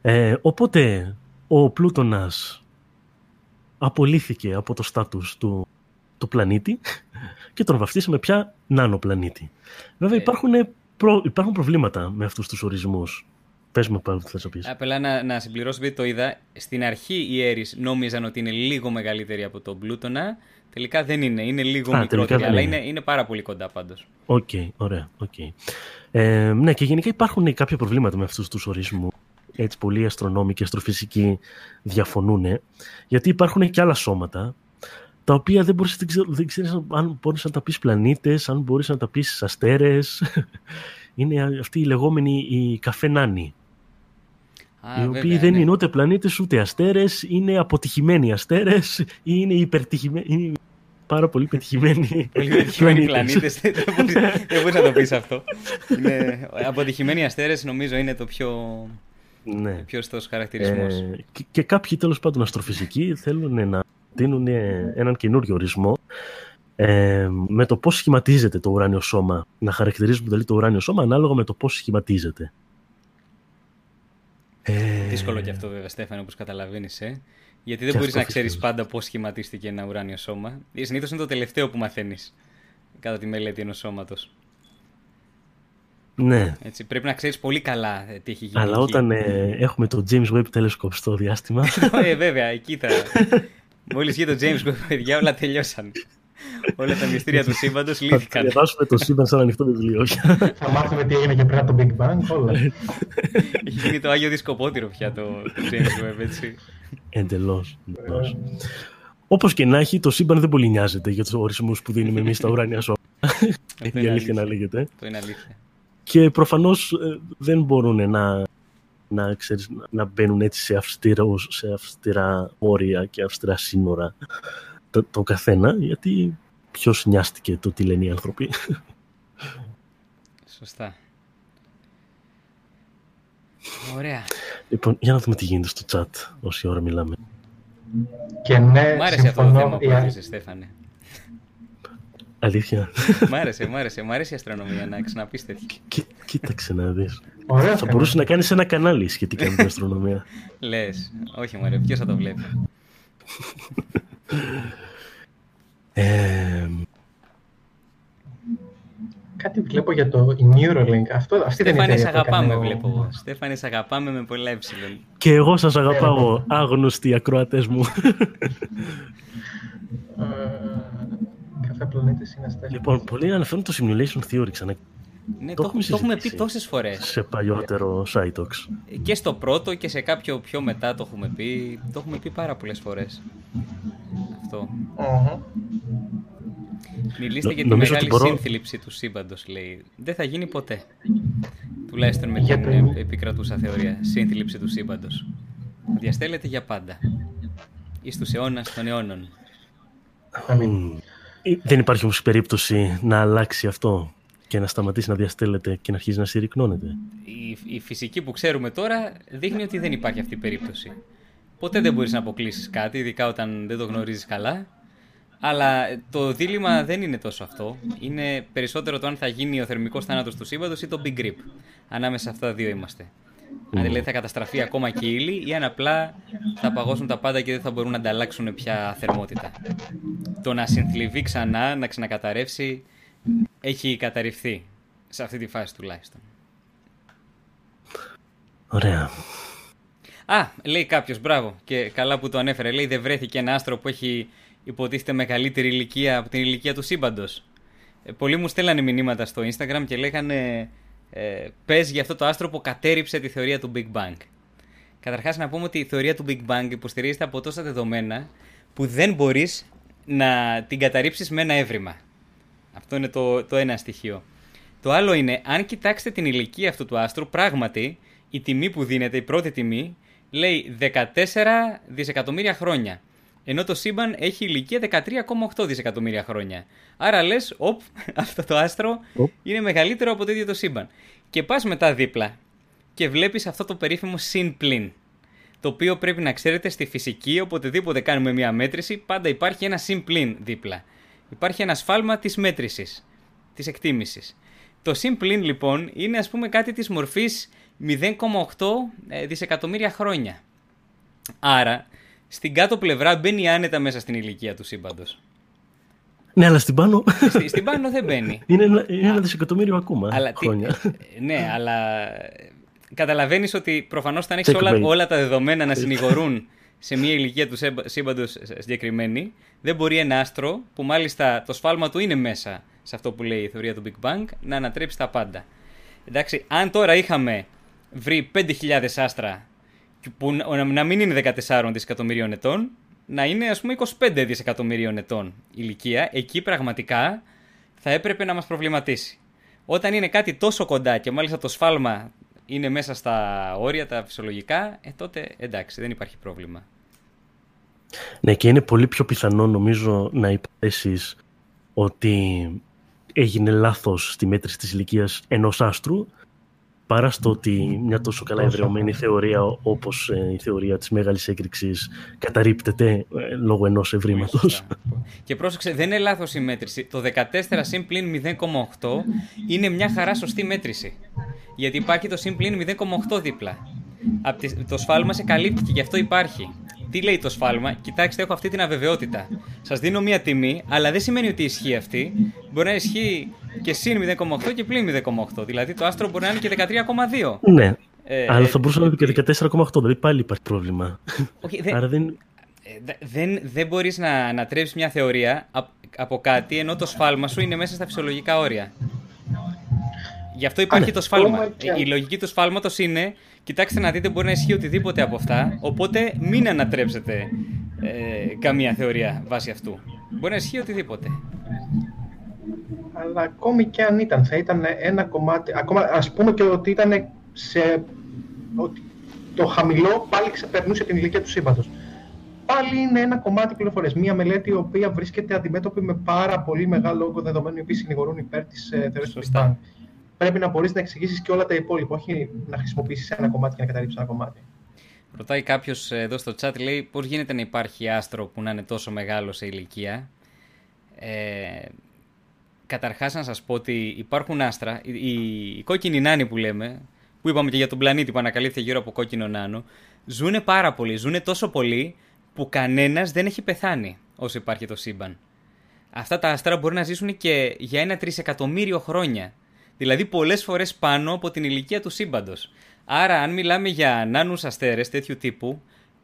Ε, οπότε ο Πλούτωνας απολύθηκε από το στάτους του του πλανήτη και τον βαφτίσαμε πια νάνο-πλανήτη. Βέβαια ε. υπάρχουν, προ... υπάρχουν προβλήματα με αυτούς τους ορισμούς. Πες μου Πάνο τι θες να πεις. Απλά να, να συμπληρώσω επειδή το είδα. Στην αρχή η Έρις νόμιζαν ότι είναι λίγο μεγαλύτερη από τον Πλούτωνα. Τελικά δεν είναι. Είναι λίγο Α, μικρότερη, αλλά είναι. είναι, πάρα πολύ κοντά πάντως. Οκ, okay, ωραία. Okay. Ε, ναι, και γενικά υπάρχουν κάποια προβλήματα με αυτούς τους ορισμούς. Έτσι, πολλοί αστρονόμοι και αστροφυσικοί διαφωνούν. Γιατί υπάρχουν και άλλα σώματα τα οποία δεν μπορείς, δεν ξέρεις αν μπορείς να τα πεις πλανήτες, αν μπορείς να τα πεις αστέρες. είναι αυτοί οι λεγόμενοι οι καφενάνοι. οι οποίοι δεν ναι. είναι ούτε πλανήτες ούτε αστέρες, είναι αποτυχημένοι αστέρες ή είναι υπερτυχημένοι, πάρα πολύ πετυχημένοι. Πολύ πετυχημένοι πλανήτες. Δεν μπορεί να το πεις αυτό. αποτυχημένοι αστέρες νομίζω είναι το πιο. Ναι. Πιο χαρακτηρισμός. Ε, και, και κάποιοι τέλος πάντων αστροφυσικοί θέλουν να δίνουν έναν καινούριο ορισμό ε, με το πώς σχηματίζεται το ουράνιο σώμα. Να χαρακτηρίζουμε δηλαδή το ουράνιο σώμα ανάλογα με το πώς σχηματίζεται. Ε... Δύσκολο και αυτό βέβαια Στέφανε όπως καταλαβαίνεις ε; Γιατί δεν μπορείς να ξέρεις πάντα πώς σχηματίστηκε ένα ουράνιο σώμα. Συνήθως είναι το τελευταίο που μαθαίνεις κατά τη μελέτη ενός σώματος. Ναι. Έτσι, πρέπει να ξέρεις πολύ καλά ε, τι έχει γίνει. Αλλά όταν ε, έχουμε το James Webb Telescope στο διάστημα. ε, βέβαια, εκεί θα, Μόλις βγει το James Webb, παιδιά, όλα τελειώσαν. Όλα τα μυστήρια του σύμπαντος λύθηκαν. Θα διαβάσουμε το σύμπαν σαν ανοιχτό βιβλίο. Θα μάθουμε τι έγινε και πριν από το Big Bang, όλα. Έχει γίνει το Άγιο Δισκοπότηρο πια το, James Webb, έτσι. Εντελώς. Όπως και να έχει, το σύμπαν δεν πολύ νοιάζεται για τους ορισμούς που δίνουμε εμείς στα ουράνια σώμα. Είναι η αλήθεια να λέγεται. Το είναι αλήθεια. Και προφανώς ε, δεν μπορούν να να, ξέρεις, να μπαίνουν έτσι σε, αυστηρό, σε αυστηρά όρια και αυστηρά σύνορα το, το καθένα, γιατί ποιος νοιάστηκε το τι λένε οι άνθρωποι. Σωστά. Ωραία. Λοιπόν, για να δούμε τι γίνεται στο chat όση ώρα μιλάμε. Και ναι, Μ' άρεσε αυτό το συμφωνώ. θέμα που η- έθεσες, Στέφανε. Αλήθεια. Μ' άρεσε, μ' άρεσε. Μ' αρέσει η αστρονομία να ξαναπείς τέτοια. Κοί- Κοίταξε να δεις. Ωραίο Θα θέμα. μπορούσε να κάνεις ένα κανάλι σχετικά με την αστρονομία. Λες, όχι μωρέ, ποιος θα το βλέπει. Ε, Κάτι βλέπω για το η Neuralink. Αυτό, αυτή δεν είναι Στέφανε, η σ' εταιρεία που αγαπάμε, έκανε ο- βλέπω εγώ. Στέφανε, σ' αγαπάμε με πολλά ε. και εγώ σας αγαπάω, άγνωστοι ακροατές μου. Ε, Καφέ πλανήτης είναι αστέρι. λοιπόν, πολλοί αναφέρουν το simulation theory ξανά Ναι, Το το, έχουμε το έχουμε πει συζητήσει. τόσες φορές. σε παλιότερο site talks. Και στο πρώτο και σε κάποιο πιο μετά το έχουμε πει. Το έχουμε πει πάρα πολλές φορές. Αυτό. Οχο. Μιλήστε Νο- για τη νομίζω μεγάλη ότι μπορώ- σύνθλιψη του σύμπαντος, λέει. Δεν θα γίνει ποτέ. Τουλάχιστον με Για την το- ε, επικρατούσα θεωρία. Σύνθλιψη του σύμπαντος. Διαστέλλεται για πάντα. Εις τους αιώνας των αιώνων. Αμήν. Μμμ. Ε, Δεν υπάρχει όμως περίπτωση να αλλάξει αυτό και να σταματήσει να διαστέλλεται και να αρχίσει να συρρυκνώνεται. Η, η φυσική που ξέρουμε τώρα δείχνει ότι δεν υπάρχει αυτή η περίπτωση. Ποτέ δεν μπορείς να αποκλείσεις κάτι, ειδικά όταν δεν το γνωρίζεις καλά. Αλλά το δίλημα δεν είναι τόσο αυτό. Είναι περισσότερο το αν θα γίνει ο θερμικός θάνατος του σύμπαντος ή το Big Grip. Ανάμεσα σε αυτά τα δύο είμαστε. Αν δηλαδή θα καταστραφεί ακόμα και η ύλη ή αν απλά θα παγώσουν τα πάντα και δεν θα μπορούν να ανταλλάξουν πια θερμότητα. Το να συνθλιβεί ξανά, να ξανακαταρρεύσει, έχει καταρριφθεί. Σε αυτή τη φάση τουλάχιστον. Ωραία. Α, λέει κάποιος, μπράβο. Και καλά που το ανέφερε. Λέει δεν βρέθηκε ένα άστρο που έχει υποτίθεται μεγαλύτερη ηλικία από την ηλικία του σύμπαντος. Ε, πολλοί μου στέλνανε μηνύματα στο Instagram και λέγανε ε, πες για αυτό το άστρο που κατέριψε τη θεωρία του Big Bang. Καταρχάς να πούμε ότι η θεωρία του Big Bang υποστηρίζεται από τόσα δεδομένα που δεν μπορείς να την καταρρύψεις με ένα έβριμα. Αυτό είναι το, το ένα στοιχείο. Το άλλο είναι, αν κοιτάξετε την ηλικία αυτού του άστρου, πράγματι η τιμή που δίνεται, η πρώτη τιμή, λέει 14 δισεκατομμύρια χρόνια. Ενώ το σύμπαν έχει ηλικία 13,8 δισεκατομμύρια χρόνια. Άρα λες, οπ, αυτό το άστρο Οπ. είναι μεγαλύτερο από το ίδιο το σύμπαν. Και πας μετά δίπλα και βλέπεις αυτό το περίφημο συν πλην. Το οποίο πρέπει να ξέρετε στη φυσική, οποτεδήποτε κάνουμε μια μέτρηση, πάντα υπάρχει ένα συν πλην δίπλα. Υπάρχει ένα σφάλμα της μέτρησης, της εκτίμησης. Το συν πλην λοιπόν είναι ας πούμε κάτι της μορφής 0,8 ε, δισεκατομμύρια χρόνια. Άρα, στην κάτω πλευρά μπαίνει άνετα μέσα στην ηλικία του σύμπαντος. Ναι, αλλά στην πάνω Στη- στην πάνω δεν μπαίνει. είναι ένα, είναι ένα δισεκατομμύριο ακόμα αλλά τι- χρόνια. ε, ναι, αλλά καταλαβαίνεις ότι προφανώς όταν έχει όλα, Checkmate. όλα τα δεδομένα να συνηγορούν σε μια ηλικία του σύμπαντος συγκεκριμένη, δεν μπορεί ένα άστρο που μάλιστα το σφάλμα του είναι μέσα σε αυτό που λέει η θεωρία του Big Bang να ανατρέψει τα πάντα. Εντάξει, αν τώρα είχαμε βρει 5.000 άστρα που να- να μην είναι 14 δισεκατομμυρίων ετών, να είναι ας πούμε 25 δισεκατομμυρίων ετών ηλικία, εκεί πραγματικά θα έπρεπε να μας προβληματίσει. Όταν είναι κάτι τόσο κοντά και μάλιστα το σφάλμα είναι μέσα στα όρια τα φυσιολογικά, ε, τότε εντάξει, δεν υπάρχει πρόβλημα. Ναι, και είναι πολύ πιο πιθανό νομίζω να υποθέσεις ότι έγινε λάθος στη μέτρηση της ηλικίας ενός άστρου παρά στο ότι μια τόσο καλά Τόσο. εδραιωμένη θεωρία όπως ε, η θεωρία της μεγάλης έκρηξης καταρρύπτεται ε, λόγω ενός ευρήματος. Σωστά. Και πρόσεξε, δεν είναι λάθος η μέτρηση. Το 14 συν πλήν 0,8 είναι μια χαρά σωστή μέτρηση. Γιατί υπάρχει το συν πλήν 0,8 δίπλα. Απ' τη- το σφάλμα σε καλύπτει και γι' αυτό υπάρχει. Τι λέει το σφάλμα, κοιτάξτε, έχω αυτή την αβεβαιότητα. Σας δίνω μία τιμή, αλλά δεν σημαίνει ότι ισχύει αυτή. Μπορεί να ισχύει και συν 0,8 και πλήν 0,8. Δηλαδή το άστρο μπορεί να είναι και 13,2. Ναι, Ε, αλλά ε, θα μπορούσε να είναι και 14,8, δηλαδή πάλι υπάρχει πρόβλημα. Όχι, δεν, Άρα δεν... Ε, δε- δεν, δεν μπορείς να ανατρέψεις μια θεωρία απ- από κάτι ενώ το σφάλμα σου είναι μέσα στα φυσιολογικά όρια. Γι' αυτό υπάρχει ναι. το σφάλμα. Ακόμα και αν- Η λογική του σφάλματος είναι, κοιτάξτε να δείτε μπορεί να ισχύει οτιδήποτε από αυτά, οπότε μην ανατρέψετε ε, καμία θεωρία βάσει αυτού. Μπορεί να ισχύει οτιδήποτε. Αλλά ακόμη και αν ήταν, θα ήταν ένα κομμάτι. Ακόμα ας πούμε και ότι ήταν σε. Ότι το χαμηλό πάλι ξεπερνούσε την ηλικία του σύμπαντος. Πάλι είναι ένα κομμάτι πληροφορίας. Μία μελέτη η οποία βρίσκεται αντιμέτωπη με πάρα πολύ μεγάλο όγκο δεδομένων οι οποίοι συνηγορούν υπέρ της ε, θεωρίας του Big Σωστά. Bang. Πρέπει να μπορείς να εξηγήσεις και όλα τα υπόλοιπα, όχι να χρησιμοποιήσεις ένα κομμάτι και να καταρρύψει ένα κομμάτι. Ρωτάει κάποιος εδώ στο chat, λέει πώς γίνεται να υπάρχει άστρο που να είναι τόσο μεγάλο σε ηλικία. Ε, Καταρχάς, να σας πω ότι υπάρχουν άστρα. Οι, οι κόκκινοι νάνοι που λέμε, που είπαμε και για τον πλανήτη που ανακαλύφθηκε γύρω από κόκκινο νάνο, ζουν πάρα πολύ. Ζουν τόσο πολύ που κανένας δεν έχει πεθάνει όσο υπάρχει το σύμπαν. Αυτά τα άστρα μπορεί να ζήσουν και για ένα τρισεκατομμύριο χρόνια. Δηλαδή πολλές φορές πάνω από την ηλικία του σύμπαντος. Άρα, αν μιλάμε για νάνου αστέρες τέτοιου τύπου,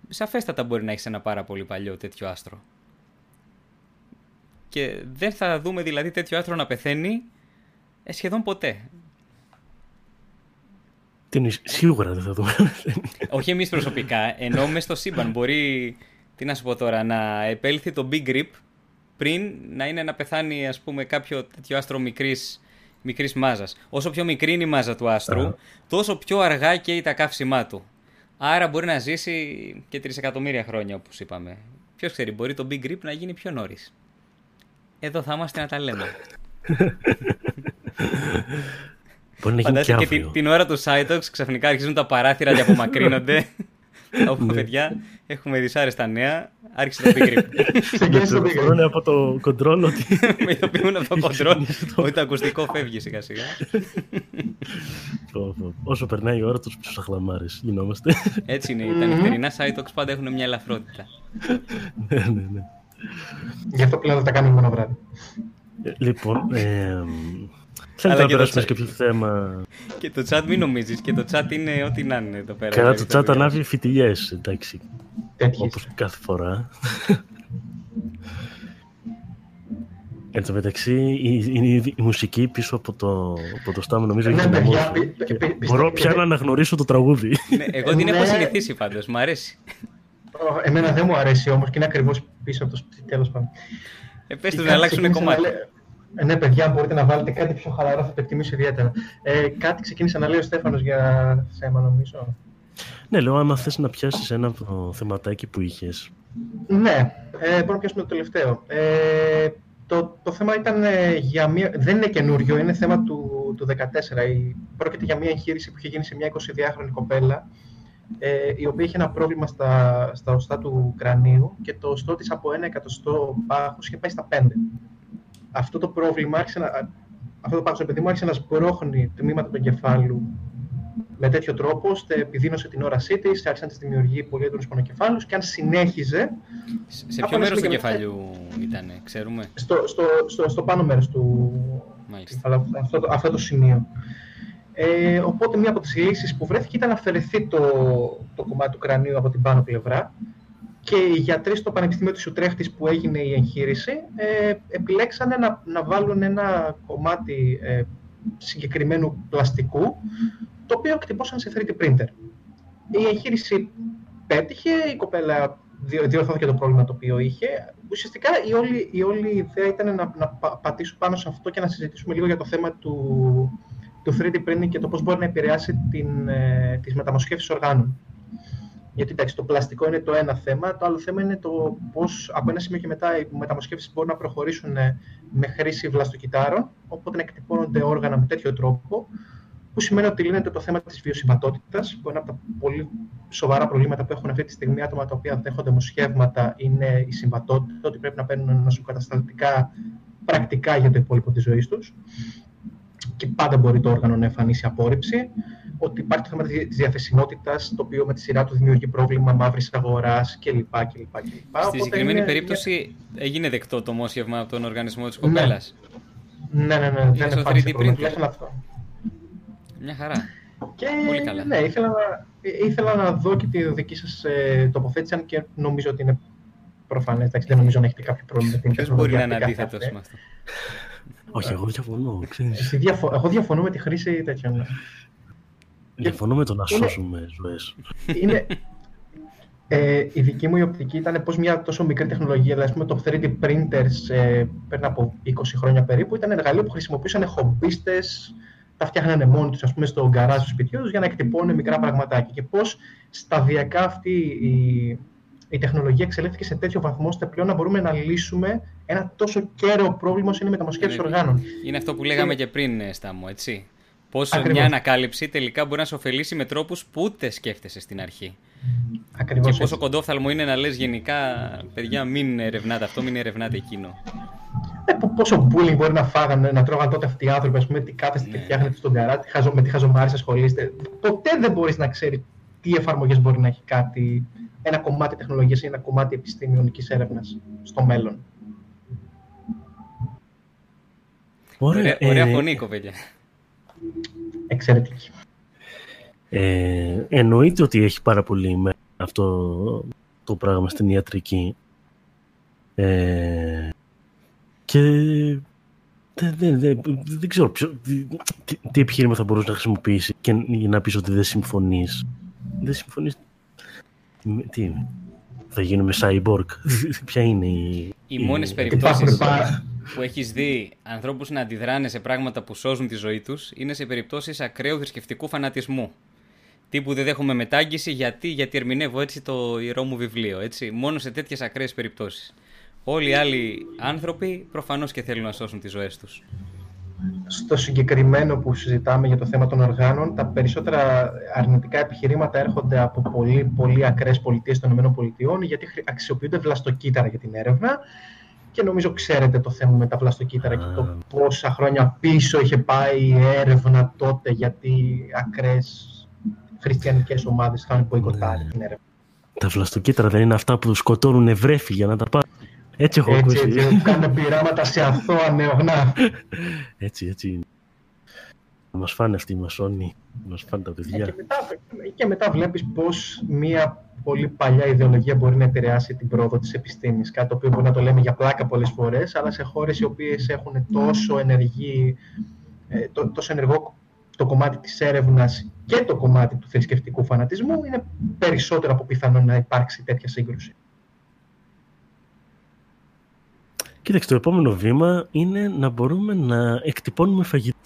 σαφέστατα μπορεί να έχεις ένα πάρα πολύ παλιό τέτοιο άστρο. Και δεν θα δούμε δηλαδή τέτοιο άστρο να πεθαίνει ε, σχεδόν ποτέ. Τι σίγουρα δεν θα δούμε. Όχι εμείς προσωπικά, ενώ μες στο σύμπαν μπορεί, τι να σου πω τώρα, να επέλθει το Big Grip πριν να είναι να πεθάνει ας πούμε κάποιο τέτοιο άστρο μικρής, μικρής μάζας. Όσο πιο μικρή είναι η μάζα του άστρου, τόσο πιο αργά καίει τα καύσιμά του. Άρα μπορεί να ζήσει και τρισεκατομμύρια χρόνια όπως είπαμε. Ποιος ξέρει, μπορεί το Big Grip να γίνει πιο νωρίς. Εδώ θα είμαστε να τα λέμε. Μπορεί να γίνει και, και την, την, ώρα του Cytox ξαφνικά αρχίζουν τα παράθυρα και απομακρύνονται. Από ναι. παιδιά, έχουμε δυσάρεστα νέα. Άρχισε το Big Grip. Με από το κοντρόλ ότι... Με ειδοποιούν από το κοντρόλ ότι το ακουστικό φεύγει σιγά σιγά. Όσο περνάει η ώρα, τόσο πιο σαχλαμάρες γινόμαστε. Έτσι είναι. Τα νυχτερινά Cytox πάντα έχουν μια ελαφρότητα. Ναι, ναι, ναι. Γι' αυτό πλέον δεν τα κάνουμε μόνο βράδυ. Ε, λοιπόν, ε, Θέλετε να περάσουμε σε κάποιο θέμα. Και το chat μην νομίζεις, και το chat είναι ό,τι να είναι εδώ πέρα. Καλά, το chat ανάβει φιτιλιές, εντάξει. Όπως κάθε φορά. Εν τω μεταξύ, η, η, μουσική πίσω από το, από το στάμι νομίζω έχει ναι, Μπορώ πια να αναγνωρίσω το τραγούδι. Ναι, εγώ την έχω ναι. συνηθίσει πάντως, μου αρέσει. Εμένα δεν μου αρέσει όμως και είναι ακριβώς πίσω από το σπίτι, τέλος πάντων. Ε, πες τους να αλλάξουν κομμάτι. Ε, ναι, παιδιά, μπορείτε να βάλετε κάτι πιο χαλαρό, θα το εκτιμήσω ιδιαίτερα. Ε, κάτι ξεκίνησε να λέει ο Στέφανος για θέμα, νομίζω. Ναι, λέω, άμα θες να πιάσεις ένα θεματάκι που είχες. Ναι, ε, μπορούμε να πιάσουμε το τελευταίο. Ε, το, το θέμα ήταν ε, για μια, δεν είναι καινούριο, είναι θέμα του, του 2014. πρόκειται για μια εγχείρηση που είχε γίνει σε μια 22χρονη κοπέλα, ε, η οποία είχε ένα πρόβλημα στα, στα οστά του κρανίου και το οστό της από ένα εκατοστό πάχος είχε πάει στα 5 αυτό το πρόβλημα άρχισε να, αυτό το πάθος παιδί μου άρχισε να σπρώχνει τμήματα του εγκεφάλου με τέτοιο τρόπο, ώστε επιδίνωσε την όρασή της, άρχισε να της δημιουργεί πολύ έντονους πονοκεφάλους και αν συνέχιζε. Σε ποιο μέρος του εγκεφάλου ήταν, ξέρουμε; Στο, στο, στο, στο πάνω μέρος του. Μάλιστα. Αυτό, αυτό το σημείο. Ε, οπότε μία από τις λύσεις που βρέθηκε ήταν να αφαιρεθεί το, το κομμάτι του κρανίου από την πάνω πλευρά και οι γιατροί στο Πανεπιστήμιο της Ουτρέχτης που έγινε η εγχείρηση ε, επιλέξανε να, να βάλουν ένα κομμάτι ε, συγκεκριμένου πλαστικού το οποίο εκτυπώσαν σε 3D printer. Η εγχείρηση πέτυχε, η κοπέλα διορθώθηκε το πρόβλημα το οποίο είχε. Ουσιαστικά η όλη, η όλη ιδέα ήταν να, να πατήσω πάνω σε αυτό και να συζητήσουμε λίγο για το θέμα του, του 3D printing και το πώς μπορεί να επηρεάσει την, ε, τις μεταμοσχεύσεις οργάνων. Γιατί εντάξει, το πλαστικό είναι το ένα θέμα. Το άλλο θέμα είναι το πώς από ένα σημείο και μετά οι μεταμοσχεύσεις μπορούν να προχωρήσουν ε, με χρήση βλαστοκυτάρων, οπότε να εκτυπώνονται όργανα με τέτοιο τρόπο, που σημαίνει ότι λύνεται το θέμα της βιωσιματότητας, που είναι από τα πολύ σοβαρά προβλήματα που έχουν αυτή τη στιγμή άτομα τα οποία δέχονται μοσχεύματα, είναι η συμβατότητα, ότι πρέπει να παίρνουν νοσοκαταστατικά πρακτικά για το υπόλοιπο της ζωής τους. Και πάντα μπορεί το όργανο να εμφανίσει απόρριψη ότι υπάρχει το θέμα της διαθεσιμότητας, το οποίο με τη σειρά του δημιουργεί πρόβλημα μαύρης αγοράς κλπ. κλπ, Στη συγκεκριμένη περίπτωση έγινε δεκτό το μόσχευμα από τον οργανισμό της κοπέλας; Ναι, ναι, ναι. ναι δεν στο 3D print. αυτό. Μια χαρά. Και, Πολύ καλά. Ναι, ήθελα να, ήθελα να δω και τη δική σας ε, τοποθέτηση, αν και νομίζω ότι είναι προφανές. Δεν νομίζω να έχετε κάποιο πρόβλημα με την Ποιος μπορεί να είναι αντίθετος με αυτό; Όχι, εγώ διαφωνώ. Εγώ διαφωνώ με τη χρήση τέτοιων. Διαφωνώ με το να σώσουμε ζωές. Είναι, ε, η δική μου η οπτική ήταν πως μια τόσο μικρή τεχνολογία, δηλαδή πούμε, το 3D printers ε, πριν από 20 χρόνια περίπου, ήταν εργαλείο που χρησιμοποιούσαν χομπίστες, τα φτιάχνανε μόνοι τους, ας πούμε, στο γκαράζ του σπιτιού τους για να εκτυπώνουν μικρά πραγματάκια. Και πώς σταδιακά αυτή η, η τεχνολογία εξελίχθηκε σε τέτοιο βαθμό, ώστε πλέον να μπορούμε να λύσουμε ένα τόσο κέραιο πρόβλημα όσο είναι η μεταμοσχεύση οργάνων. Είναι αυτό που λέγαμε και πριν, Στάμο, έτσι Πόσο μια ανακάλυψη τελικά μπορεί να σε ωφελήσει με τρόπους που ούτε σκέφτεσαι στην αρχή. Ακριβώς και πόσο κοντόφθαλμο είναι να λες γενικά, παιδιά, μην ερευνάτε αυτό, μην ερευνάτε εκείνο. Ε, πόσο bullying μπορεί να φάγανε, να τρώγαν τότε αυτοί οι άνθρωποι, ας πούμε, τι κάθεστε ναι. και φτιάχνετε στον καράτη, με τι χαζομάρε ασχολείστε. Ποτέ δεν μπορείς να ξέρεις τι εφαρμογές μπορεί να έχει κάτι, ένα κομμάτι τεχνολογίας ή ένα κομμάτι επιστημονικής έρευνας στο μέλλον. Ωραία, ωραία ε... φωνή, κοπέλια. Εξαιρετική. Ε, εννοείται ότι έχει πάρα πολύ με αυτό το πράγμα στην ιατρική. Ε, και δεν, δεν, δεν, δεν ξέρω ποιο, τι, τι, επιχείρημα θα μπορούσες να χρησιμοποιήσεις και για να πεις ότι δεν συμφωνείς. Δεν συμφωνείς. Τι, θα γίνουμε cyborg. Ποια είναι η... Οι μόνες περιπτώσεις που έχεις δει ανθρώπους να αντιδράνε σε πράγματα που σώζουν τη ζωή τους είναι σε περιπτώσεις ακραίου θρησκευτικού φανατισμού. Τύπου δεν δέχομαι μετάγγιση γιατί, γιατί ερμηνεύω έτσι το ιερό μου βιβλίο. Έτσι. Μόνο σε τέτοιες ακραίες περιπτώσεις. Όλοι οι άλλοι άνθρωποι προφανώς και θέλουν να σώσουν τις ζωές τους. Στο συγκεκριμένο που συζητάμε για το θέμα των οργάνων, τα περισσότερα αρνητικά επιχειρήματα έρχονται από πολύ, πολύ ακραίες πολιτείες των ΗΠΑ γιατί αξιοποιούνται βλαστοκύτταρα για την έρευνα και νομίζω ξέρετε το θέμα με τα βλαστοκύτταρα και το πόσα χρόνια πίσω είχε πάει η έρευνα τότε γιατί ακραίες χριστιανικές ομάδες είχαν μποϊκοτάρει την έρευνα. Τα βλαστοκύτταρα δεν είναι αυτά που σκοτώνουν ευρέφη για να τα πάρουν. Έτσι έχω έτσι, ακούσει. Έτσι, κάνουν πειράματα σε αθώα νεογνά. έτσι, έτσι. Μας φάνε αυτοί οι μασόνοι, μας φάνε τα παιδιά. Και μετά, και μετά βλέπεις πώς μία πολύ παλιά ιδεολογία μπορεί να επηρεάσει την πρόοδο της επιστήμης. Κάτι το οποίο μπορεί να το λέμε για πλάκα πολλές φορές, αλλά σε χώρες οι οποίες έχουν τόσο, ενεργή, ε, τόσο ενεργό το κομμάτι της έρευνας και το κομμάτι του θρησκευτικού φανατισμού, είναι περισσότερο από πιθανό να υπάρξει τέτοια σύγκρουση. Κοίταξε, το επόμενο βήμα είναι να μπορούμε να εκτυπώνουμε φαγητό.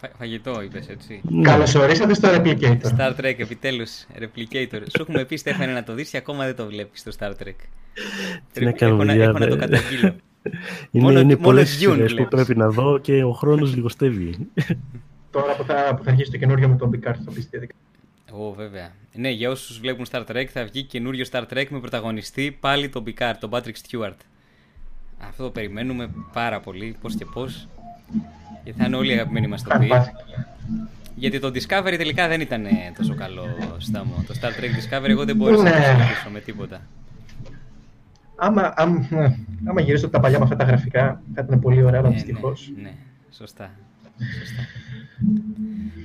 Φα, φαγητό, είπες έτσι. Ναι. Καλώς ορίσατε στο Replicator. Star Trek, επιτέλους. Replicator. Σου έχουμε πει, Στέφανε, να το δεις και ακόμα δεν το βλέπεις στο Star Trek. Τι να κάνω, έχω, έχω να το καταγγείλω. Είναι, μόνο, είναι πολλές σειρές που πρέπει να δω και ο χρόνος λιγοστεύει. Τώρα που θα, που θα αρχίσει το καινούριο με τον Picard θα πεις τη Ω, βέβαια. Ναι, για όσους βλέπουν Star Trek, θα βγει καινούριο Star Trek με πρωταγωνιστή πάλι τον Picard, τον Patrick Stewart. Αυτό το περιμένουμε πάρα πολύ, πώς και πώς. Και θα είναι όλοι αγαπημένοι μας το πει. Γιατί το Discovery τελικά δεν ήταν τόσο καλό στάμο. Το Star Trek Discovery εγώ δεν μπορούσα να το συζητήσω με τίποτα. Άμα, άμα, άμα γυρίσω τα παλιά με αυτά τα γραφικά, θα ήταν πολύ ωραία, αλλά ναι, δυστυχώς. Ναι, ναι, σωστά. σωστά.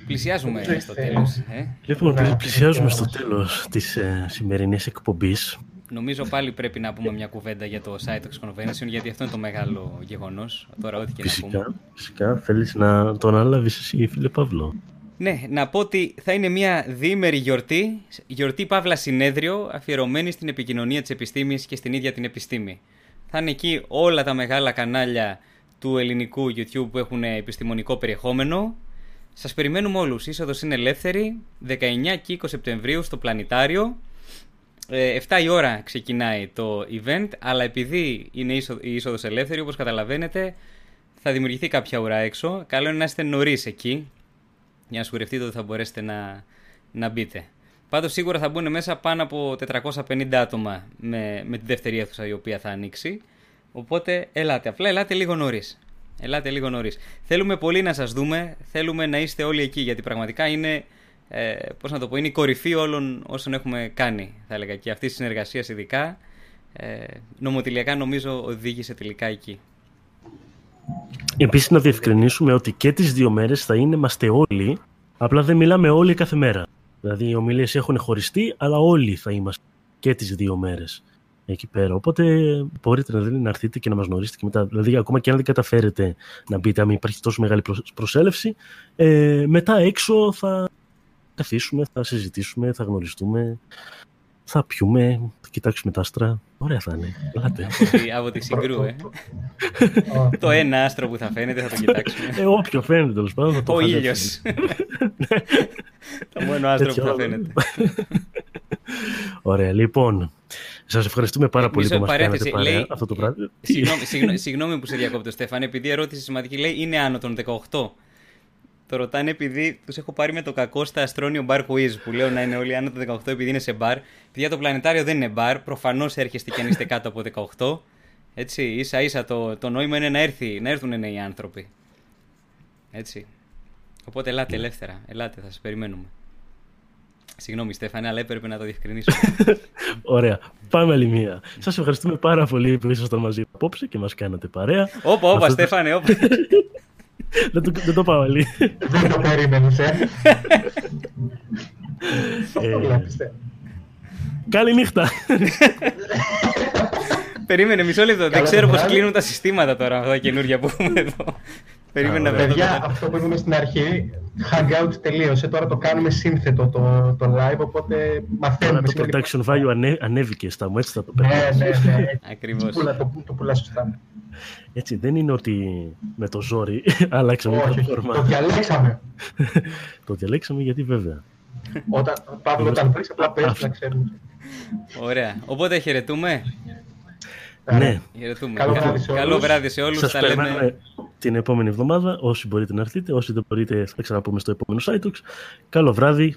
Πλησιάζουμε στο τέλος. Ε; Λοιπόν, πλησιάζουμε στο τέλος της ε, σημερινής εκπομπής. Νομίζω πάλι πρέπει να πούμε μια κουβέντα για το Cytox Convention, γιατί αυτό είναι το μεγάλο γεγονός. Τώρα, ό,τι και φυσικά, να πούμε. Φυσικά, θέλεις να τον αναλάβεις εσύ, φίλε Παύλο; Ναι, να πω ότι θα είναι μια διήμερη γιορτή, γιορτή Παύλα Συνέδριο, αφιερωμένη στην επικοινωνία της επιστήμης και στην ίδια την επιστήμη. Θα είναι εκεί όλα τα μεγάλα κανάλια του ελληνικού YouTube που έχουν επιστημονικό περιεχόμενο. Σας περιμένουμε όλους. Η είσοδος είναι ελεύθερη, 19 και 20 Σεπτεμβρίου στο Πλανητάριο. 7 ε, η ώρα ξεκινάει το event, αλλά επειδή είναι η είσοδος ελεύθερη, όπως καταλαβαίνετε, θα δημιουργηθεί κάποια ουρά έξω. Καλό είναι να είστε νωρίς εκεί, για να σιγουρευτείτε ότι θα μπορέσετε να, να μπείτε. Πάντως σίγουρα θα μπουν μέσα πάνω από 450 άτομα με, με τη δεύτερη αίθουσα η οποία θα ανοίξει. Οπότε ελάτε, απλά ελάτε λίγο νωρίς. Ελάτε λίγο νωρίς. Θέλουμε πολύ να σας δούμε, θέλουμε να είστε όλοι εκεί, γιατί πραγματικά είναι ε, πώς να το πω, είναι η κορυφή όλων όσων έχουμε κάνει, θα έλεγα, και αυτή τη συνεργασία ειδικά. Ε, νομοτηλιακά νομίζω οδήγησε τελικά εκεί. Επίσης να διευκρινίσουμε ότι και τις δύο μέρες θα είναι είμαστε όλοι, απλά δεν μιλάμε όλοι κάθε μέρα. Δηλαδή οι ομιλίες έχουν χωριστεί, αλλά όλοι θα είμαστε και τις δύο μέρες εκεί πέρα. Οπότε μπορείτε να, να έρθετε και να μας γνωρίσετε και μετά. Δηλαδή ακόμα και αν δεν καταφέρετε να μπείτε, αν υπάρχει τόσο μεγάλη προσέλευση, ε, μετά έξω θα καθίσουμε, θα συζητήσουμε, θα γνωριστούμε, θα πιούμε, θα κοιτάξουμε τα άστρα. Ωραία θα είναι. Ελάτε. Από τη συγκρού, ε. το ένα άστρο που θα φαίνεται θα το κοιτάξουμε. Ε, όποιο φαίνεται τέλος πάντων. Ο ήλιος. το μόνο άστρο που θα φαίνεται. Ωραία, λοιπόν. Σας ευχαριστούμε πάρα πολύ που μας κάνατε παρέα αυτό το πράγμα. Συγγνώμη που σε διακόπτω, Στέφανε, επειδή η ερώτηση σημαντική λέει είναι άνω των 18. Το ρωτάνε επειδή τους έχω πάρει με το κακό στα αστρόνιο bar quiz που λέω να είναι όλοι άνω το 18 επειδή είναι σε bar. Παιδιά το πλανητάριο δεν είναι bar. Προφανώς έρχεστε και αν είστε κάτω από 18. Έτσι, ίσα ίσα το, το νόημα είναι να, έρθει, να έρθουν νέοι άνθρωποι. Έτσι. Οπότε ελάτε ελεύθερα. Ελάτε, θα σας περιμένουμε. Συγγνώμη, Στέφανε, αλλά έπρεπε να το διευκρινίσω. Ωραία. Πάμε άλλη μία. Σας ευχαριστούμε πάρα πολύ που ήσασταν μαζί απόψε και μας κάνατε παρέα. Όπα, όπα, Αυτό... Στέφανε, όπα. δεν, το, δεν το πάω άλλη. δεν το περίμενες, ε. Καλή νύχτα. Περίμενε μισό λεπτό. Δεν ξέρω πώς κλείνουν τα συστήματα τώρα αυτά τα καινούργια που έχουμε εδώ. Περίμενε να Παιδιά, αυτό που είπαμε στην αρχή, Hangout τελείωσε. Τώρα το κάνουμε σύνθετο το, το live, οπότε μαθαίνουμε. το production value ανέ, ανέβηκε στα μου, έτσι θα το παίρνω. Ναι, ναι, ναι. Ακριβώς. Το, το πουλά σωστά. Έτσι, δεν είναι ότι με το ζόρι αλλάξαμε όχι, το φόρμα. Το διαλέξαμε. το διαλέξαμε γιατί βέβαια. Όταν, Παύλο, όταν βρεις απλά πες να ξέρουμε. Ωραία. Οπότε χαιρετούμε. Ναι. Χαιρετούμε. Καλό βράδυ σε όλους. Καλό βράδυ σε όλους. Σας λέμε την επόμενη εβδομάδα. Όσοι μπορείτε να έρθετε, όσοι δεν μπορείτε θα ξαναπούμε στο επόμενο site. Καλό βράδυ.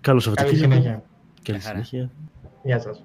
Καλό Σαββατοκύριακο. Καλή συνέχεια. Καλή συνέχεια. Γεια σας.